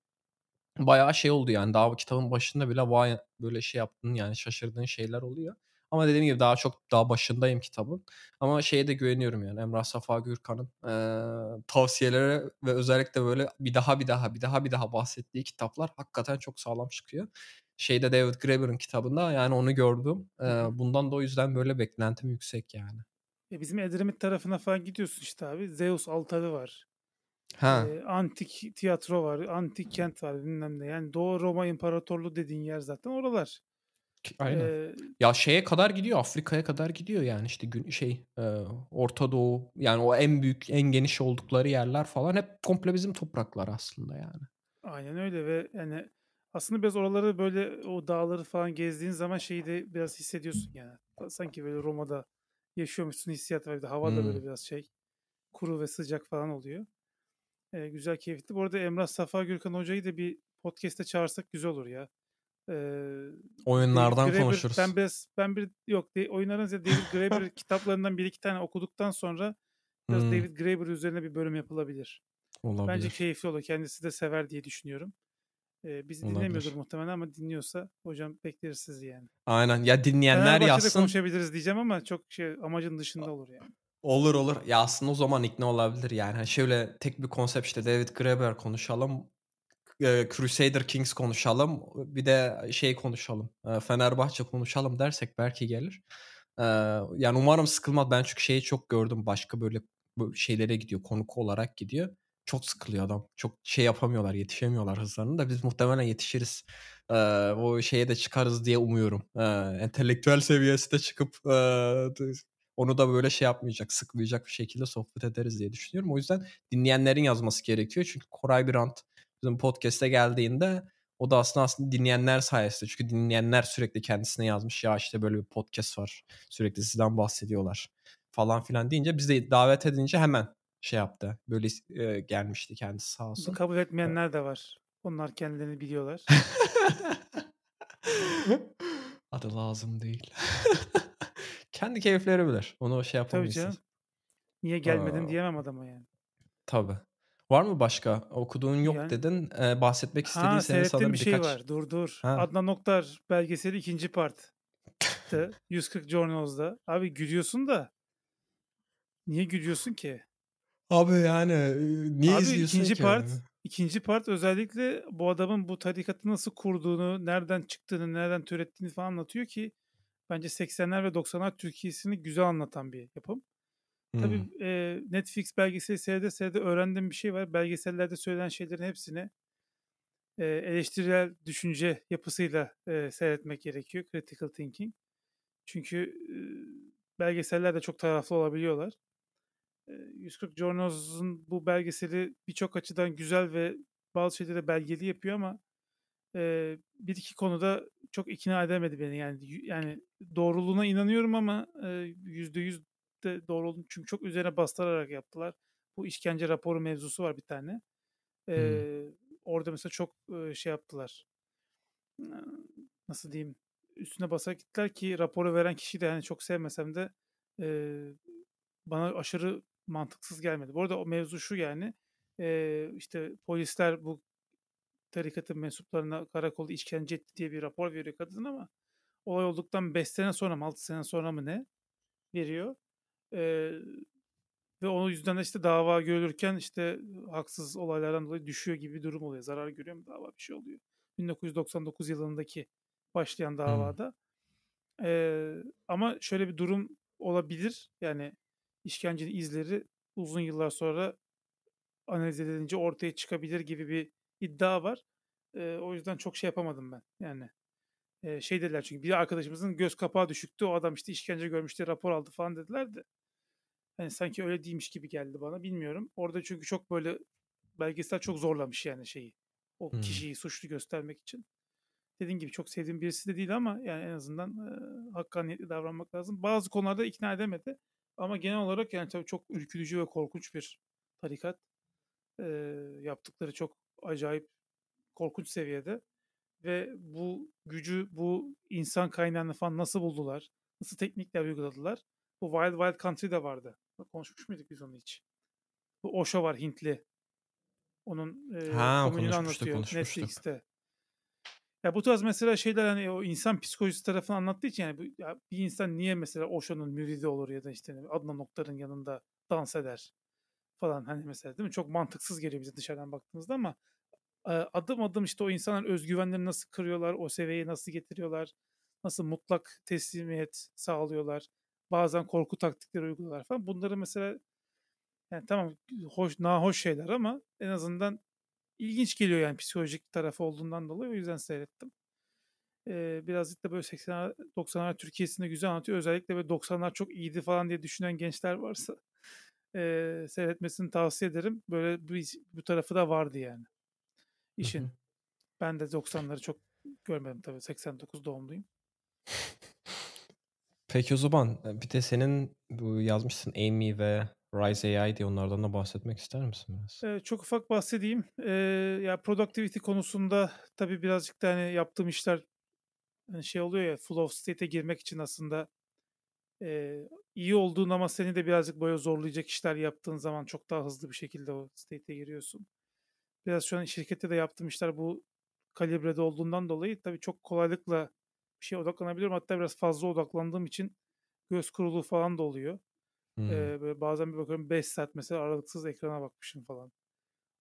Speaker 2: bayağı şey oldu yani daha kitabın başında bile vay böyle şey yaptın yani şaşırdığın şeyler oluyor. Ama dediğim gibi daha çok daha başındayım kitabın. Ama şeye de güveniyorum yani Emrah Safa Gürkan'ın eee tavsiyeleri ve özellikle böyle bir daha bir daha bir daha bir daha bahsettiği kitaplar hakikaten çok sağlam çıkıyor. Şeyde David Graeber'ın kitabında yani onu gördüm. Eee, bundan da o yüzden böyle beklentim yüksek yani.
Speaker 1: E bizim Edremit tarafına falan gidiyorsun işte abi. Zeus altarı var.
Speaker 2: Ha.
Speaker 1: Ee, antik tiyatro var, antik kent var bilmem ne. Yani Doğu Roma İmparatorluğu dediğin yer zaten oralar.
Speaker 2: Aynen. Ee, ya şeye kadar gidiyor, Afrika'ya kadar gidiyor yani işte gün şey e, Orta Doğu yani o en büyük, en geniş oldukları yerler falan hep komple bizim topraklar aslında yani.
Speaker 1: Aynen öyle ve yani aslında biraz oraları böyle o dağları falan gezdiğin zaman şeyi de biraz hissediyorsun yani. Sanki böyle Roma'da yaşıyormuşsun hissiyat var. Hava da böyle biraz şey kuru ve sıcak falan oluyor. Ee, güzel, keyifli. Bu arada Emrah Safa Gürkan Hoca'yı da bir podcast'e çağırsak güzel olur ya.
Speaker 2: Ee, Oyunlardan Graeber, konuşuruz.
Speaker 1: Ben biraz ben bir yok de, oyunların David Graeber *laughs* kitaplarından bir iki tane okuduktan sonra biraz hmm. David Graeber üzerine bir bölüm yapılabilir. Olabilir. Bence keyifli olur. Kendisi de sever diye düşünüyorum. Ee, bizi Olabilir. dinlemiyordur muhtemelen ama dinliyorsa hocam bekleriz sizi yani.
Speaker 2: Aynen. Ya dinleyenler yazsın.
Speaker 1: konuşabiliriz diyeceğim ama çok şey amacın dışında olur yani.
Speaker 2: Olur olur. Ya aslında o zaman ikna olabilir yani. Hani şöyle tek bir konsept işte David Graeber konuşalım. Crusader Kings konuşalım. Bir de şey konuşalım. Fenerbahçe konuşalım dersek belki gelir. yani umarım sıkılmaz. Ben çünkü şeyi çok gördüm. Başka böyle şeylere gidiyor. Konuk olarak gidiyor. Çok sıkılıyor adam. Çok şey yapamıyorlar. Yetişemiyorlar hızlarını da. Biz muhtemelen yetişiriz. o şeye de çıkarız diye umuyorum. entelektüel seviyesi de çıkıp onu da böyle şey yapmayacak, sıkmayacak bir şekilde sohbet ederiz diye düşünüyorum. O yüzden dinleyenlerin yazması gerekiyor. Çünkü Koray Birant bizim podcast'e geldiğinde o da aslında aslında dinleyenler sayesinde. Çünkü dinleyenler sürekli kendisine yazmış. Ya işte böyle bir podcast var. Sürekli sizden bahsediyorlar falan filan deyince biz de davet edince hemen şey yaptı. Böyle e, gelmişti kendisi sağ olsun.
Speaker 1: Kabul etmeyenler de var. Onlar kendilerini biliyorlar. *laughs*
Speaker 2: Adı lazım değil. *laughs* Kendi keyifleri bilir. Onu şey yapamayız. Tabii canım.
Speaker 1: Niye gelmedin Aa, diyemem adama yani.
Speaker 2: Tabii. Var mı başka? Okuduğun yok yani, dedin. Ee, bahsetmek istediğin ha, seni sanırım
Speaker 1: bir şey birkaç... var. Dur dur. Ha. Adnan Oktar belgeseli ikinci part. 140 *laughs* Journals'da. Abi gülüyorsun da. Niye gülüyorsun ki?
Speaker 2: Abi yani niye Abi, izliyorsun
Speaker 1: ikinci
Speaker 2: ki?
Speaker 1: part, ikinci part özellikle bu adamın bu tarikatı nasıl kurduğunu, nereden çıktığını, nereden türettiğini falan anlatıyor ki bence 80'ler ve 90'lar Türkiye'sini güzel anlatan bir yapım. Hmm. Tabii e, Netflix belgeseli seyrede seyrede öğrendiğim bir şey var. Belgesellerde söylenen şeylerin hepsini e, eleştirel düşünce yapısıyla e, seyretmek gerekiyor. Critical thinking. Çünkü e, belgeseller de çok taraflı olabiliyorlar. E, 140 Journals'ın bu belgeseli birçok açıdan güzel ve bazı şeyleri belgeli yapıyor ama e, bir iki konuda çok ikna edemedi beni yani yani doğruluğuna inanıyorum ama yüzde yüz de doğru olduğunu çünkü çok üzerine bastırarak yaptılar. Bu işkence raporu mevzusu var bir tane. E, hmm. Orada mesela çok e, şey yaptılar. Nasıl diyeyim? Üstüne basarak gittiler ki raporu veren kişi de yani çok sevmesem de e, bana aşırı mantıksız gelmedi. Bu arada o mevzu şu yani e, işte polisler bu tarikatın mensuplarına karakolda işkence etti diye bir rapor veriyor kadın ama olay olduktan 5 sene sonra mı 6 sene sonra mı ne veriyor. Ee, ve o yüzden de işte dava görülürken işte haksız olaylardan dolayı düşüyor gibi bir durum oluyor. Zarar görüyor mu dava bir şey oluyor. 1999 yılındaki başlayan davada. Hmm. Ama şöyle bir durum olabilir. Yani işkencenin izleri uzun yıllar sonra analiz edilince ortaya çıkabilir gibi bir iddia var. Eee, o yüzden çok şey yapamadım ben. Yani eee, şey dediler çünkü bir arkadaşımızın göz kapağı düşüktü. O adam işte işkence görmüş diye rapor aldı falan dediler de. Hani sanki öyle değilmiş gibi geldi bana. Bilmiyorum. Orada çünkü çok böyle belgesel çok zorlamış yani şeyi. O
Speaker 2: Hımm.
Speaker 1: kişiyi suçlu göstermek için. Dediğim gibi çok sevdiğim birisi de değil ama yani en azından eee, hakkaniyetli davranmak lazım. Bazı konularda ikna edemedi. Ama genel olarak yani tabii çok ürkütücü ve korkunç bir tarikat. Eee, yaptıkları çok acayip korkunç seviyede. Ve bu gücü, bu insan kaynağını falan nasıl buldular? Nasıl teknikler uyguladılar? Bu Wild Wild Country'de vardı. Bak Konuşmuş muyduk biz onu hiç? Bu Osho var Hintli. Onun eee
Speaker 2: Ha,
Speaker 1: anlatıyor
Speaker 2: konuşmuştuk.
Speaker 1: Netflix'te. Ya bu tarz mesela şeyler hani o insan psikolojisi tarafını anlattığı için yani bu, ya bir insan niye mesela Osho'nun müridi olur ya da işte Adnan Oktar'ın yanında dans eder falan hani mesela değil mi? Çok mantıksız geliyor bize dışarıdan baktığımızda ama e, adım adım işte o insanların özgüvenlerini nasıl kırıyorlar, o seviyeye nasıl getiriyorlar, nasıl mutlak teslimiyet sağlıyorlar, bazen korku taktikleri uyguluyorlar falan. Bunları mesela yani tamam hoş, nahoş şeyler ama en azından ilginç geliyor yani psikolojik tarafı olduğundan dolayı o yüzden seyrettim. Ee, birazcık da böyle 80'ler 90'lar Türkiye'sinde güzel anlatıyor. Özellikle böyle 90'lar çok iyiydi falan diye düşünen gençler varsa e, seyretmesini tavsiye ederim. Böyle bu, bu tarafı da vardı yani işin.
Speaker 2: hı.
Speaker 1: Ben de 90'ları çok görmedim tabii. 89 doğumluyum.
Speaker 2: Peki o zaman e, bir de senin bu yazmışsın Amy ve Rise AI diye onlardan da bahsetmek ister misin biraz?
Speaker 1: Ee, çok ufak bahsedeyim. Ee, ya productivity konusunda tabii birazcık da hani yaptığım işler hani şey oluyor ya flow of state'e girmek için aslında e, iyi olduğun ama seni de birazcık böyle zorlayacak işler yaptığın zaman çok daha hızlı bir şekilde o state'e giriyorsun. Biraz şu an şirkette de yaptığım işler bu kalibrede olduğundan dolayı tabii çok kolaylıkla bir şeye odaklanabiliyorum. Hatta biraz fazla odaklandığım için göz kuruluğu falan da oluyor.
Speaker 2: Hımm.
Speaker 1: Ee, böyle bazen bir bakıyorum 5 saat mesela aralıksız ekrana bakmışım falan.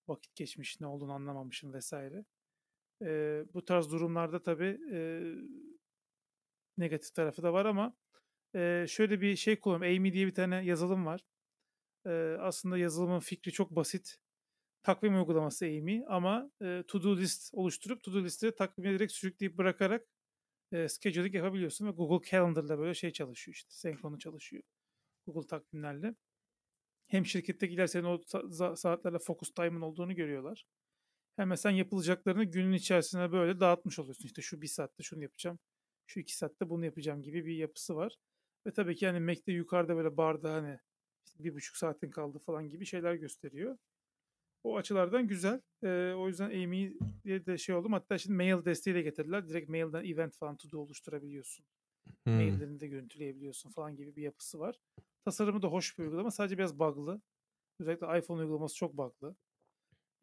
Speaker 1: Vakit geçmiş, ne olduğunu anlamamışım vesaire. Ee, bu tarz durumlarda tabii e, negatif tarafı da var ama e, şöyle bir şey kullanıyorum. Amy diye bir tane yazılım var. E, aslında yazılımın fikri çok basit. Takvim uygulaması Amy ama e, to-do list oluşturup to-do listeleri takvime direkt sürükleyip bırakarak e, scheduling yapabiliyorsun ve Google Calendar'da böyle şey çalışıyor işte. Senkronu çalışıyor. Google takvimlerle. Hem şirkettekiler senin o sa- saatlerle focus time'ın olduğunu görüyorlar. Hem mesela yapılacaklarını günün içerisine böyle dağıtmış oluyorsun. İşte şu bir saatte şunu yapacağım. Şu iki saatte bunu yapacağım gibi bir yapısı var. Ve tabii ki hani Mac'de yukarıda böyle barda hani işte bir buçuk saatin kaldı falan gibi şeyler gösteriyor. O açılardan güzel. Ee, o yüzden Amy'ye de şey oldum. Hatta şimdi mail desteği de getirdiler. Direkt mailden event falan to oluşturabiliyorsun.
Speaker 2: Hımm.
Speaker 1: Maillerini de görüntüleyebiliyorsun falan gibi bir yapısı var. Tasarımı da hoş bir uygulama. Sadece biraz bug'lı. Özellikle iPhone uygulaması çok bug'lı.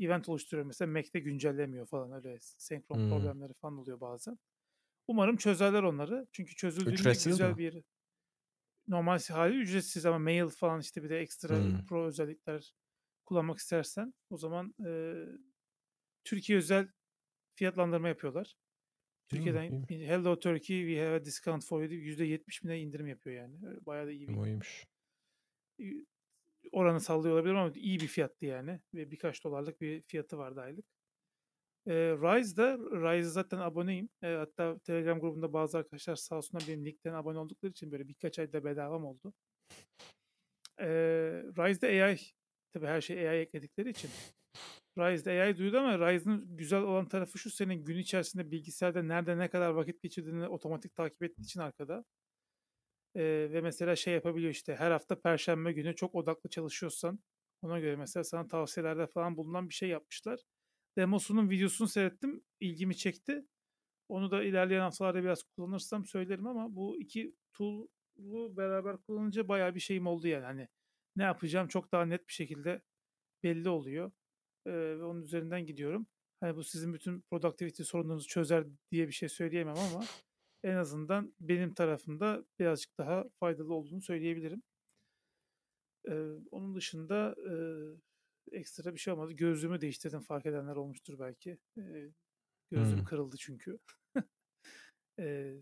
Speaker 1: Event oluşturuyor mesela Mac'te güncellemiyor falan öyle senkron
Speaker 2: Hımm.
Speaker 1: problemleri falan oluyor bazen. Umarım çözerler onları. Çünkü çözüldüğünde
Speaker 2: Ücretsiz
Speaker 1: güzel
Speaker 2: mi?
Speaker 1: bir normal hali ücretsiz ama mail falan işte bir de ekstra
Speaker 2: Hımm.
Speaker 1: pro özellikler kullanmak istersen o zaman e, Türkiye özel fiyatlandırma yapıyorlar. Türkiye'den
Speaker 2: iyiymiş.
Speaker 1: Hello Turkey we have a discount for you diye %70 bine indirim yapıyor yani. Bayağı da iyi bir
Speaker 2: O iyiymiş.
Speaker 1: i- oranı sallıyor olabilir ama iyi bir fiyattı yani. Ve birkaç dolarlık bir fiyatı vardı aylık. E, Rise'da, Rise zaten aboneyim. E, hatta Telegram grubunda bazı arkadaşlar sağ olsunlar benim linkten abone oldukları için böyle birkaç ayda bedavam oldu. E, Rise'da AI, tabii her şey AI ekledikleri için. Rise'da AI duydu ama Rise'ın güzel olan tarafı şu senin gün içerisinde bilgisayarda nerede ne kadar vakit geçirdiğini otomatik takip ettiği için arkada. Ee, ve mesela şey yapabiliyor işte her hafta perşembe günü çok odaklı çalışıyorsan ona göre mesela sana tavsiyelerde falan bulunan bir şey yapmışlar. Demosunun videosunu seyrettim. ilgimi çekti. Onu da ilerleyen haftalarda biraz kullanırsam söylerim ama bu iki tool'u beraber kullanınca bayağı bir şeyim oldu yani. Hani ne yapacağım çok daha net bir şekilde belli oluyor. Ee, ve onun üzerinden gidiyorum. Hani bu sizin bütün productivity sorununuzu çözer diye bir şey söyleyemem ama en azından benim tarafımda birazcık daha faydalı olduğunu söyleyebilirim. Ee, onun dışında e, ekstra bir şey olmadı. Gözlüğümü değiştirdim fark edenler olmuştur belki. Ee, gözlüğüm
Speaker 2: Hımm.
Speaker 1: kırıldı çünkü. *laughs* Ee,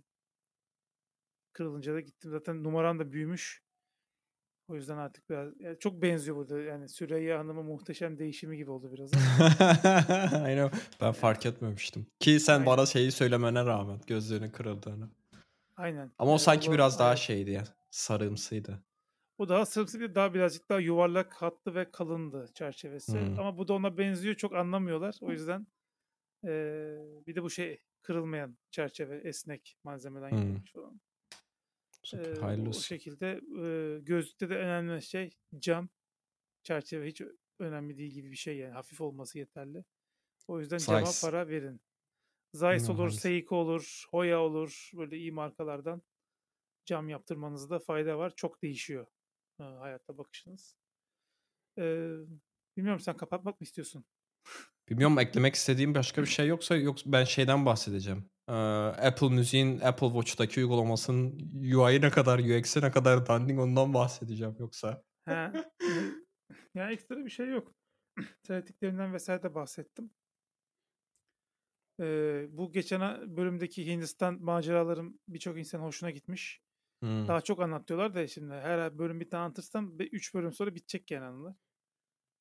Speaker 1: kırılınca da gittim. Zaten numaram da büyümüş. O yüzden artık biraz ya çok benziyor burada. Yani Süreyya Hanım'ın muhteşem değişimi gibi oldu biraz. *laughs*
Speaker 2: Aynen. Ben fark etmemiştim. Ki sen
Speaker 1: Aynen.
Speaker 2: bana şeyi söylemene rağmen gözlerinin kırıldığını.
Speaker 1: Aynen.
Speaker 2: Ama o
Speaker 1: Ee,
Speaker 2: sanki
Speaker 1: bu-
Speaker 2: biraz daha şeydi ya. Sarımsıydı.
Speaker 1: O daha sırsı bir daha birazcık daha yuvarlak hatlı ve kalındı çerçevesi.
Speaker 2: Hmm.
Speaker 1: Ama bu da ona benziyor. Çok anlamıyorlar. O yüzden eee, bir de bu şey kırılmayan çerçeve esnek malzemeden
Speaker 2: Hmm.
Speaker 1: yapılmış falan.
Speaker 2: Süper. Hayırlı
Speaker 1: o şekilde eee, gözlükte de önemli şey cam çerçeve hiç önemli değil gibi bir şey yani hafif olması yeterli. O yüzden cama
Speaker 2: Zeiss.
Speaker 1: para verin. Zeiss
Speaker 2: Bilmiyorum
Speaker 1: olur. Seiko olur, Hoya olur böyle iyi markalardan cam yaptırmanızda fayda var. Çok değişiyor e, hayatta bakışınız. Eee, bilmiyorum sen kapatmak mı istiyorsun?
Speaker 2: Bilmiyorum eklemek istediğim başka bir şey yoksa yok ben şeyden bahsedeceğim. Ee, Apple Müziğin Apple Watch'taki uygulamasının UI'yi ne kadar, UX'i ne kadar dandik ondan bahsedeceğim yoksa.
Speaker 1: Ha, *laughs* yani ekstra bir şey yok. *clears throat* Teoretiklerimden vesaire de bahsettim. Eee, bu geçen bölümdeki Hindistan maceralarım birçok insanın hoşuna gitmiş.
Speaker 2: Hmm.
Speaker 1: Daha çok anlatıyorlar da şimdi her bölüm bir tane anlatırsam 3 bölüm sonra bitecek yani anılar.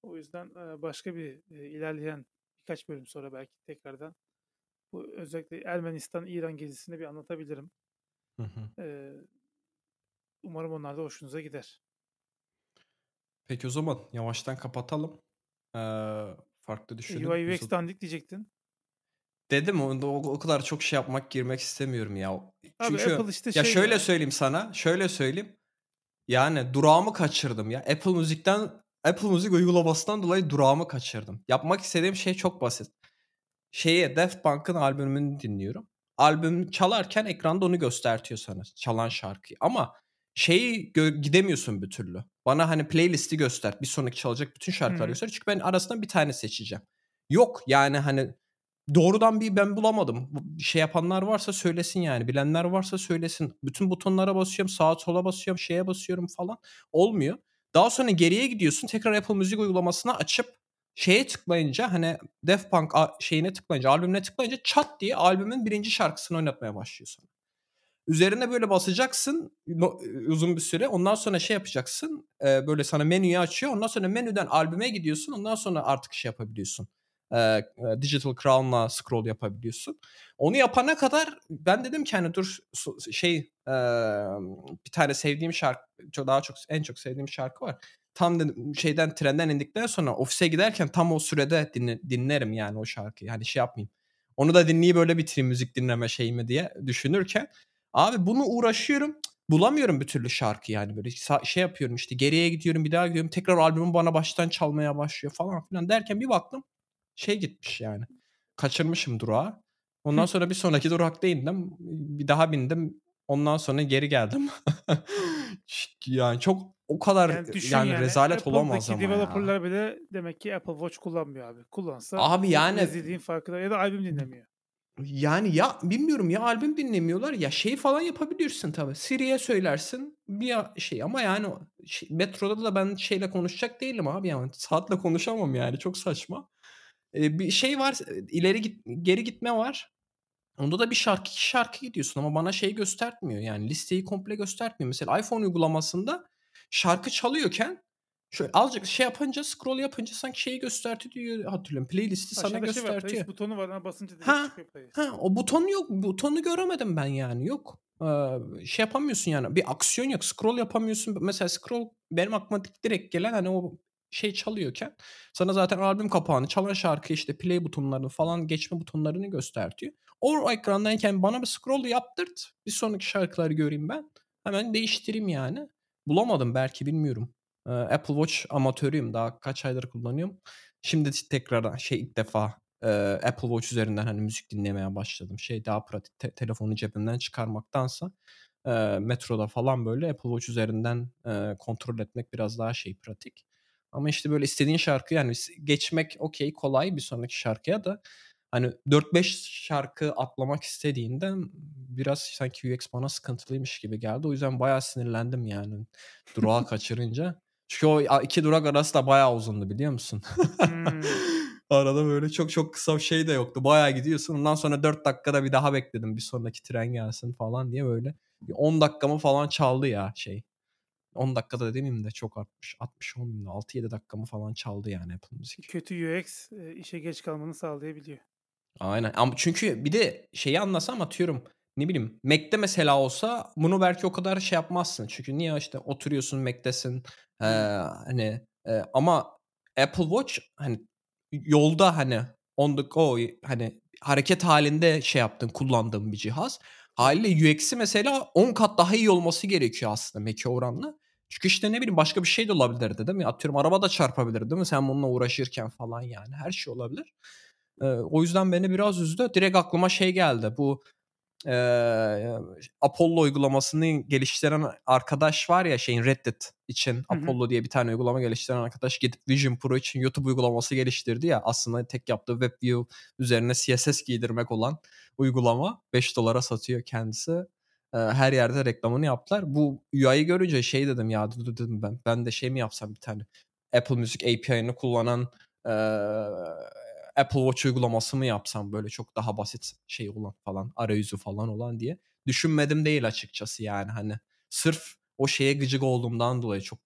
Speaker 1: O yüzden e, başka bir e, ilerleyen birkaç bölüm sonra belki tekrardan bu özellikle Ermenistan İran gezisini bir anlatabilirim.
Speaker 2: Hı hı.
Speaker 1: E, umarım onlar da hoşunuza gider.
Speaker 2: Peki o zaman yavaştan kapatalım. Ee, farklı düşünün.
Speaker 1: UI UX dandik diyecektin.
Speaker 2: Dedim o, o, o kadar çok şey yapmak girmek istemiyorum ya.
Speaker 1: Abi
Speaker 2: Çünkü
Speaker 1: Apple işte
Speaker 2: ya
Speaker 1: şey
Speaker 2: şöyle
Speaker 1: ya.
Speaker 2: söyleyeyim sana. Şöyle söyleyeyim. Yani durağımı kaçırdım ya. Apple Müzik'ten Apple Müzik uygulamasından dolayı durağımı kaçırdım. Yapmak istediğim şey çok basit. Şeye Daft Punk'ın albümünü dinliyorum. Albüm çalarken ekranda onu göstertiyor sana çalan şarkıyı. Ama şeyi gidemiyorsun bir türlü. Bana hani playlisti göster. Bir sonraki çalacak bütün şarkıları
Speaker 1: hı.
Speaker 2: göster. Çünkü ben arasından bir tane seçeceğim. Yok yani hani doğrudan bir ben bulamadım. Şey yapanlar varsa söylesin yani. Bilenler varsa söylesin. Bütün butonlara basıyorum. Sağa sola basıyorum. Şeye basıyorum falan. Olmuyor. Daha sonra geriye gidiyorsun. Tekrar Apple Müzik uygulamasını açıp şeye tıklayınca hani Daft Punk şeyine tıklayınca, albümüne tıklayınca çat diye albümün birinci şarkısını oynatmaya başlıyorsun. Üzerine böyle basacaksın uzun bir süre. Ondan sonra şey yapacaksın. e, böyle sana menüyü açıyor. Ondan sonra menüden albüme gidiyorsun. Ondan sonra artık şey yapabiliyorsun. E, Digital Crown'la scroll yapabiliyorsun. Onu yapana kadar ben dedim ki hani dur şey e, bir tane sevdiğim şarkı daha çok en çok sevdiğim şarkı var. Tam dedim şeyden trenden indikten sonra ofise giderken tam o sürede dinle- dinlerim yani o şarkıyı. Hani şey yapmayayım. Onu da dinleyip böyle bitireyim müzik dinleme şeyimi diye düşünürken abi bunu uğraşıyorum. Bulamıyorum bir türlü şarkı yani böyle şey yapıyorum işte geriye gidiyorum bir daha gidiyorum tekrar albümüm bana baştan çalmaya başlıyor falan filan derken bir baktım şey gitmiş yani kaçırmışım durağı. Ondan sonra bir sonraki durakta indim. Bir daha bindim. Ondan sonra geri geldim. *laughs* yani çok o kadar
Speaker 1: Yani
Speaker 2: yani,
Speaker 1: düşün yani,
Speaker 2: rezalet olamaz
Speaker 1: Apple'daki
Speaker 2: ama ya.
Speaker 1: developerlar bile demek ki Apple Watch kullanmıyor abi. Kullansa
Speaker 2: Abi yani-
Speaker 1: rezilliğin farkında ya da albüm dinlemiyor.
Speaker 2: Yani ya bilmiyorum ya albüm dinlemiyorlar ya şey falan yapabiliyorsun tabii. Siri'ye söylersin bir şey ama yani şey- metroda da ben şeyle konuşacak değilim abi yani saatle konuşamam yani çok saçma. Ee, bir şey var ileri git geri gitme var. Onda da bir şarkı iki şarkı gidiyorsun ama bana şey göstermiyor yani listeyi komple göstermiyor. Mesela iPhone uygulamasında şarkı çalıyorken şöyle azıcık şey yapınca scroll yapınca sanki şeyi gösterti diyor hatırlıyorum. Playlisti sana
Speaker 1: şey var.
Speaker 2: göstertiyor.
Speaker 1: Playlist butonu var. Ona basınca direkt
Speaker 2: Ha,
Speaker 1: çıkıyor.
Speaker 2: Ha o buton yok. Butonu göremedim ben yani. Yok. Ee, şey yapamıyorsun yani. Bir aksiyon yok. Scroll yapamıyorsun. Mesela scroll benim aklıma direkt gelen hani o şey çalıyorken sana zaten albüm kapağını çalan şarkı işte play butonlarını falan geçme butonlarını göstertiyor. O ekrandayken bana bir scroll yaptırt. Bir sonraki şarkıları göreyim ben. Hemen değiştireyim yani. Bulamadım belki bilmiyorum. Apple Watch amatörüyüm. Daha kaç aydır kullanıyorum. Şimdi tekrar şey ilk defa Apple Watch üzerinden hani müzik dinlemeye başladım. Şey daha pratik te- telefonu cebimden çıkarmaktansa e, metroda falan böyle Apple Watch üzerinden e, kontrol etmek biraz daha şey pratik. Ama işte böyle istediğin şarkı yani geçmek okey kolay bir sonraki şarkıya da hani 4-5 şarkı atlamak istediğinden biraz sanki UX bana sıkıntılıymış gibi geldi. O yüzden bayağı sinirlendim yani durağı *laughs* kaçırınca. Çünkü o iki durak arası da bayağı uzundu biliyor musun?
Speaker 1: Hmm. *laughs*
Speaker 2: Arada böyle çok çok kısa bir şey de yoktu. Bayağı gidiyorsun. Ondan sonra 4 dakikada bir daha bekledim bir sonraki tren gelsin falan diye böyle. Bir 10 dakikamı falan çaldı ya şey. 10 dakikada demeyeyim de çok artmış. 60 10 6-7 dakikamı falan çaldı yani Apple Müzik.
Speaker 1: Kötü UX e, işe geç kalmanı sağlayabiliyor.
Speaker 2: Aynen. Ama çünkü bir de şeyi anlasam atıyorum ne bileyim Mac'te mesela olsa bunu belki o kadar şey yapmazsın. Çünkü niye işte oturuyorsun Mac'tesin ee, hani e, ama Apple Watch hani yolda hani on the go hani hareket halinde şey yaptın kullandığın bir cihaz. Haliyle UX'i mesela 10 kat daha iyi olması gerekiyor aslında Mac'e oranla. Çünkü işte ne bileyim başka bir şey de olabilirdi değil mi? Atıyorum araba da çarpabilir değil mi? Sen bununla uğraşırken falan yani her şey olabilir. Ee, o yüzden beni biraz üzdü. Direkt aklıma şey geldi. Bu e, Apollo uygulamasını geliştiren arkadaş var ya şeyin Reddit için Hı-hı. Apollo diye bir tane uygulama geliştiren arkadaş gidip Vision Pro için YouTube uygulaması geliştirdi ya aslında tek yaptığı WebView üzerine CSS giydirmek olan uygulama 5 dolara satıyor kendisi. E, her yerde reklamını yaptılar. Bu UI'yi görünce şey dedim ya dedim ben ben de şey mi yapsam bir tane Apple Music API'ını kullanan e, Apple Watch uygulaması mı yapsam böyle çok daha basit şey olan falan arayüzü falan olan diye düşünmedim değil açıkçası yani hani sırf o şeye gıcık olduğumdan dolayı çok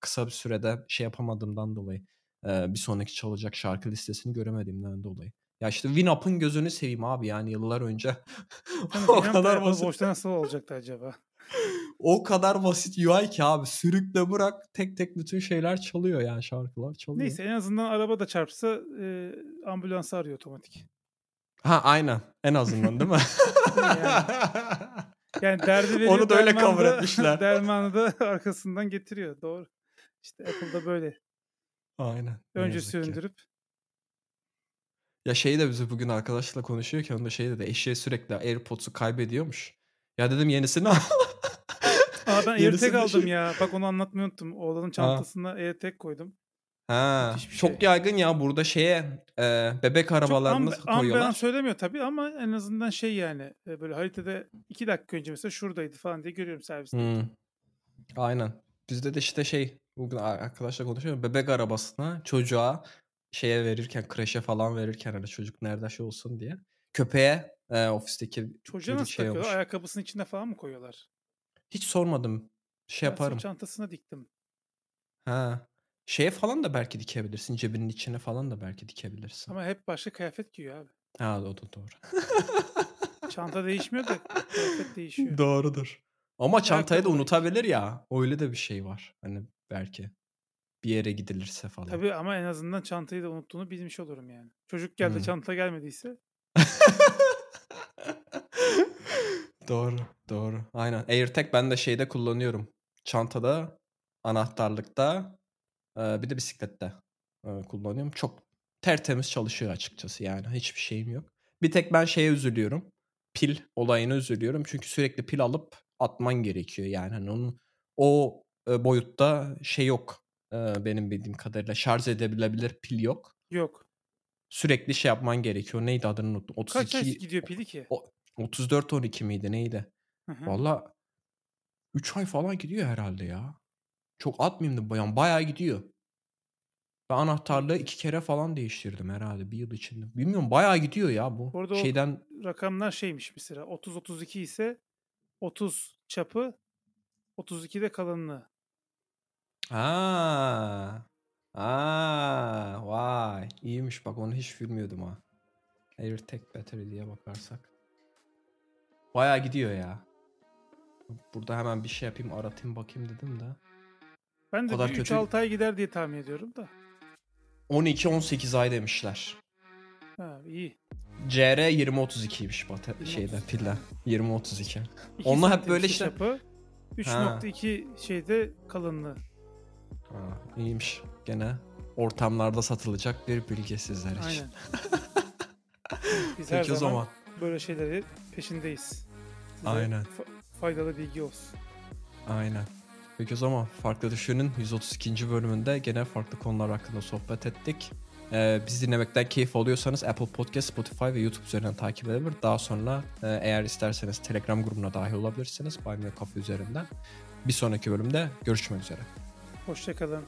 Speaker 2: kısa bir sürede şey yapamadığımdan dolayı bir sonraki çalacak şarkı listesini göremediğimden dolayı. Ya işte Winup'ın gözünü seveyim abi yani yıllar önce. *laughs*
Speaker 1: o kadar basit. Boşta nasıl olacaktı acaba?
Speaker 2: O kadar basit UI ki abi. Sürükle bırak tek tek bütün şeyler çalıyor yani şarkılar çalıyor.
Speaker 1: Neyse en azından araba da çarpsa e, ambulansı arıyor otomatik.
Speaker 2: Ha aynen. En azından değil mi? *laughs*
Speaker 1: yani, yani derdi veriyor.
Speaker 2: Onu da öyle cover etmişler. *laughs*
Speaker 1: Dermanı da *laughs* arkasından getiriyor. Doğru. İşte Apple'da böyle.
Speaker 2: Aynen.
Speaker 1: Önce süründürüp.
Speaker 2: Ya şey de bize bugün arkadaşla konuşuyor ki onda şey dedi eşeği sürekli AirPods'u kaybediyormuş. Ya dedim yenisini al.
Speaker 1: Aa ben AirTag aldım şey... ya. Bak onu anlatmayı unuttum. Oğlanın çantasına ha. AirTag koydum.
Speaker 2: Ha, çok şey. yaygın ya burada şeye e, bebek arabalarını çok am, koyuyorlar. Am
Speaker 1: söylemiyor tabii ama en azından şey yani e, böyle haritada iki dakika önce mesela şuradaydı falan diye görüyorum serviste. Hmm.
Speaker 2: Aynen. Bizde de işte şey bugün arkadaşla konuşuyorum bebek arabasına çocuğa şeye verirken kreşe falan verirken hani çocuk nerede şey olsun diye köpeğe e, ofisteki
Speaker 1: çocuğa nasıl şey takıyorlar? Ayakkabısının içine falan mı koyuyorlar?
Speaker 2: Hiç sormadım. Şey ben yaparım.
Speaker 1: çantasına diktim.
Speaker 2: Ha. Şeye falan da belki dikebilirsin. Cebinin içine falan da belki dikebilirsin.
Speaker 1: Ama hep başka kıyafet giyiyor abi.
Speaker 2: Ha o da doğru. *laughs*
Speaker 1: Çanta değişmiyor da kıyafet değişiyor.
Speaker 2: Doğrudur. Ama çantayı da unutabilir ya. Öyle de bir şey var. Hani belki bir yere gidilirse falan.
Speaker 1: Tabii ama en azından çantayı da unuttuğunu bilmiş olurum yani. Çocuk geldi hmm. çanta gelmediyse. *laughs*
Speaker 2: doğru, doğru. Aynen. AirTag ben de şeyde kullanıyorum. Çantada, anahtarlıkta, bir de bisiklette kullanıyorum. Çok tertemiz çalışıyor açıkçası yani. Hiçbir şeyim yok. Bir tek ben şeye üzülüyorum. Pil olayına üzülüyorum. Çünkü sürekli pil alıp atman gerekiyor yani. Hani onun o boyutta şey yok. Benim bildiğim kadarıyla şarj edebilebilir pil yok.
Speaker 1: Yok.
Speaker 2: Sürekli şey yapman gerekiyor. Neydi adını unuttum.
Speaker 1: 32 Kaç gidiyor pili ki?
Speaker 2: 34 12 miydi neydi? Valla 3 ay falan gidiyor herhalde ya. Çok atmayayım da bayan bayağı gidiyor. Ben anahtarlığı iki kere falan değiştirdim herhalde bir yıl içinde. Bilmiyorum bayağı gidiyor ya bu.
Speaker 1: Orada Şeyden rakamlar şeymiş mesela 30 32 ise 30 çapı 32 de kalınlığı.
Speaker 2: Aa. Aa, vay. İyiymiş bak onu hiç bilmiyordum ha. AirTag battery diye bakarsak. Bayağı gidiyor ya. Burada hemen bir şey yapayım aratayım bakayım dedim de.
Speaker 1: Ben de 3-6 ay gider diye tahmin ediyorum da.
Speaker 2: 12-18 ay demişler.
Speaker 1: Ha iyi.
Speaker 2: CR 2032'ymiş bata şeyde pille. 2032. Onunla hep böyle işte. Çapı,
Speaker 1: 3.2 şeyde kalınlığı.
Speaker 2: Ha, iyiymiş. Gene ortamlarda satılacak bir bilgi sizler için. Aynen. *laughs*
Speaker 1: Peki zaman, zaman böyle şeyleri peşindeyiz. Size
Speaker 2: Aynen.
Speaker 1: faydalı bilgi olsun.
Speaker 2: Aynen. Peki o zaman Farklı Düşünün 132. bölümünde gene farklı konular hakkında sohbet ettik. Ee, bizi dinlemekten keyif alıyorsanız Apple Podcast, Spotify ve YouTube üzerinden takip edebilir. Daha sonra e, eğer isterseniz Telegram grubuna dahil olabilirsiniz. Buy Me Coffee üzerinden. Bir sonraki bölümde görüşmek üzere.
Speaker 1: Hoşçakalın.